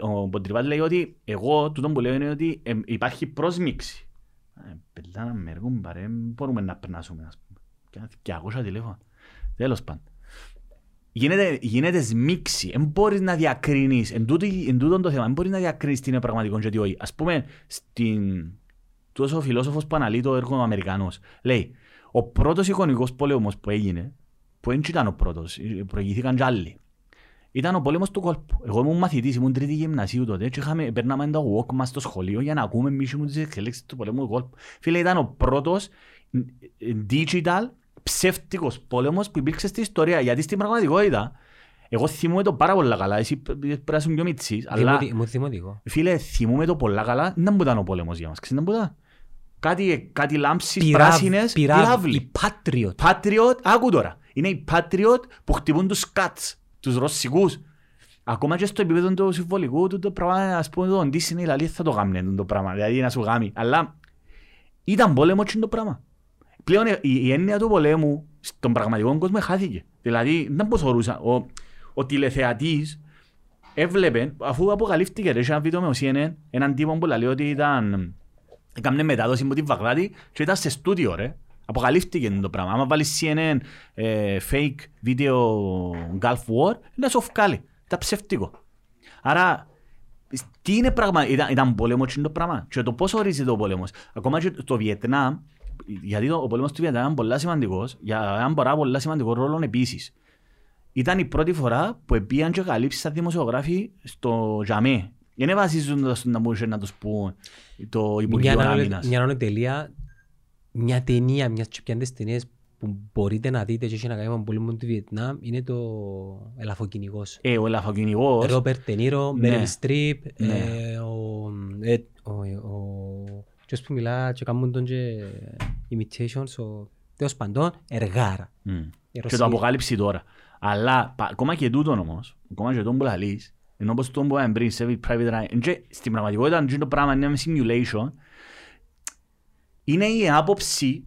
Ο Μποντριβάτ λέει ότι εγώ, τούτο που λέω είναι ότι υπάρχει πρόσμιξη. Ε, πελά να με έργουν παρέ, μπορούμε να περνάσουμε, ας πούμε. Και ακούσα τηλέφωνο. Τέλος πάντων γίνεται, γίνεται σμίξη. Δεν μπορείς να διακρίνεις, εν, εν τούτο το θέμα, δεν μπορείς να διακρίνεις τι είναι πραγματικό και τι όχι. Ας πούμε, στην... τόσο ο φιλόσοφος που αναλύει το έργο ο Αμερικανός, λέει, ο πρώτος εικονικός πόλεμος που έγινε, που δεν ήταν ο πρώτος, προηγήθηκαν κι άλλοι, ήταν ο πόλεμος του κόλπου. Εγώ ήμουν μαθητής, ήμουν τρίτη γυμνασίου τότε και είχαμε, περνάμε τα walk μας στο σχολείο για να ακούμε εμείς τις εξελίξεις του πολέμου του κόλπου. Φίλε, ήταν ο πρώτος digital ψεύτικος πόλεμος που υπήρξε στην ιστορία. Γιατί στην πραγματικότητα, εγώ θυμούμαι το πάρα πολλά καλά, εσύ πρέπει να είσαι πιο μίτσις, αλλά... Μου θυμωτικό. Φίλε, θυμούμαι το πολλά καλά, δεν ήταν ο πόλεμος για μας, ξέρετε δεν ήταν. Κάτι, κάτι λάμψεις, Πυράv, πράσινες, πυράβλοι. Οι Patriot. Patriot, άκου τώρα. Είναι οι Patriot που χτυπούν τους κάτς, τους ρωσικούς. Ακόμα και στο επίπεδο του συμβολικού του το πράγμα, ας πούμε, το Disney, δηλαδή θα το γάμνε το πράγμα, δηλαδή να σου γάμει. Αλλά ήταν πόλεμος και το πράγμα πλέον η έννοια του πολέμου στον πραγματικό κόσμο χάθηκε. Δηλαδή δεν μπορούσα. Ο, ο τηλεθεατής έβλεπε, αφού αποκαλύφθηκε έχει ένα βίντεο με ο CNN, έναν τύπο που λέει ότι ήταν έκανε μετάδοση από την Βαγδάτη και ήταν σε στούντιο ρε. Αποκαλύφθηκε το πράγμα. Άμα βάλεις CNN ε, fake video Gulf War, είναι σου βγάλει. Ήταν ψευτικό. Άρα τι είναι πράγμα, ήταν, ήταν πόλεμο το πράγμα και το πώς ορίζει το πόλεμος. Ακόμα και το Βιετνάμ γιατί ο πόλεμος του Βιετνάμ ήταν πολύ σημαντικός, για έναν πάρα πολύ σημαντικό ρόλο επίσης. Ήταν η πρώτη φορά που πήγαν και καλύψεις σαν δημοσιογράφοι στο Τζαμέ. Δεν βασίζονται να μπορούσε να τους πούν το Υπουργείο Άμυνας. Μια άλλη τελεία, μια ταινία, μιας τσιπιάντες ταινίες που μπορείτε να δείτε και έχει να κάνει με τον πόλεμο του Βιετνάμ είναι το Ελαφοκυνηγός. Ε, ο Ελαφοκυνηγός. Ρόπερ Τενίρο, Μέριλ Στριπ, ο και που μιλά και κάνουν τον και imitations, ο τέλος παντών, εργάρα. Mm. Και το αποκάλυψη τώρα. Αλλά ακόμα και τούτο όμως, ακόμα και τούτο που λαλείς, ενώ πως τούτο που είπαμε πριν, σε private eye, και στην πραγματικότητα το πράγμα είναι ένα simulation, είναι η άποψη,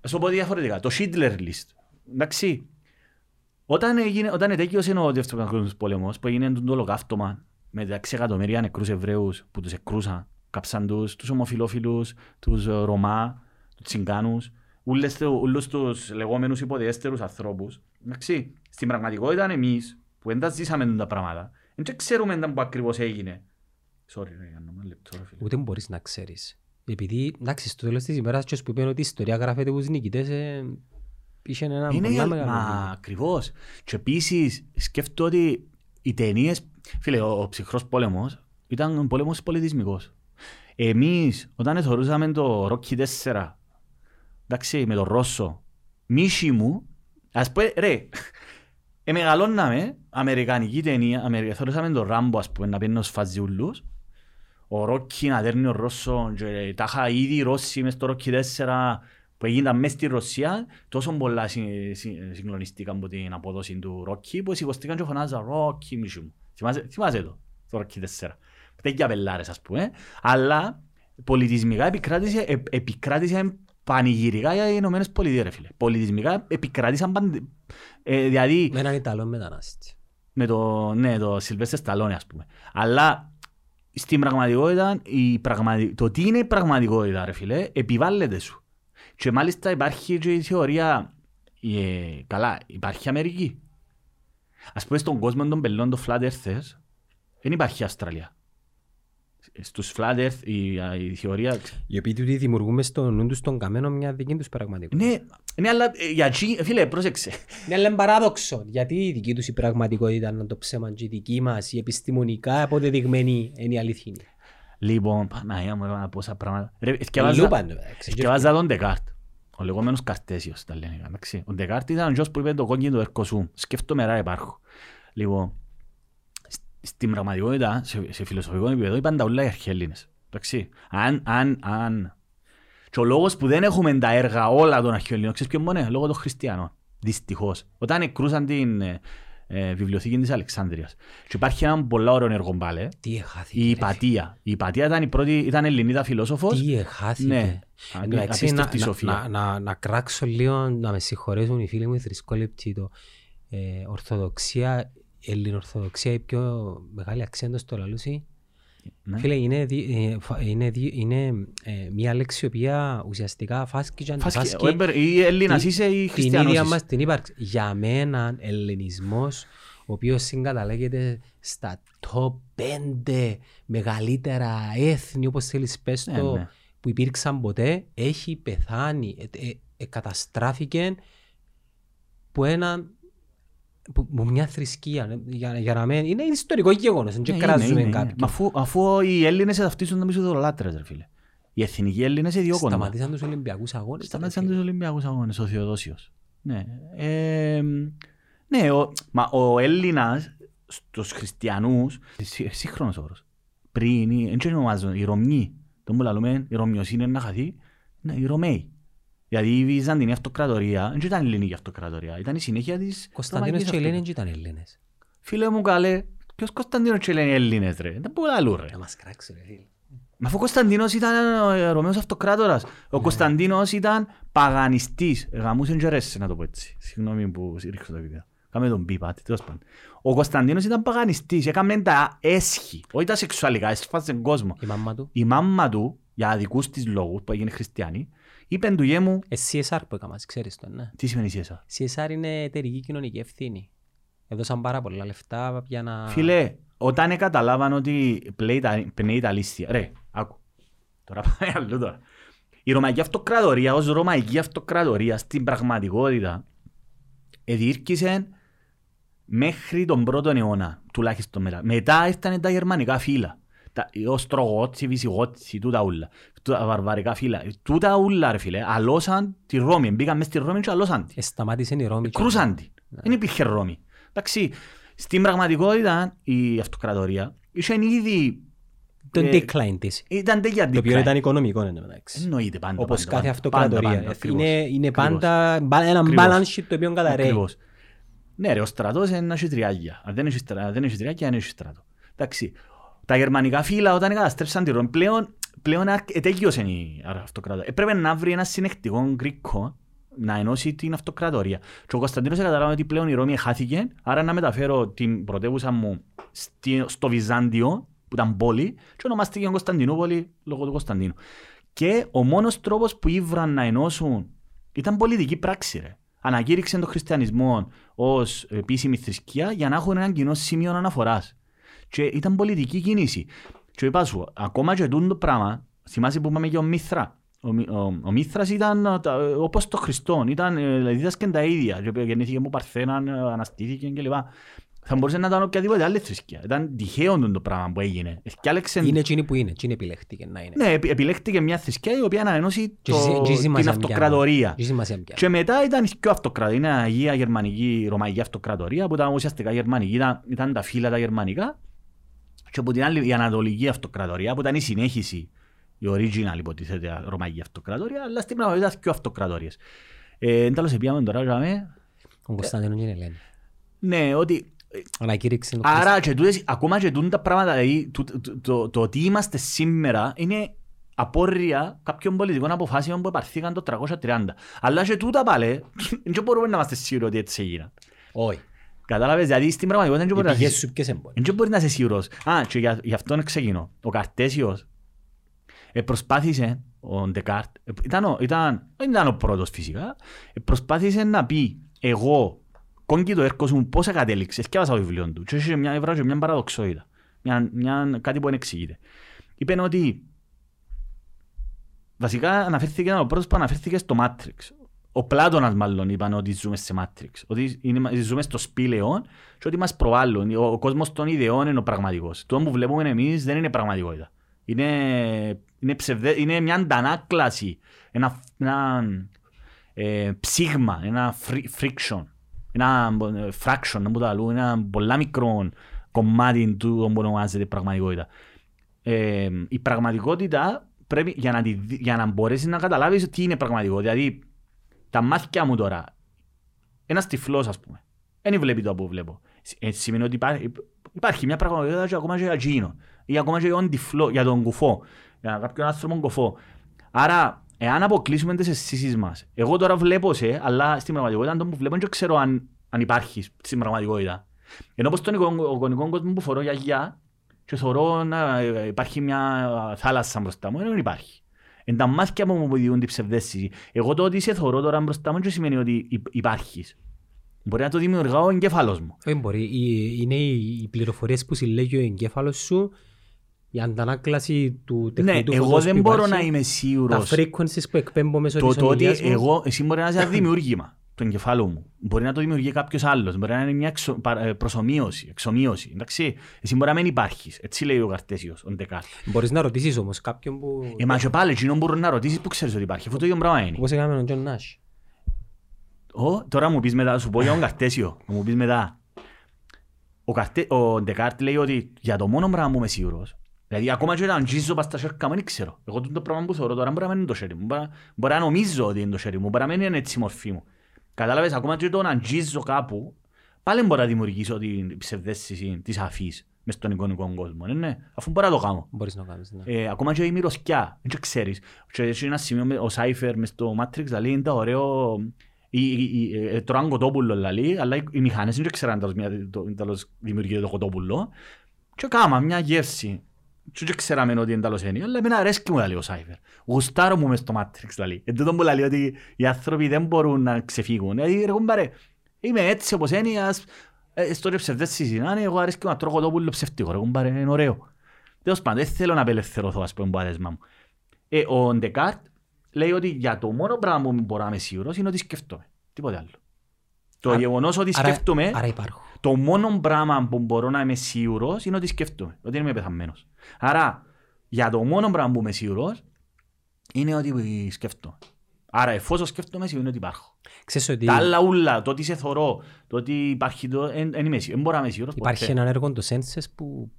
ας το πω διαφορετικά, το Schindler List. Εντάξει, όταν, έγινε, όταν ετέκειωσε ο δεύτερος παγκόσμιος πόλεμος, που έγινε το ολοκαύτωμα με τα 6 εκατομμύρια νεκρούς Εβραίους που τους εκρούσαν κάψαν τους, τους ομοφιλόφιλους, τους ε, Ρωμά, τους Τσιγκάνους, όλους τους λεγόμενους υποδιέστερους ανθρώπους. Εντάξει, στην πραγματικότητα εμείς που δεν τα ζήσαμε τα πράγματα, δεν ξέρουμε που ακριβώς έγινε. Sorry, ρε, ένα λεπτό, ρε, φίλε. Ούτε μπορείς να ξέρεις. Επειδή, εντάξει, στο τέλος της ημέρας, και που είπαν ότι η ιστορία γράφεται από τους νικητές, ε, είχε ένα είναι, πολλά μεγάλο. Μα, ακριβώς. Και επίσης, σκέφτομαι ότι οι ταινίες, φίλε, ο, ο ψυχρός πόλεμος ήταν πόλεμος πολιτισμικός. Εμείς, όταν θεωρούσαμε το Rocky 4, εντάξει, με το Ρώσο, μίσι μου, ας πούμε, ρε, εμεγαλώναμε αμερικανική ταινία, αμερικα, θεωρούσαμε το Ράμπο, ας πούμε, να παίρνει ως φαζιούλους, ο Ρόκι να δέρνει ο Ρώσο, και τα είχα ήδη οι Ρώσοι μες στο Rocky 4, που έγιναν μέσα στη Ρωσία, τόσο πολλά συγκλονιστήκαν από την απόδοση του Ρόκι, που σηκωστήκαν και φωνάζα Ρόκι μίσι μου. Θυμάσαι το, το Rocky 4 τέτοια πελάρες ας πούμε, αλλά πολιτισμικά επικράτησε, ε, επικράτησε πανηγυρικά για οι Ηνωμένες Πολιτείες ρε φίλε. Πολιτισμικά επικράτησαν παντε... Ε, δηλαδή... Με έναν Ιταλό μετανάστη. Με το, ναι, το Σιλβέστερ Σταλόνι ας πούμε. Αλλά στην πραγματικότητα, η πραγματι... το τι είναι η πραγματικότητα ρε φίλε, επιβάλλεται σου. Και μάλιστα υπάρχει και η θεωρία, ε, καλά, υπάρχει Αμερική. Ας πούμε στον κόσμο των πελών των Flat Earthers, Δεν υπάρχει Αυστραλία. Στους flat earth η, η θεωρία... Οι οποίοι τούτοι δημιουργούμε στο νου τους τον καμένο μια δική τους πραγματικότητα. Ναι, ναι, αλλά ε, για τσι, φίλε, πρόσεξε. Ναι, αλλά είναι παράδοξο. Γιατί η δική τους η πραγματικότητα είναι το ψέμα και η δική μας, η επιστημονικά αποδεδειγμένη είναι η αληθινή. Λοιπόν, Παναγία μου, έβαλα πόσα πράγματα. Ρε, Λούπα, ναι, Σκευάζα τον Ντεκάρτ. Ο λεγόμενος Καρτέσιος τα λένε. εντάξει. Ο Ντεκάρτ ήταν ο γιος που είπε το κόκκινο το ερκοσούμ. Σκέφτομαι ρά υπάρχω. Λοιπόν, σ- στην πραγματικότητα, σε, σε φιλοσοφικό επίπεδο, είπαν τα ούλα οι αρχαιέλληνες. Εντάξει. Αν, αν, αν. Και ο λόγος που δεν έχουμε τα έργα όλα των αρχαιέλληνων, ξέρεις ποιον μόνο, λόγω των χριστιανών. Δυστυχώς. Όταν εκρούσαν την ε, ε, βιβλιοθήκη της Αλεξάνδρειας. Και υπάρχει ένα πολλά ωραίο έργο πάλι, Τι εχάθηκε. η ρε, Υπατία. Η Υπατία ήταν η πρώτη, ήταν Ελληνίδα φιλόσοφος. Τι εχάθηκε. Ναι. Εν τω μεταξύ, Απίστευτη να- σοφία. να- να- Να κράξω λίγο, να με συγχωρέσουν οι φίλοι μου οι θρησκόλεπτοι το ε, Ορθοδοξία, Ελληνορθοδοξία η πιο μεγάλη αξία στο λαλούσι. Ναι. Φίλε, είναι, δι- ε, φα- είναι, δι- είναι ε, μια λέξη η οποία ουσιαστικά φάσκει και Φάσκει- αντιφάσκει ο Έμπερ- Ή Έλληνας την- είσαι ή την χριστιανός ίδια είσαι; μας την ύπαρξη. Για μένα, ελληνισμός, ο οποίος συγκαταλέγεται στα top 5 μεγαλύτερα έθνη, όπως θέλεις πες Ναι, το, ναι. που υπήρξαν ποτέ, έχει πεθάνει, ε, ε, ε, καταστράφηκε που ένα που, που μια θρησκεία ε, για, για να μην, είναι ιστορικό γεγονός, δεν Ναι, είναι, κράζουμε είναι, είναι. κάποιον. Μα αφού, αφού οι Έλληνες ταυτίζουν να μισούν δολάτρες, ρε φίλε. Οι εθνικοί Έλληνες διώκονται. Σταματήσαν τους Ολυμπιακούς αγώνες. Σταμάτησαν τους Ολυμπιακούς αγώνες, ο Θεοδόσιος. Ναι. Ε, ναι, ο, μα ο Έλληνας στους χριστιανούς, σύ- σύγχρονος όρος, πριν, οι- δεν ονομάζουν, οι Ρωμιοί, τον που λαλούμε, η Ρωμιοσύνη είναι να χαθεί, είναι οι Ρωμαίοι. Δηλαδή η Βυζαντινή Αυτοκρατορία δεν ήταν ελληνική αυτοκρατορία, ήταν η συνέχεια της Κωνσταντίνος Ρωμαϊκής και η Ελένη Αυτοκρατορίας. δεν ήταν Έλληνες. Φίλε μου καλέ, ποιος Κωνσταντίνος και λένε Έλληνες ρε, δεν μπορεί να λούν ρε. Να μας κράξει ρε φίλε. Μα αφού ο Κωνσταντίνος ήταν ο ε, Ρωμαίος Αυτοκράτορας. Ο Κωνσταντίνος ήταν παγανιστής. Γαμούσε και ρέσε να το πω έτσι. Συγγνώμη που ρίξω τα βίντεο. Κάμε τον πι, πάτε, τέλος πάντων. Ο Κωνσταντίνος ήταν παγανιστής. Έκαμε τα έσχη. Όχι τα σεξουαλικά, έσφασε τον κόσμο. Η μάμα του. Η μάμα του, για δικούς της λόγους που έγινε χριστιανή, είπε του γέ μου, Ε, CSR που έκαμε, ξέρεις το, ναι. τι σημαίνει εσά. CSR είναι εταιρική κοινωνική ευθύνη. Έδωσαν πάρα πολλά λεφτά για να... Φίλε, όταν καταλάβαν ότι πλέει τα- πνέει τα λίστια. Ρε, άκου. Τώρα πάμε αλλού τώρα. Η Ρωμαϊκή Αυτοκρατορία ως Ρωμαϊκή Αυτοκρατορία στην πραγματικότητα εδιήρκησε μέχρι τον πρώτο αιώνα, τουλάχιστον μετά. Μετά ήρθαν τα γερμανικά φύλλα. Τα, οι Οστρογότοι, οι Βυσιγότοι, τούτα ούλα. Τα βαρβαρικά φύλλα. Τούτα ούλα, ρε φίλε, αλώσαν τη Ρώμη. Μπήκαν μες στη Ρώμη και αλώσαν τη. Ε, σταμάτησε η Ρώμη. και- Κρούσαν την. Δεν υπήρχε Ρώμη. Εντάξει, στην πραγματικότητα η αυτοκρατορία είχε ήδη... Το ε, decline της. Ήταν τέτοια Το οποίο decline. ήταν οικονομικό εν τω μεταξύ. Εννοείται πάντα. Όπως πάντα, κάθε πάντα, αυτοκρατορία. πάντα, πάντα, Ε, ακριβώς. Είναι, είναι Ακριβώς. πάντα μπα- ένα Ακριβώς. balance sheet το οποίο καταραίει. Ακριβώς. Ναι ρε, ο στρατός είναι να έχει τριάγια. Αν δεν έχει στρα- δεν έχει τριάγια, δεν έχει στρατό. Εντάξει. Τα γερμανικά φύλλα όταν καταστρέψαν τη Ρώμη, πλέον, πλέον αρκ- ετέγιωσε η αυτοκρατορία. Έπρεπε να βρει ένα συνεκτικό γκρίκο να ενώσει την αυτοκρατορία. Και ο Κωνσταντίνος καταλάβει ότι πλέον η Ρώμη χάθηκε, άρα να μεταφέρω την πρωτεύουσα μου στη- στο Βυζάντιο, που ήταν πόλη, και ονομάστηκε Κωνσταντινούπολη λόγω του Κωνσταντίνου. Και ο μόνος τρόπος που ήβραν να ενώσουν ήταν πολιτική πράξη. Ρε. Ανακήρυξαν τον χριστιανισμό ως επίσημη θρησκεία για να έχουν έναν κοινό σημείο αναφοράς. Και ήταν πολιτική κίνηση. Και είπα σου, ακόμα και τούτο το πράγμα, θυμάσαι που είπαμε για ο Μήθρα. Ο, Μι- ο, ο Μήθρας ήταν ε, τα- ε, όπως το Χριστόν, ήταν, ε, δηλαδή δίδασκαν τα ίδια. Και γεννήθηκε από Παρθένα, ε, αναστήθηκε κλπ. Θα μπορούσε να ήταν οποιαδήποτε άλλη θρησκεία. Ήταν τυχαίο τούτο το πράγμα που έγινε. Ευκάλεξε- Είναι εκείνη που είναι. Εκείνη επιλέχτηκε να είναι. ναι, επι- επιλέχτηκε μια θρησκεία η οποία να ενώσει Και το, εσύ- και εσύ την σημασία αυτοκρατορία. πιάνει. Και σημασία πιάνει. Και μετά ήταν η πιο αυτοκρατορία. Είναι η Αγία Γερμανική Ρωμαϊκή Αυτοκρατορία που ήταν ουσιαστικά γερμανική. Ήταν, ήταν τα φύλλα τα γερμανικά. Και από την άλλη η Ανατολική Αυτοκρατορία που ήταν η συνέχιση, η original υποτίθεται Ρωμαϊκή Αυτοκρατορία, αλλά στην πραγματικότητα ήταν πιο αυτοκρατορίες. Ε, εν τέλος, επίαμε τώρα, είχαμε, Ο Κωνσταντίνος και η Ελένη. ναι, ότι Ανακήρυξε ο Άρα και τούτες, ακόμα και τούτα τα πράγματα, δηλαδή, το, το, το, το ότι είμαστε σήμερα είναι απόρρια κάποιων πολιτικών αποφάσεων που επαρθήκαν το 330. Αλλά και τούτα πάλι, δεν μπορούμε να είμαστε σίγουροι ότι έτσι έγιναν. Όχι. Κατάλαβες, δηλαδή στην πραγματικότητα δεν Οι μπορεί να πηγές είσαι- σου ποιες εμπόρες. δεν μπορεί να είσαι σίγουρος. Α, και για, γι' αυτό ξεκινώ. Ο Καρτέσιος ε, προσπάθησε, ο Ντεκάρτ, ε, ήταν, ο- ήταν, δεν ήταν ο πρώτος φυσικά, ε, προσπάθησε να πει εγώ, κόγκι το έργο μου, πώς κατέληξε, και το βιβλίο του. Και είχε μια, έβρα και μια παραδοξότητα. Μια, μια, κάτι που δεν εξηγείται. Είπε ότι βασικά αναφέρθηκε ο πρώτος που αναφέρθηκε στο Matrix. Ο Πλάτωνας μάλλον είπαν ότι ζούμε σε Matrix. Ότι είναι, ζούμε στο σπήλαιο και ότι μας προβάλλουν. Ο, ο κόσμος των ιδεών είναι ο πραγματικός. Το που βλέπουμε εμείς δεν είναι πραγματικότητα. Είναι, είναι, ψευδε, είναι μια αντανάκλαση, ένα, ένα ε, ψήγμα, ένα friction, ένα ε, fraction, να το ένα πολλά μικρό κομμάτι του που ονομάζεται πραγματικότητα. Ε, η πραγματικότητα πρέπει για να, για να μπορέσεις να καταλάβεις τι είναι πραγματικότητα. Δηλαδή, τα μάτια μου τώρα, ένας τυφλός, ας πούμε, δεν βλέπει το που βλέπω. Ε, σημαίνει ότι υπάρχει, υπάρχει μια πραγματικότητα και ακόμα και για εκείνο. Ή ακόμα και για τον τυφλό, για τον κουφό. Για κάποιον άνθρωπο κουφό. Άρα, εάν αποκλείσουμε τις αισθήσεις μας, εγώ τώρα βλέπω σε, αλλά στην πραγματικότητα το που βλέπω δεν ξέρω αν, αν υπάρχει στην πραγματικότητα. Ενώ πως τον εικονικό κόσμος που φορώ για γιά και θεωρώ να υπάρχει μια θάλασσα μπροστά μου, δεν υπάρχει. Εν τα μάτια μου μου διούν την ψευδέστηση. Εγώ το ότι σε θεωρώ τώρα μπροστά μου δεν σημαίνει ότι υπάρχεις. Μπορεί να το δημιουργάω ο εγκέφαλος μου. Όχι μπορεί. Είναι οι πληροφορίες που συλλέγει ο εγκέφαλος σου η αντανάκλαση του τεχνητού Ναι, εγώ δεν μπορώ να είμαι σίγουρος. Τα frequencies που εκπέμπω μέσω της ονειδίας μου. Εγώ, εσύ μπορεί να είσαι δημιούργημα του εγκεφάλου μου. Μπορεί να το δημιουργεί κάποιος άλλος. Μπορεί να είναι μια εξο, ε, προσομοίωση, εξομοίωση. Εντάξει, εσύ μπορεί να μην υπάρχεις. Έτσι λέει ο Καρτέσιος, ο Ντεκάρτ. Μπορείς να ρωτήσεις όμως κάποιον που. Ε, μα και πάλι, εκείνον μπορεί να ρωτήσεις που ξέρεις ότι υπάρχει. Αυτό το ίδιο πράγμα είναι. Όπως έκαμε τον John Nash. Ω, τώρα μου πεις μετά, σου πω για τον Καρτέσιο. μου πεις μετά. Ο, Καρτε, ο Ντεκάρτ λέει ότι για το μόνο πράγμα που είμαι σίγουρος, Δηλαδή ακόμα και όταν γίζω πας στα σέρκα μου δεν ξέρω. Εγώ το πράγμα που θεωρώ τώρα μπορεί να μένει το χέρι μου. Μπορεί να νομίζω ότι είναι το χέρι μου. Μπορεί να μένει έτσι η μορφή μου. Κατάλαβες, ακόμα και το να αγγίζω κάπου, πάλι μπορώ να δημιουργήσω την ψευδέστηση της αφής μες στον εικονικό κόσμο, ναι, ναι, αφού μπορώ να το κάνω. Μπορείς να το κάνεις, ναι. Ε, ακόμα και η μυρωσκιά, δεν ξέρεις. Και έχει ένα σημείο, ο Σάιφερ μες στο Matrix, δηλαδή είναι το ωραίο, ε, τρώαν κοτόπουλο, δηλαδή, αλλά οι μηχανές δεν ξέραν τέλος δημιουργείται το κοτόπουλο. Και κάμα μια γεύση και δεν ξέραμε ότι είναι τέλος έννοια, αλλά εμένα αρέσκει μου λέει ο Σάιφερ. Γουστάρω μου μες στο Matrix λέει. Εν τούτο που λέει ότι οι άνθρωποι δεν μπορούν να ξεφύγουν. Δηλαδή ρε κουμπάρε, είμαι έτσι όπως έννοιας, ε, στο ρε ψευδές συζητάνε, εγώ αρέσκει να τρώω το πουλο ψευτικό ρε κουμπάρε, είναι ωραίο. Τέλος πάντων, δεν θέλω να απελευθερωθώ ας πούμε από άδεσμα μου. Ε, ο Ντεκάρτ λέει ότι για το μόνο πράγμα που μπορώ να είμαι σίγουρος είναι ότι σκεφτόμαι. Τίποτε άλλο. Το γεγονός ότι σκέφτομαι, άρα υπάρχουν το μόνο πράγμα που μπορώ να είμαι σίγουρος είναι ότι σκέφτομαι, ότι είμαι πεθαμένος. Άρα, για το μόνο πράγμα που είμαι σίγουρος είναι ότι σκέφτομαι. Άρα, εφόσον σκέφτομαι, σημαίνει ότι υπάρχω. Ξέρεις ότι... Τα άλλα ούλα, το ότι σε θωρώ, το ότι υπάρχει το. Δεν είμαι σίγουρο. Δεν μπορώ να είμαι σίγουρος. Υπάρχει ένα έργο το Senses που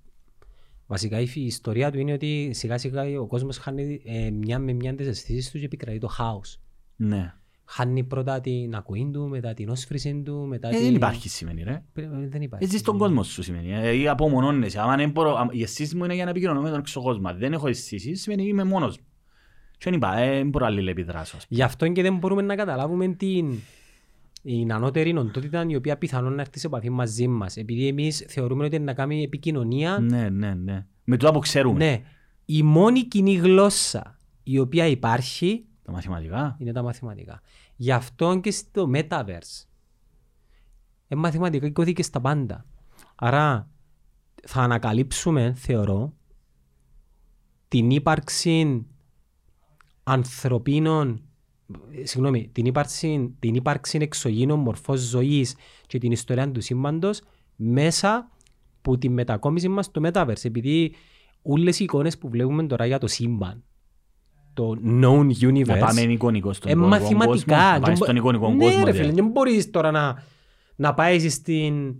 βασικά η ιστορία του είναι ότι σιγά σιγά ο κόσμος χάνει ε, μια με μια τις αισθήσεις τους και επικρατεί το χάος. Ναι χάνει πρώτα την ακουή του, μετά την όσφρηση του, μετά ε, την... Δεν υπάρχει σημαίνει ρε. Δεν υπάρχει. Έτσι στον κόσμο σου σημαίνει. Ε, ή απομονώνεσαι. Αν μπορώ, οι αισθήσεις μου είναι για να επικοινωνώ με τον έξω κόσμο. Δεν έχω αισθήσεις, σημαίνει είμαι μόνος μου. Και δεν είπα, ε, δεν μπορώ άλλη επιδράσω. Γι' αυτό και δεν μπορούμε να καταλάβουμε την, την ανώτερη οντότητα η οποία πιθανόν να έρθει σε επαφή μαζί μας. Επειδή εμείς θεωρούμε ότι είναι να κάνει επικοινωνία. Ναι, ναι, ναι. Με το που ξέρουμε. Ναι. Η μόνη κοινή γλώσσα η οποία υπάρχει. Τα μαθηματικά. Είναι τα μαθηματικά. Γι' αυτό και στο Metaverse. Ε, μαθηματικά και στα πάντα. Άρα θα ανακαλύψουμε, θεωρώ, την ύπαρξη ανθρωπίνων συγγνώμη, την ύπαρξη, την ύπαρξη εξωγήνων μορφών ζωής και την ιστορία του σύμπαντος μέσα από τη μετακόμιση μας στο Metaverse. Επειδή όλες οι εικόνες που βλέπουμε τώρα για το σύμπαν το known universe. Να πάμε εικονικό στον ε, μαθηματικά. κόσμο. Να πάει στον εικονικό ναι, κόσμο. Ναι ρε φίλε, δεν μπορείς τώρα να, να πάει στην...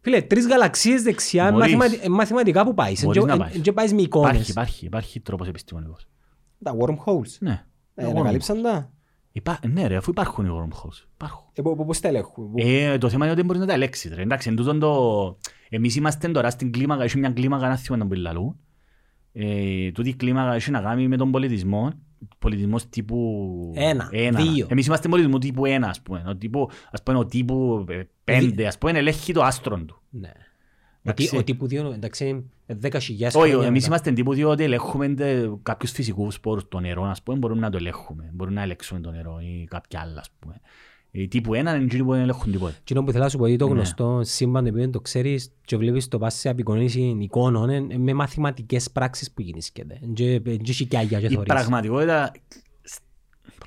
Φίλε, τρεις γαλαξίες δεξιά, μαθηματι... ε, μαθηματικά που πάει. Μπορείς να πάεις. Και πάεις με εικόνες. Υπάρχει, υπάρχει, υπάρχει τρόπος επιστημονικός. Τα wormholes. Ναι. Ε, ανακαλύψαν τα. Υπά... Ναι ρε, αφού υπάρχουν οι wormholes. Υπάρχουν. Ε, πώς τα ελέγχουν; Ε, το θέμα είναι ότι μπορείς να τα ελέγξεις. Ρε. Εντάξει, εν το... Εμείς είμαστε τώρα στην κλίμακα, έχει μια κλίμακα να θυμάμαι τον πιλαλού ε, τούτη η κλίμακα έχει να κάνει με τον πολιτισμό, πολιτισμός τύπου ένα, ένα. δύο. Εμείς είμαστε πολιτισμό τύπου ένα, ας πούμε. Ο τύπου, ας πούμε, ο τύπου ε, πέντε, ας πούμε, ελέγχει το άστρο του. Ναι. Ο, ο τύπου δύο, εντάξει, δέκα χιλιάς Όχι, εμείς είμαστε τύπου δύο ότι ελέγχουμε κάποιους φυσικούς σπόρους, το νερό, ας πούμε, μπορούμε να το ελέγχουμε. Μπορούμε να ελέγξουμε το νερό ή κάποια άλλα, ας πούμε. Οι τύπου έναν είναι εκείνοι που δεν ελέγχουν τίποτα. Κοινό που θέλω να σου πω ότι το Ναι. γνωστό σύμπαν το οποίο το ξέρεις και βλέπεις το πας σε απεικονίση εικόνων ε, ε, με μαθηματικές πράξεις που γεννήσκεται. Και και έχει και άγια και Η θωρείς. πραγματικότητα...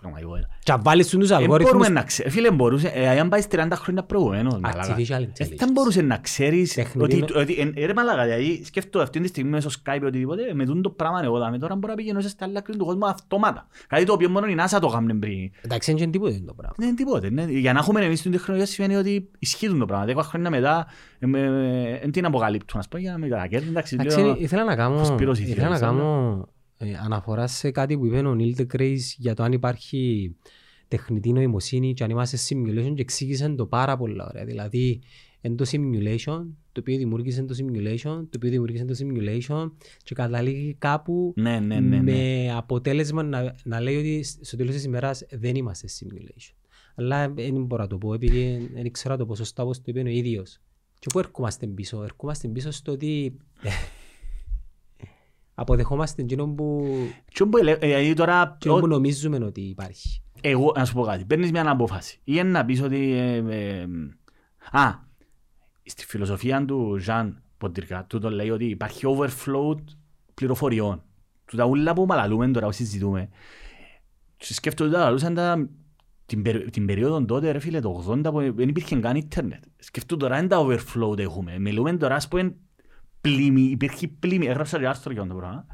Πραγματικότητα. Και αν βάλεις τους Δεν αλγόριθμους μπορούμε να ξέρεις. Φίλε, μπορούσε, ε, αν πάει 30 χρόνια προηγουμένως, μαλάκα. Artificial Ε, intelligence. Δεν μπορούσε να ξέρεις Τεχνητή ότι, νοη- ότι ε, ε, ρε μαλάκα, δηλαδή σκέφτομαι αυτή τη στιγμή μέσω Skype ή οτιδήποτε, με τούτο το πράγμα εγώ δάμε, τώρα μπορώ να πηγαίνω σε στα άλλα άκρη του κόσμου αυτόματα. Κάτι το οποίο μόνο η NASA το κάνουν πριν. Εντάξει, δεν είναι τίποτε το πράγμα. Δεν είναι τίποτε. Ναι. Για να έχουμε εμείς την τεχνολογία σημαίνει ότι ισχύουν το πράγμα. Δέκα χρόνια μετά, ε, ε, ε, την αποκαλύπτουν, ας πούμε, για να μην κατακέρδουν. Εντάξει, Εντάξει, λέω, ήθελα να κάνω, κοσπυρώσει ήθελα να θεωρείς, κάνω ε, αναφορά σε κάτι που είπε ο Νίλ Ντεκρέις για το αν υπάρχει τεχνητή νοημοσύνη και αν είμαστε simulation και εξήγησε το πάρα πολλά ωραία. Δηλαδή, εν το simulation, το οποίο δημιούργησε το simulation, το οποίο δημιούργησε το simulation και καταλήγει κάπου Ναι, ναι, ναι, ναι. με αποτέλεσμα να, να λέει ότι στο τέλος της ημέρας δεν είμαστε simulation. Αλλά δεν μπορώ να το πω επειδή δεν ξέρω να το πω σωστά όπως το είπε ο ίδιος. Και πού ερχόμαστε πίσω; Ερχόμαστε πίσω στο ότι αποδεχόμαστε εκείνο που, Και όπου ελε- ε, δηλαδή τώρα, εκείνο ο- που νομίζουμε ότι υπάρχει. εγώ, να σου πω κάτι, παίρνεις μια απόφαση. Ή είναι να πεις ότι... ε, ε, α, στη φιλοσοφία του Ζαν Ποντυρκά, του το λέει ότι υπάρχει overflow πληροφοριών. Του τα ούλα που μαλαλούμε τώρα, που συζητούμε. Και Σκέφτομαι ότι τα λαλούσαν τα, την, περι- την περίοδο τότε, ρε φίλε, το 80, που δεν υπήρχε καν ίντερνετ. Σκέφτομαι τώρα είναι τα overflow που έχουμε. Μιλούμε τώρα, ας πούμε, πλημμύ, υπήρχε πλημμύ, έγραψα και άρθρο για το πράγμα.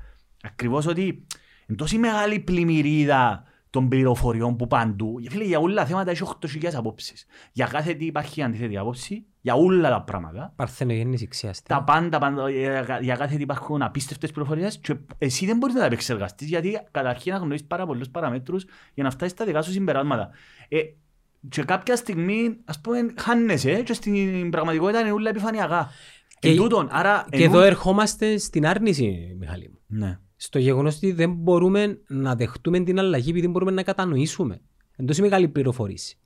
Ακριβώς ότι είναι τόση μεγάλη πλημμυρίδα των πληροφοριών που παντού. Για Φίλε, για όλα τα θέματα έχει 8.000 απόψεις. Για κάθε τι υπάρχει αντίθετη απόψη, για όλα τα πράγματα. Παρθενογέννηση ξιάστη. Τα πάντα, πάντα για, για κάθε τι υπάρχουν απίστευτες πληροφορίες και εσύ δεν μπορείς να τα επεξεργαστείς γιατί καταρχήν να γνωρίζεις πάρα πολλούς παραμέτρους για να φτάσεις στα δικά σου συμπεράσματα. Ε, και κάποια στιγμή, ας πούμε, χάνεσαι και στην πραγματικότητα είναι όλα επιφανειακά. Και- Εν τούτον, άρα... Και ενώ- εδώ ερχόμαστε στην άρνηση, Μιχάλη μου. Ναι. Στο γεγονός ότι δεν μπορούμε να δεχτούμε την αλλαγή επειδή δεν μπορούμε να κατανοήσουμε. Εν τόση μεγάλη πληροφορήση.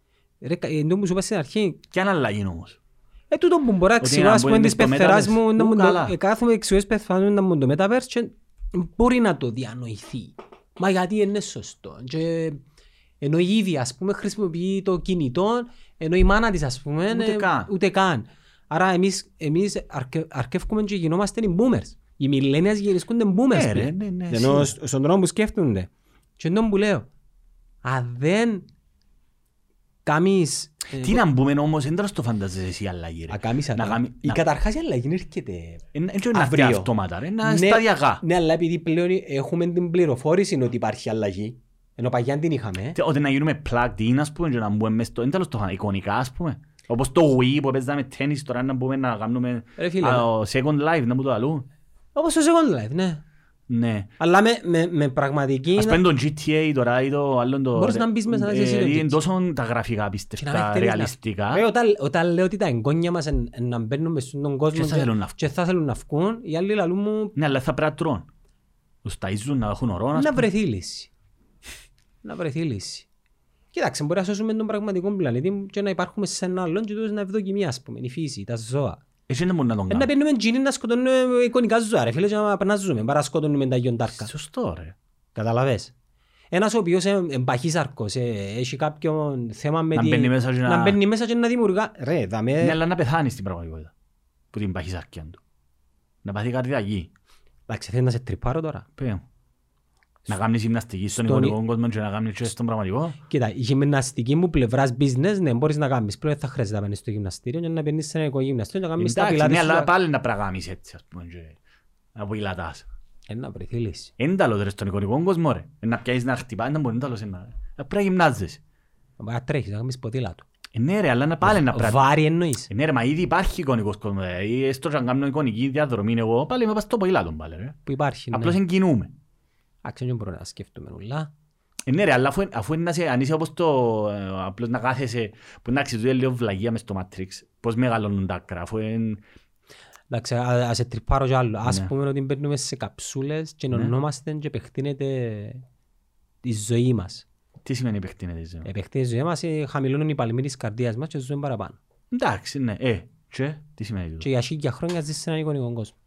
Ρε, κα- εν τω που σου είπα στην αρχή, Και αν αλλαγή όμως. Ε, τούτο που μπορώ να Ότι εξηγώ, να ας πούμε, μπουν της στο πεθεράς Metaverse. μου, να Ου, μου το- καλά. ε, κάθομαι εξηγώ της πεθεράς μου να μου το Metaverse και μπορεί να το διανοηθεί. Μα γιατί είναι σωστό. Και ενώ η ίδια, ας πούμε, χρησιμοποιεί το κινητό, ενώ η μάνα της, ας πούμε, Ούτε ε, καν. ούτε καν. Άρα εμείς, εμείς αρκε, αρκεύκουμε και γινόμαστε οι boomers. Οι millennials γεννήσκονται boomers. Ναι, ρε, πλέον. ναι, ναι, Ενώ σίγουρα. σ- στον τρόπο που σκέφτονται. Και τον που λέω, αν δεν κάνεις... ε, Τι να μπούμε όμως, δεν τώρα στο φαντάζεσαι εσύ η αλλαγή ρε. Ακάμισα Να το. κάμει- Η να- καταρχάς η αλλαγή έρχεται Εν- εν και να έρθει αύριο. αυτόματα ρε, να Ναι, σταδιακά. Ναι, αλλά επειδή πλέον έχουμε την πληροφόρηση ότι υπάρχει αλλαγή, ενώ παγιά την είχαμε, Τι- Ότι να γίνουμε plugged in, ας πούμε, και να μπούμε μες στο... Είναι τέλος το φαν- εικονικά, ας πούμε. Όπως το Wii που παίζαμε τέννις, τώρα να μπούμε να κάνουμε Ρε φίλε, α, ο Second Life, να μου το αλλού. όπως το Second Life, ναι. Ναι. Αλλά με, με, με πραγματική... Ας πούμε το GTA τώρα ή το άλλο το... Μπορείς να μπεις μέσα να ζήσεις Ε, το Είναι GTA. τόσο τα γραφικά Και να απίστευτα, μην θέλεις να- ρεαλιστικά. Ρε, όταν, όταν λέω ότι τα εγγόνια μας εν- εν να μπαίνουν στον κόσμο Και θα θέλουν να βγουν. και θα θέλουν να βγουν, οι άλλοι λαλούν μου Ναι, αλλά θα πρέπει να τρώνε. Τους ταΐζουν να έχουν ορό, ας να πούμε. βρεθεί λύση. Να βρεθεί λύση. Κοίταξε, μπορεί να σώσουμε τον πραγματικό πλανήτη και να υπάρχουμε σε ένα άλλον και τούτος να ευδοκιμεί, ας πούμε, η φύση, τα ζώα. Εσύ δεν μπορείς να τον Ε, να κάνεις. παίρνουμε τζίνι να σκοτώνουμε εικονικά ζώα, ρε φίλε, και να να ζούμε, παρά να σκοτώνουμε τα γιοντάρκα. Σωστό ρε. Καταλαβες. Ένας ο οποίος είναι παχύσαρκος, ε, έχει κάποιο θέμα με Να τη- μπαίνει μέσα και να- να μπαίνει μέσα και να δημιουργά. Ρε, δαμε... Ναι, αλλά να πεθάνεις στην πραγματικότητα. Που την παχυσαρκία του. Να πάθει καρδιακή. Εντάξει, θέλεις να σε τρυπάρω τώρα; Πέ μου. Να κάνεις γυμναστική στον Στον- εικονικό κόσμο και να κάνεις και στον πραγματικό. Κοίτα, η γυμναστική μου πλευράς business, ναι, μπορείς να κάνεις. Πρώτα θα χρειάζεται να παίνεις στο γυμναστήριο και να παίνεις σε ένα οικογυμναστήριο και να κάνεις τα Εντάξει, ναι, πιλάτες αλλά σου. πάλι να πρέπει να κάνεις έτσι, ας πούμε, και να ποδηλατάς. Ε, να βρεθεί λύση. Εν τάλος ρε στον εικονικό κόσμο ρε. Ε, Να πιάσεις να χτυπάς, να μπορεί τάλος να... Ε, Πρέπει να γυμνάζεσαι. Να τρέχεις, να κάνεις ποδήλατο. Ε, Ναι ρε, αλλά να πάλι να πρέπει. Βάρη εννοείς. Ε, Ναι ρε, μα ήδη υπάρχει εικονικός κόσμος. Δηλαδή, έστω και αν κάνω εικονική διαδρομή εγώ, πάλι με πας στο ποδήλατο πάλι ρε. Που υπάρχει, ναι. Απλώς εγκινούμε. Άξιο δεν μπορούμε να σκεφτούμε ούλα. Ε, ναι ρε, αλλά αφού, αφού είναι να σε, αν είσαι όπως το, ε, απλώς να κάθεσαι, που εντάξει, τούτο είναι λίγο βλαγία μες στο Matrix, πώς μεγαλώνουν τα άκρα, αφού είναι, Εντάξει, α- ας σε τρυπάρω κι άλλο. Ας Ναι. πούμε ότι μπαίνουμε σε καψούλες και Ναι. ενωνόμαστε και επεκτείνεται η ζωή μας. τι σημαίνει επεκτείνεται η ζωή. Επεκτείνεται η ζωή μας, ε, χαμηλώνουν οι παλμοί της καρδίας μας και ζούμε παραπάνω. Εντάξει, ναι, ε, και, τι σημαίνει Και τούτο. για χίλια χρόνια ζεις σε έναν εικονικό κόσμο.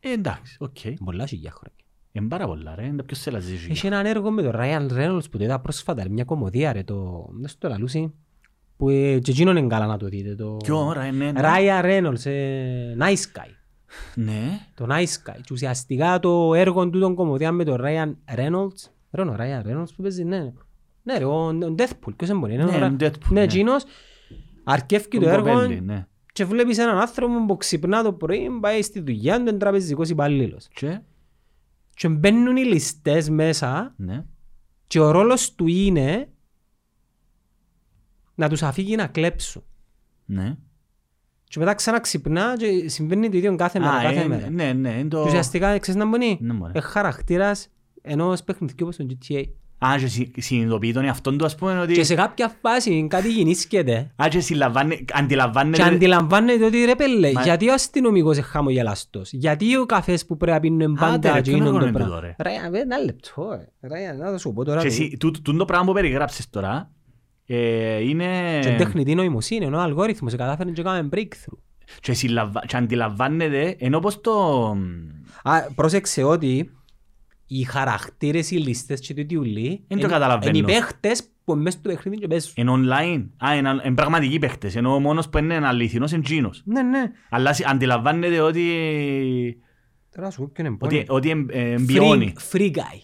Ε, εντάξει, οκ, Πολλά χίλια χρόνια. Είναι πάρα πολλά ρε, είναι ποιος θέλει να ζήσει. Έχει έναν έργο με τον Ryan Reynolds που το είδα πρόσφατα, μια κωμωδία ρε, το... Δεν στο λαλούσει. Που ε, και εκείνον είναι καλά να το δείτε. Το... Ποιο, Ryan, ναι, ναι. Ryan Reynolds, ε, Nice Guy. Ναι. Το Nice Guy. Και ουσιαστικά το έργο του τον κωμωδία με τον Ryan Reynolds. Ρόνο, Ryan Reynolds που παίζει, ναι. Ναι ρε, ο ο Deathpool, ποιος είναι μπορεί. είναι ο Ναι, Ra- ο Deadpool, Ναι, ναι. εκείνος αρκεύει το Τον έργο κοπέλι, ναι. και βλέπεις έναν άνθρωπο που ξυπνά το πρωί, πάει στη δουλειά του, είναι τραπεζικός υπαλλήλος. Και, Και μπαίνουν οι ληστές μέσα ναι. και ο ρόλος του είναι να τους αφήγει να κλέψουν. Ναι. Και μετά ξαναξυπνά και συμβαίνει το ίδιο κάθε μέρα. Α, κάθε ε, μέρα. ναι, ναι, είναι το... Και ουσιαστικά ξέρεις να μπορεί. Ναι, μωρέ. Ε, χαρακτήρας ενός παιχνιδιού όπως το GTA. Α, και συ- συνειδητοποιεί τον εαυτόν του, ας πούμε, ότι... Και σε κάποια φάση κάτι γεννήσκεται Α, και συλλαμβάνει- και αντιλαμβάνεται... αντιλαμβάνεται ότι ρε πέλε, Μα- γιατί ο αστυνομικός είναι χαμογελαστός, γιατί ο καφές που πρέπει να πίνουν Άντε, πάντα ρε, και ποιον είναι το έργο είναι πράγμα; τούτο, ρε; Ρε, ένα λεπτό, ρε. ρε, να το σου πω τώρα. Και ρε. εσύ, τούτο τούτο το πράγμα που περιγράψες τώρα, ε, είναι... Και τεχνητή νοημοσύνη, ενώ ο αλγόριθμος κατάφερε και κάνουμε breakthrough. Και, συλλαβα... και αντιλαμβάνεται, ενώ πως το... Α, πρόσεξε ότι οι χαρακτήρες, οι λίστες και τούτοι ουλοί Εν το καταλαβαίνω. είναι οι παίχτες που είναι μέσα στο παιχνίδι και παίζουν. Είναι online. Α, είναι, είναι πραγματικοί παίχτες. Ενώ ο μόνος που είναι αληθινός είναι εκείνος. Ναι, ναι. Αλλά συ- αντιλαμβάνεται ότι... Τώρα σου πω ποιον είναι Ότι, πόνοι. ότι εμ- ε, εμπειώνει. Free, free guy.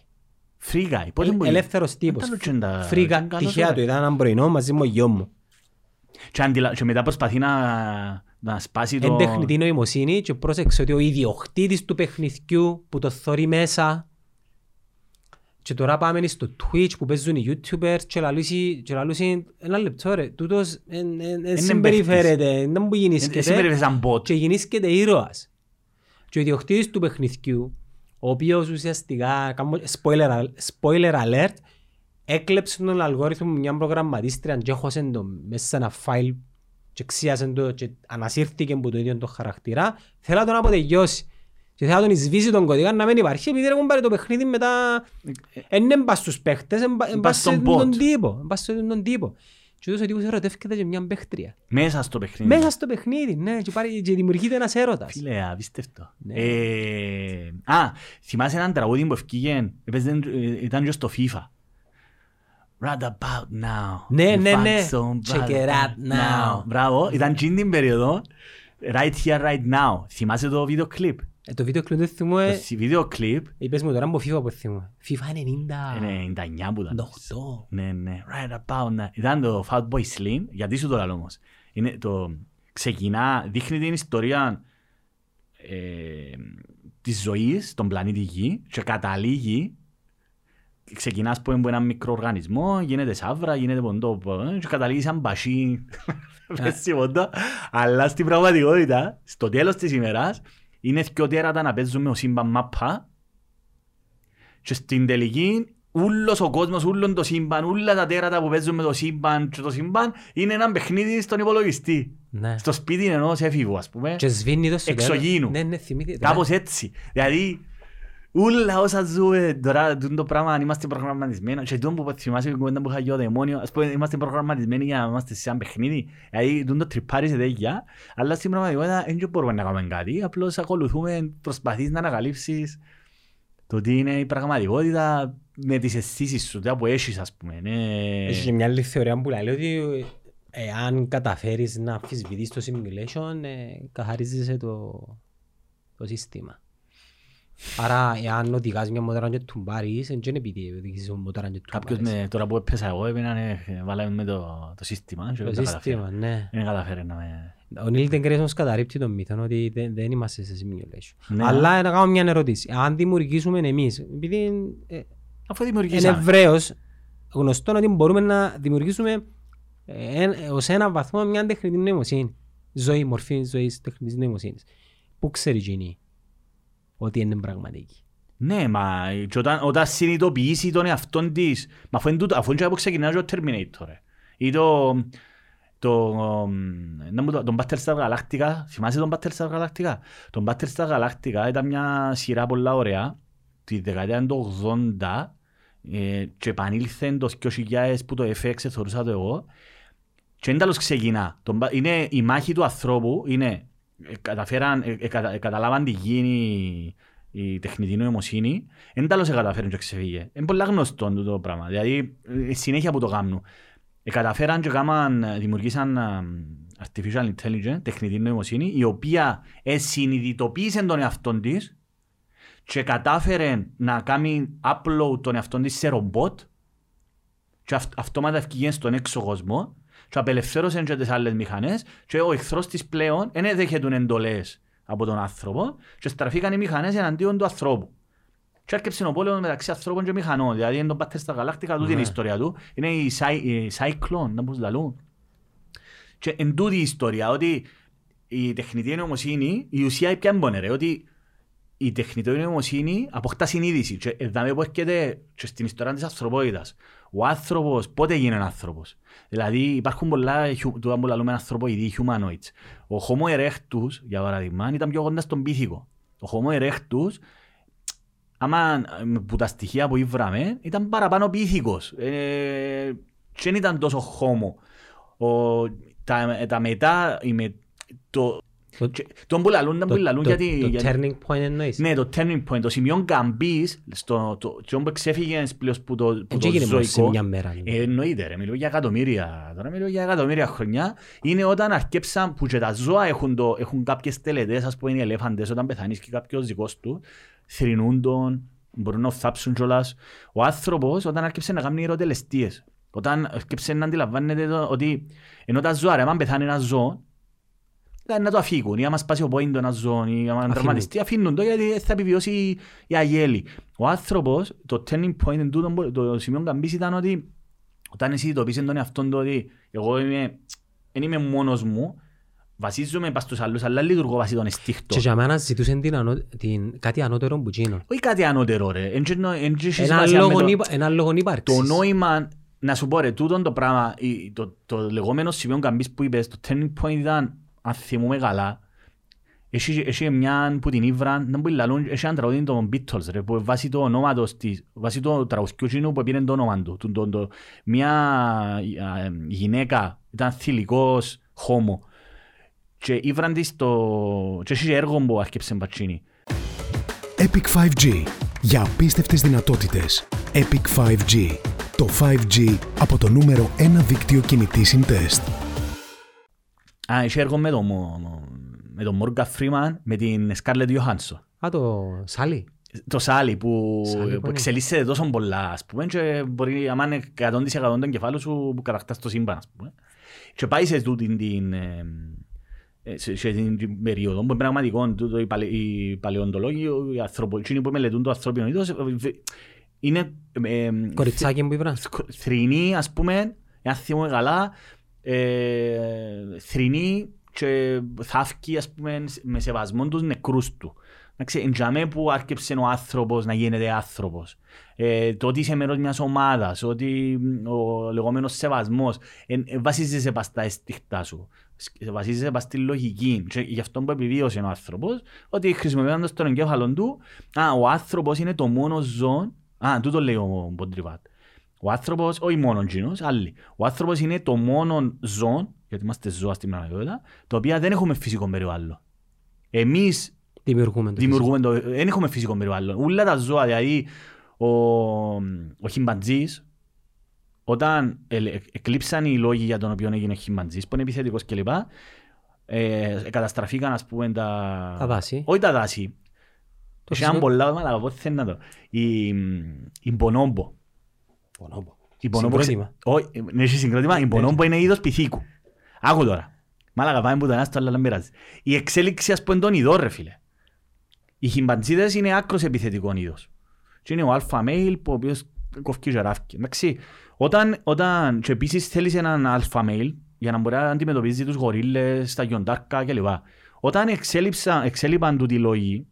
Free guy. Πότε Ε, μπορεί. Ελεύθερος τύπος. Ήταν λουτσέντα- Free guy. ήταν καλός, Τυχαία ρε. του ήταν έναν πρωινό μαζί με ο γιο μου. Και, αντιλα... και μετά προσπαθεί να, να σπάσει το... Εν τεχνητή νοημοσύνη και πρόσεξε ότι ο ιδιοκτήτης του παιχνιδιού που το θωρεί μέσα και τώρα πάμε στο Twitch που παίζουν οι YouTubers και λαλούσει, και λαλούσει ένα λεπτό ρε, τούτος εν, εν, εν συμπεριφέρεται, δεν που Δεν γεννήσκεται συμπεριφέρεται σαν bot. και γεννήσκεται ήρωας. Και ο ιδιοκτήτης του παιχνιδιού, ο οποίος ουσιαστικά, κάνω spoiler, al- spoiler alert, έκλεψε τον αλγόριθμο με μια προγραμματίστρια και έχωσε το μέσα σε ένα file και ξίασε το και ανασύρθηκε από το ίδιο το χαρακτήρα, θέλει να τον αποτελειώσει. Και θέλει να τον εισβήσει τον κωδικά να μην υπάρχει επειδή έχουν πάρει το παιχνίδι μετά εν είναι μπας στους παίχτες, εν μπα- εν Μπας μπας στον στον bot. τύπο. εν μπας στον τύπο. Και ούτως ο τύπος ερωτεύκεται και μια παίχτρια. Μέσα στο παιχνίδι. Μέσα στο παιχνίδι, ναι, και, πάρει, και δημιουργείται ένας έρωτας. Φίλε, απίστευτο. Ναι. Ε, α, θυμάσαι έναν τραγούδι που ευκήγε, έπαιζε, ε, ήταν και στο FIFA. Right about now. Ναι, You ναι, found ναι. somebody Check it out now. Μπράβο, ήταν εκείνη την περίοδο. Right here, right now. Θυμάσαι το βίντεο κλιπ; Ε, το βίντεο κλειπ δεν θυμούμαι, Το βίντεο κλιπ είπες μου τώρα από FIFA που θυμούμαι. FIFA 90. είναι 99 που ήταν. 98. Ναι, ναι. Right about now. Ήταν το Fatboy Slim. Γιατί σου το λέω όμως. Είναι το... Ξεκινά, δείχνει την ιστορία ε, της ζωής στον πλανήτη Γη και καταλήγει ξεκινάς που από έναν μικρό οργανισμό, γίνεται σαύρα, γίνεται ποντό ε, και καταλήγεις σαν μπασί πέσει ποντό. Αλλά στην πραγματικότητα, στο τέλος της ημέρας, είναι δυο τέρατα να παίζουμε ο σύμπαν μάπα και στην τελική ούλος ο κόσμος, ούλον το σύμπαν, όλα τα τέρατα που παίζουν με το σύμπαν και το σύμπαν είναι ένα παιχνίδι στον υπολογιστή. Ναι. Στο σπίτι ενός έφηβου, ας πούμε. Και σβήνει το στο τέλος. Εξωγήινου. Ναι, ναι, θυμήθηκα. Κάπως έτσι. Δηλαδή, ούλα όσα ζούμε τώρα, τούτο το πράγμα, αν είμαστε προγραμματισμένοι, και τούτο που θυμάσαι η κουβέντα που είχα για το δαιμόνιο, ας πούμε, είμαστε προγραμματισμένοι για να είμαστε σε ένα παιχνίδι, δηλαδή, τούτο τρυπάρεις σε τέτοια, αλλά στην πραγματικότητα δεν μπορούμε να κάνουμε κάτι, απλώς ακολουθούμε, προσπαθείς να ανακαλύψεις το τι είναι η πραγματικότητα με τις αισθήσεις σου, τα που έχεις, ας πούμε. ναι. Έχεις και μια άλλη θεωρία που λέει ότι εάν καταφέρεις να αμφισβητείς το simulation, ε, καθαρίζεσαι το, το σύστημα. Άρα, εάν οδηγάς μια μοτόρα και τουμπάρεις, δεν είναι επειδή οδηγείς μια μοτόρα και Κάποιος τουμπάρεις. με, τώρα που έπαισα εγώ, έπαιρνα, ε, βάλαμε με το, το σύστημα και Το δεν τα καταφέρα. σύστημα, ναι. Δεν καταφέρει να με... Ο Νίλ Τεγκρές όμως καταρρύπτει τον μύθο ότι δεν, δεν είμαστε σε simulation. Ναι. Αλλά να κάνω μια ερώτηση. Αν δημιουργήσουμε εμείς, επειδή ε, Αφού είναι δημιουργήσαμε. ευρέως γνωστό ότι μπορούμε να δημιουργήσουμε ε, εν- ως ένα βαθμό μια τεχνητή νοημοσύνη. Ζωή, μορφή ζωής τεχνητής νοημοσύνης. Πού ξέρει εκείνη ότι είναι πραγματική. Ναι, μα και όταν, όταν συνειδητοποιήσει τον εαυτόν της, μα αφού είναι τούτο, αφού είναι που ξεκινάει το Terminator, ρε. ή το, το, να μου το, τον Battlestar Galactica, θυμάσαι τον Battlestar Galactica? Τον Battlestar Galactica ήταν μια σειρά πολλά ωραία, τη δεκαετία του 80, ε, και επανήλθε το 2000 που το FX θεωρούσα το εγώ, και δεν τέλος ξεκινά. Τον Ba- είναι η μάχη του ανθρώπου, είναι, ε, καταφέραν, ε, ε, κατα- ε, καταλάβαν τι γίνει η τεχνητή νοημοσύνη, δεν τέλος καταφέρουν και ξεφύγε. Είναι πολύ γνωστό τούτο το πράγμα. Δηλαδή, ε, συνέχεια που το κάνουν. ε, καταφέραν και κάμαν, δημιουργήσαν artificial intelligence, τεχνητή νοημοσύνη, η οποία συνειδητοποίησε τον εαυτό της και κατάφερε να κάνει upload τον εαυτό της σε ρομπότ και αυ- αυτόματα ευκήγε στον έξω κόσμο και απελευθέρωσε και τις άλλες μηχανές και ο εχθρός της πλέον δεν δέχεται εντολές από τον άνθρωπο και στραφήκαν οι μηχανές εναντίον του ανθρώπου. Και έρκεψε ο πόλεμος μεταξύ ανθρώπων και μηχανών. Δηλαδή είναι το Πάτερ στα Γαλάκτικα, τούτη είναι η ιστορία του. Είναι η, Cy- η Cyclone, να πώς λαλούν. Και εν τούτη η ιστορία, ότι η τεχνητή νοημοσύνη, η ουσία ποια είναι ρε, ότι η τεχνητή νοημοσύνή αποκτά συνείδηση. Και εδώ που έρχεται και στην ιστορία της ανθρωπότητας. Ο άνθρωπος πότε γίνεται άνθρωπος. Δηλαδή υπάρχουν πολλά, χιου- τούτα που λαλούμε ανθρωποειδή, humanoids. Ο Homo erectus, για παράδειγμα, ήταν πιο κοντά στον πίθηκο. Ο Homo erectus, άμα ε, που τα στοιχεία που ήβραμε, ήταν παραπάνω πίθηκος. Ε, και δεν ήταν τόσο Homo. Ο, τα, τα μετά, η με, το, Το- και- τον που λαλούν, τον που λαλούν Το, γιατί... το γιατί- turning point εννοείς; ναι, το turning point, το σημείο καμπής, στο, το, το, που ξέφυγε πλέον που το, που Δεν το έγινε μόνο σε ζωικό. μια μέρα. ναι. Ε, εννοείται ρε, μιλώ για εκατομμύρια, τώρα μιλώ για εκατομμύρια χρονιά, είναι όταν αρκέψαν που και τα ζώα έχουν, το, έχουν κάποιες τελετές, ας πούμε οι ελέφαντες, όταν πεθανείς και κάποιος δικός του, θρυνούν τον, μπορούν να θάψουν κιόλας. Ο άνθρωπος όταν άρχισε να κάνει ερωτελεστίες, όταν άρχισε να αντιλαμβάνεται το, ότι ενώ τα ζώα, ρε, αν πεθάνει ένα ζώο, δηλαδή να το αφήγουν ή άμα σπάσει ο πόντο ένα ζώο ή άμα Αφήνουν. τραυματιστεί, αφήνουν το γιατί θα επιβιώσει η αγέλη. Ο άνθρωπος, το turning point, εν τούτο που- το σημείο καμπής ήταν ότι όταν εσύ το πεις τον εαυτόν του ότι εγώ είμαι, δεν είμαι μόνος μου, βασίζομαι πας στους άλλους, αλλά λειτουργώ βάσει των Και εστίχτων. για μένα ζητούσαν την ανώ- την- κάτι ανώτερο που γίνον. Όχι κάτι ανώτερο ρε, εν και νο- εν και έχει Ένα σημασία με λόγο το- ύπα- Ένα λόγο ύπαρξης. το νόημα, να σου πω ρε, τούτο το πράγμα, η- το, το λεγόμενο σημείο καμπής που είπες, το turning point ήταν, αν θυμούμε καλά, έχει, έχει μια που την ήβραν, δεν μπορεί να λαλούν, έχει ένα τραγούδι των Beatles ρε, που βάσει το ονόματος της, βάσει το τραγουδιού εκείνου που πήρε το όνομα του. του, του, του μια α, γυναίκα, ήταν θηλυκός χώμο. Και ήβραν της το... και έχει έργο που άρκεψε μπατσίνη. Epic 5G. Για απίστευτες δυνατότητες. Epic 5G. Το 5G από το νούμερο 1 δίκτυο κινητής συντεστ. Α, έχει έργο με τον, με τον Morgan Freeman, με την Scarlett Johansson. Α, το Σάλι. το Σάλι που, Σάλι που που είναι. εξελίσσεται τόσο πολλά, ας πούμε, και μπορεί, άμα είναι 100% το εγκεφάλου σου, που κατακτάς το σύμπαν, ας πούμε. Και πάει σε τούτη την, ε, ε, σε, σε την, την περίοδο που είναι πραγματικό, τούτο, οι, παλαι, οι παλαιοντολόγοι, οι ανθρωπο, εκείνοι που μελετούν το ανθρώπινο είδος, ε, ε, είναι ε, ε, Κοριτσάκι που ήβραν. θρηνή, ας πούμε, εάν θυμούμε καλά, ε, θρηνή και θαύκει, ας πούμε, με σεβασμό τους νεκρούς του. Εντάξει, εν τζαμέ που άρκεψε ο άνθρωπος να γίνεται άνθρωπος. Ε, το ότι είσαι μέρος μιας ομάδας, ότι μ, ο λεγόμενος σεβασμός, εν, ε, βασίζεσαι πας στα αισθηκτά σου. Σκ- Βασίζεσαι πας στη λογική. Και γι' αυτό που επιβίωσε ο άνθρωπος, ότι χρησιμοποιώντας τον εγκέφαλο του, α, ο άνθρωπος είναι το μόνος ζώο, α, τούτο λέει ο Μποντριβάτ. Ο άνθρωπος, όχι μόνο εκείνος, άλλοι. Ο άνθρωπος είναι το μόνο ζώο, γιατί είμαστε ζώα στην πραγματικότητα, το οποίο δεν έχουμε φυσικό περιβάλλον. Εμείς Δημιουργούμε το δημιουργούμε το, δεν έχουμε φυσικό περιβάλλον. Ούλα τα ζώα, δηλαδή ο, ο χιμπαντζής, όταν ελ- εκλείψαν οι λόγοι για τον οποίο έγινε ο χιμπαντζής, που είναι επιθετικός κλπ, ε, καταστραφήκαν ας πούμε τα... Τα δάση. Όχι τα δάση. Το Έχεις έναν φυσικό- πολλά, αλλά πώς θέλει να το... Η, η μπονόμπο. Πονόμπο. Η μπονόμπο ξε- Συγκρότημα. Όχι, ναι, έχει συγκρότημα. Η μπονόμπο είναι είδος πυθίκου. Άκου τώρα. Μάλακα πάμε που το ένας στο άλλο, αλλά δεν πειράζει. Η εξέλιξη ας πούμε των ειδών ρε φίλε. Οι χιμπαντζίδες είναι άκρος επιθετικό είδος. Και είναι ο αλφα μέιλ που ο οποίος κοφκεί και ράφκει. Εντάξει, όταν, όταν και επίσης θέλεις έναν αλφα μέιλ για να μπορεί να αντιμετωπίζει τους γορίλες, τα γιοντάρκα κλπ. Όταν εξέλιψαν, εξέλιπαν τούτοι λόγοι,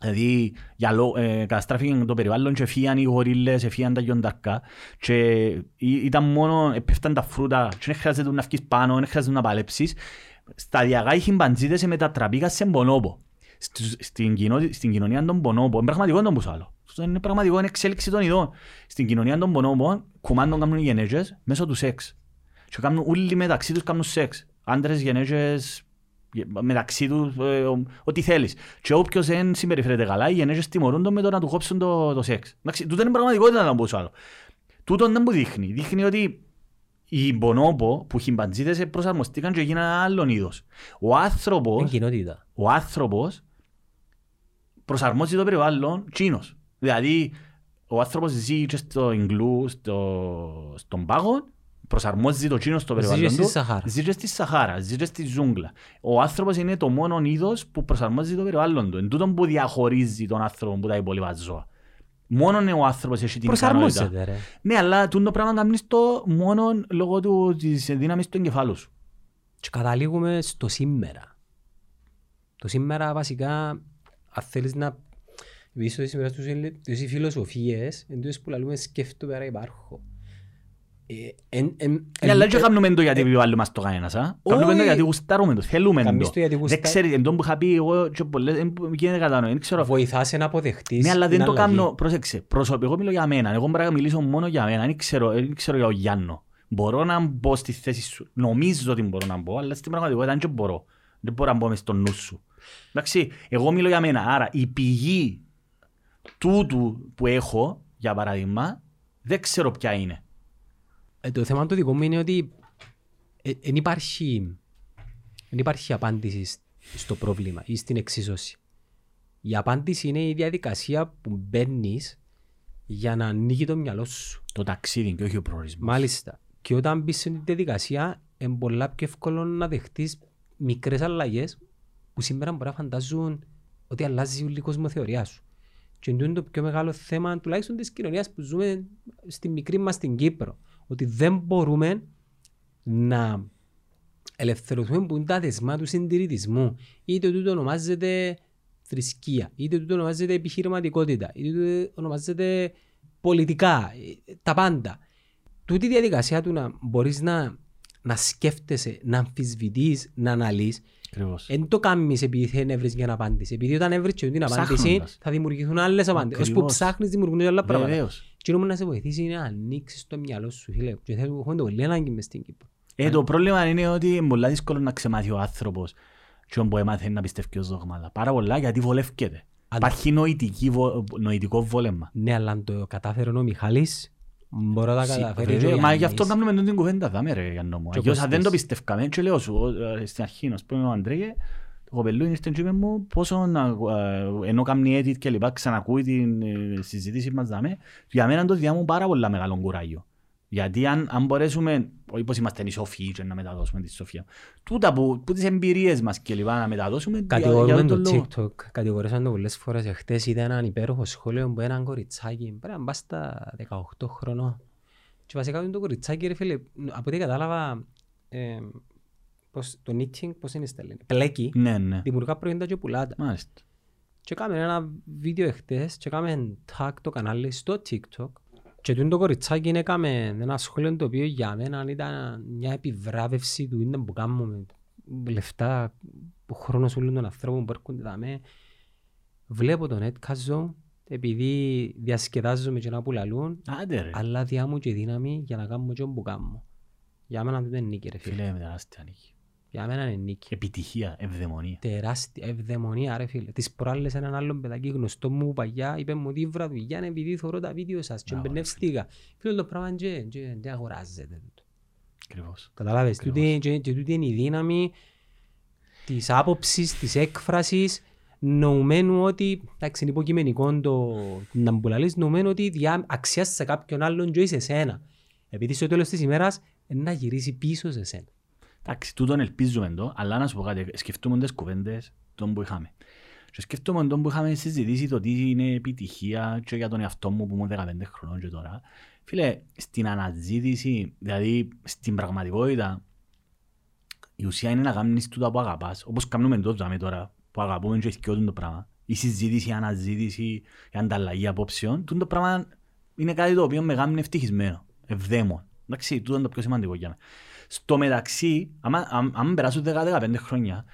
Δηλαδή, για λό, ε, καταστράφηκε το περιβάλλον και φύγαν οι γορίλες, φύγαν τα γιονταρκά και ή- ήταν μόνο, πέφταν τα φρούτα και δεν χρειάζεται να βγεις πάνω, δεν χρειάζεται να παλέψεις. Σταδιακά οι χιμπαντζίδες μετατραπήκαν σε μπονόπο. Στους- Στην, κοινό, στην κοινωνία των μπονόπων, είναι πραγματικό τον που άλλο. Αυτό είναι πραγματικό, είναι εξέλιξη των ειδών. Στην κοινωνία των μπονόπων, κουμάντων κάνουν οι γενέτσες μέσω του σεξ. Και κάνουν όλοι μεταξύ τους κάνουν σεξ. Άντρες, γενέτσες, μεταξύ τους, ε, ο- ό,τι θέλεις. Και όποιος δεν συμπεριφέρεται καλά, οι γενέτσες τιμωρούν τον με το να του κόψουν το, το σεξ. Εντάξει, τούτο είναι πραγματικότητα να πω άλλος. Τούτο δεν μου δείχνει. Δείχνει ότι οι μπονόπο που χιμπαντζίδες προσαρμοστήκαν και έγιναν άλλον είδος. Ο άνθρωπος, Είναι κοινότητα. ο άνθρωπος προσαρμόζει το περιβάλλον τσίνος. Δηλαδή, ο άνθρωπος ζει και στο Ιγκλού, στο, στον πάγο, προσαρμόζει το τσίνο στο Ζει και περιβάλλον στη του. Σαχάρα. Ζει και στη Σαχάρα, ζει και στη ζούγκλα. Ο άνθρωπος είναι το μόνο είδος που προσαρμόζει το περιβάλλον του. Εν τούτον που διαχωρίζει τον άνθρωπο από τα υπόλοιπα ζώα. Μόνο ο άνθρωπος έχει την ικανότητα. Προσαρμόζεται ρε. Ναι, αλλά τούτο το πράγμα κάνεις το μόνο λόγω του, της δύναμης του εγκεφάλου σου. Και καταλήγουμε στο σήμερα. Το σήμερα βασικά, αν θέλεις να πεις ότι σήμερα στους οι φιλοσοφίες, εν τούτες που λαλούμε σκέφτομαι πέρα υπάρχω. Ε, εν- εν- Ε, αλλά εν- και κάνουμε το γιατί επιβάλλουμε μας το κανένας, α. Κάνουμε το Όχι. γιατί γουστάρουμε το, θέλουμε Κάνεις το. το γιατί Δεν γουστά- ξέρεις, εν τόν που είχα πει εγώ και πολλές, εν που γίνεται κατανοή, δεν ξέρω. βοηθάσαι να αποδεχτείς Ναι, αλλά δεν την το αλλαγή. κάνω, πρόσεξε, προσωπικό, εγώ μιλώ για μένα, εγώ πρέπει να μιλήσω μόνο για μένα, δεν ξέρω, δεν ξέρω για ο Γιάννο. Μπορώ να μπω στη θέση σου, νομίζω ότι μπορώ να μπω, αλλά στην πραγματικότητα δεν μπορώ. Δεν μπορώ να μπω μες στο νου σου. Εντάξει, εγώ μιλώ για μένα, άρα η πηγή τούτου που έχω, για παράδειγμα, δεν ξέρω ποια είναι. Ε, το θέμα το δικό μου είναι ότι δεν υπάρχει, εν υπάρχει απάντηση σ- στο πρόβλημα ή στην εξίσωση. Η απάντηση είναι η διαδικασία που μπαίνεις για να ανοίγει το μυαλό σου. Το ταξίδι και όχι ο προορισμός. Μάλιστα. Και όταν μπεις στην διαδικασία, είναι πολλά πιο εύκολο να δεχτείς μικρές αλλαγές που σήμερα μπορεί να φαντάζουν ότι αλλάζει όλη η κοσμοθεωρία σου. Και είναι το πιο μεγάλο θέμα τουλάχιστον της κοινωνίας που ζούμε στη μικρή μας την Κύπρο. Ότι δεν μπορούμε να ελευθερωθούμε από τα δεσμά του συντηρητισμού. Είτε τούτο ονομάζεται θρησκεία, είτε τούτο ονομάζεται επιχειρηματικότητα, είτε τούτο ονομάζεται πολιτικά, ε, τα πάντα. Τούτη η διαδικασία του να μπορείς να, να σκέφτεσαι, να αμφισβητείς, να αναλύεις, Ακριβώς. δεν το κάνεις επειδή θέλει να βρεις μια απάντηση. Επειδή όταν έβρεις και την απάντηση Ψάχνοντας. θα δημιουργηθούν άλλες απάντησεις. Ως που Ακριβώς. ψάχνεις δημιουργούνται άλλα πράγματα. Βεβαίως. Και όμως να σε βοηθήσει είναι να ανοίξεις το μυαλό σου, φίλε. Και θέλουμε έχουμε το πολύ ανάγκη μες στην Κύπρο. Ε, το πρόβλημα είναι ότι είναι πολύ δύσκολο να ξεμάθει ο άνθρωπος και που έμαθε να πιστεύει ως δόγματα. Πάρα πολλά γιατί βολεύκεται. Αλλά- Υπάρχει νοητική, βο- νοητικό βόλεμα. Ναι, αλλά αν το κατάφερε ο Μιχάλης, μπορώ να τα καταφέρει. και ο Βέβαια, Μα γι' Γιάννης. αυτό κάνουμε τον την κουβέντα δάμε ρε Γιάννο μου. Και ο Αγιώς αν δεν το Κωστής. πιστεύκαμε και λέω σου ο- ε, στην αρχή ας πούμε ο Αντρέγε το κοπελού είναι στην τσίπη μου πόσο να, ε, ενώ κάνει edit και λοιπά ξανακούει την ε, συζήτηση μας δάμε για μένα το διάμουν πάρα πολλά μεγάλο κουράγιο. Γιατί αν, αν μπορέσουμε, όχι πως είμαστε οι σοφοί και να μεταδώσουμε τη σοφία, τούτα που, που τις εμπειρίες μας και λοιπά να μεταδώσουμε, για, για Κατηγορούμε τον το λόγο. TikTok, κατηγορήσαν το πολλές φορές. Εχθές είδα έναν υπέροχο σχόλιο που έναν κοριτσάκι, πρέπει να πας στα 18 χρονών. Και βασικά το κοριτσάκι, ρε φίλε, από ό,τι κατάλαβα, ε, πως, το knitting, πώς είναι στα λένε, πλέκει, Ναι, ναι. δημιουργά προϊόντα και πουλάτα. Μάλιστα. Και έκαμε ένα βίντεο εχθές και έκαμε tag το κανάλι στο TikTok και τούτο το κοριτσάκι έκαμε ένα σχόλιο το οποίο για μένα ήταν μια επιβράβευση του είναι που κάνουμε λεφτά που χρόνος όλων των ανθρώπων που έρχονται δαμέ. Βλέπω τον Netcast επειδή διασκεδάζομαι και να πουλαλούν Άντε ρε. αλλά διά μου και δύναμη για να κάνω και όπου κάνω. Για μένα δεν είναι νίκη ρε φίλε. Φίλε με τεράστια νίκη. Για μένα είναι νίκη. Επιτυχία, ευδαιμονία. τεράστια ευδαιμονία ρε φίλε. Τις προάλλες έναν άλλον παιδάκι γνωστό μου παγιά είπε μου τι βραδου δουλειά είναι επειδή θωρώ τα βίντεο σας και Μπράβο, ρε εμπνευστήκα. Φίλε το πράγμα και, και, και αγοράζεται. τούτο. Ακριβώς. Καταλάβες, Ακριβώς. τούτη, και, και τούτη είναι η δύναμη της άποψης, της έκφρασης νοουμένου ότι, εντάξει είναι υποκειμενικό το να μου πουλαλείς, νοουμένου ότι διά, αξιάζει σε κάποιον άλλον και όχι σε σένα. Επειδή στο τέλος της ημέρας είναι να γυρίσει πίσω σε σένα. Εντάξει, τούτον ελπίζουμε το, αλλά να σου πω κάτι, σκεφτούμε τις κουβέντες των που είχαμε. Και σκεφτούμε τον που είχαμε συζητήσει το τι είναι επιτυχία και για τον εαυτό μου που ήμουν 15 χρονών και τώρα. Φίλε, στην αναζήτηση, δηλαδή στην πραγματικότητα, η ουσία είναι να κάνεις τούτα που αγαπάς, όπως κάνουμε τότε με τώρα, που αγαπούμε και θυκιώτουν το πράγμα. Η συζήτηση, η αναζήτηση, η ανταλλαγή απόψεων, τούτο το πράγμα είναι κάτι το οποίο με κάνει ευτυχισμένο, ευδαίμον. Εντάξει, τούτο είναι το πιο σημαντικό για μένα. Στο μεταξύ, άμα, αν, αν περάσουν 10-15 χρόνια,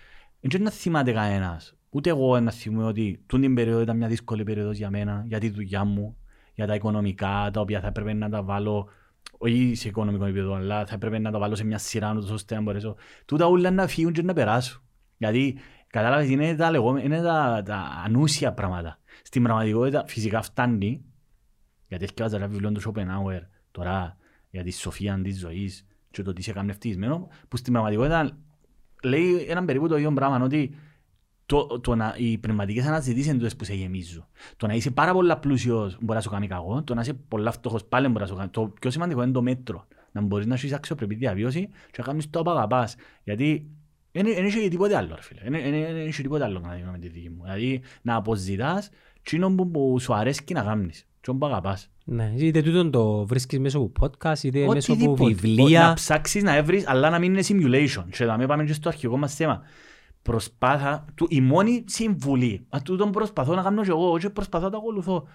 δεν να θυμάται κανένας. Ούτε εγώ να θυμούμαι ότι τούτη την περίοδο ήταν μια δύσκολη περίοδος για μένα, για τη δουλειά μου, για τα οικονομικά, τα οποία θα έπρεπε να τα βάλω, όχι σε οικονομικό επίπεδο, αλλά θα έπρεπε να τα βάλω σε μια σειρά, ούτως ώστε να μπορέσω. Τούτα όλα να φύγουν και να περάσουν. Γιατί, κατάλαβες, είναι τα, λεγόμενα, είναι τα, τα ανούσια πράγματα. Στην πραγματικότητα, φυσικά φτάνει, γιατί έχει ένα βιβλίο του Schopenhauer τώρα για τη σοφία της ζωής και το ότι είσαι καμνευτισμένος, που στην πραγματικότητα λέει έναν περίπου το ίδιο πράγμα, ότι το, το να, οι πνευματικές αναζητήσεις είναι που σε γεμίζουν. Το να είσαι πάρα πολλά πλούσιος μπορεί να σου κάνει κακό, το να είσαι πολλά φτωχός πάλι μπορεί να σου κάνει. Το πιο σημαντικό είναι το μέτρο. Να μπορείς να έχεις αξιοπρεπή διαβίωση και να κάνεις το απαγαπάς. Γιατί δεν έχει τίποτε άλλο, φίλε. Δεν έχει τίποτε άλλο να δει με τη δική μου. Δηλαδή να αποζητάς εκείνο που σου αρέσει και να κάνεις. Τι που αγαπάς. Ναι, είτε τούτο το βρίσκεις μέσω από podcast, είτε μέσω από βιβλία. Να ψάξεις να έβρεις, αλλά να μην είναι simulation. Και θα με πάμε και στο αρχικό μας θέμα. Προσπάθα, η μόνη συμβουλή, τούτον προσπαθώ να κάνω και εγώ, και προσπαθώ να το ακολουθώ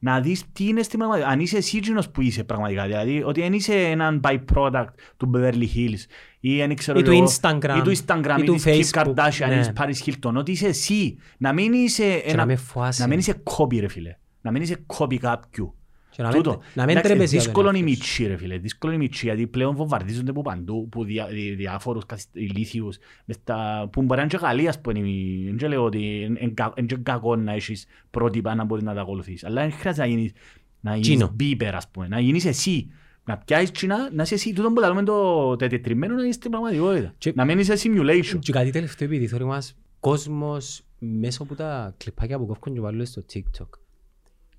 να δεις τι είναι στην πραγματικότητα. Αν είσαι εσύ που είσαι πραγματικά, δηλαδή ότι δεν είσαι έναν byproduct του Beverly Hills ή, ή, ξέρω, ή του Instagram ή του Instagram ή, ή της Kim Kardashian ναι. ή της Paris Hilton, ότι είσαι εσύ. Να μην είσαι, ένα, να, να μην είσαι copy ρε φίλε. Να μην είσαι copy κάποιου. Να μην, να μην τρέπεσαι. Δύσκολο είναι η μητσί ρε φίλε, δύσκολο είναι η μητσί, γιατί πλέον βομβαρδίζονται από παντού, από διά, δι, διάφορους ηλίθιους, τα, που μπορεί να είναι και Γαλλίας που είναι, δεν λέω ότι είναι κακό να έχεις πρότυπα να μπορείς να τα ακολουθείς, αλλά δεν χρειάζεται να γίνεις, να γίνεις μπίπερ ας πούμε, να γίνεις εσύ, να πιάσεις τσινά, να είσαι εσύ, τούτο που λέμε το τετριμμένο να είσαι στην πραγματικότητα, να μένεις σε simulation. Και κάτι τελευταίο επειδή θέλω μας, κόσμος μέσα από τα κλιπάκια που κόφκουν και βάλουν στο TikTok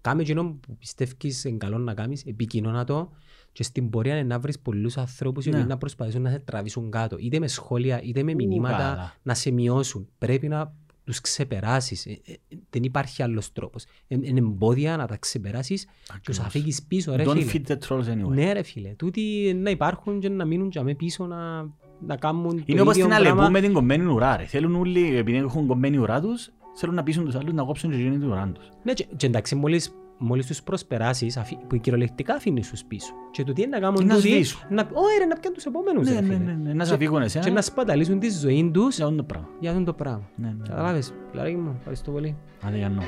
Κάμε εκείνο που πιστεύεις είναι καλό να κάνεις, επικοινώνα το και στην πορεία να βρεις πολλούς ανθρώπους ναι. να προσπαθήσουν να σε τραβήσουν κάτω. Είτε με σχόλια, είτε με μηνύματα Ου, να σε μειώσουν. Πρέπει να τους ξεπεράσεις. Ε, ε, δεν υπάρχει άλλος τρόπος. Είναι εμπόδια να τα ξεπεράσεις και τους αφήγεις πίσω. Ρε, Don't φίλε. feed the trolls anyway. Ναι ρε φίλε. Τούτοι να υπάρχουν και να μείνουν και πίσω να, να κάνουν Είναι όπως την Αλεπού με την κομμένη ουρά. Ρε. Θέλουν όλοι, επειδή έχουν κομμένη ουρά τους, θέλουν να πείσουν τους άλλους να κόψουν και γίνει του ουράν τους. Ναι, και, και εντάξει, μόλις, μόλις τους προσπεράσεις, αφή, που κυριολεκτικά αφήνεις τους πίσω. Και το τι είναι να κάνουν να τούτοι, να, όχι ρε, να πιάνουν τους επόμενους. Ναι, ναι, ναι, ναι, να σε αφήγουν εσένα. Και να σπαταλήσουν τη ζωή τους για αυτό το πράγμα. Για αυτό το πράγμα. Ναι, ναι. Καταλάβες, φιλαράκι μου, ευχαριστώ πολύ. Άντε για νο.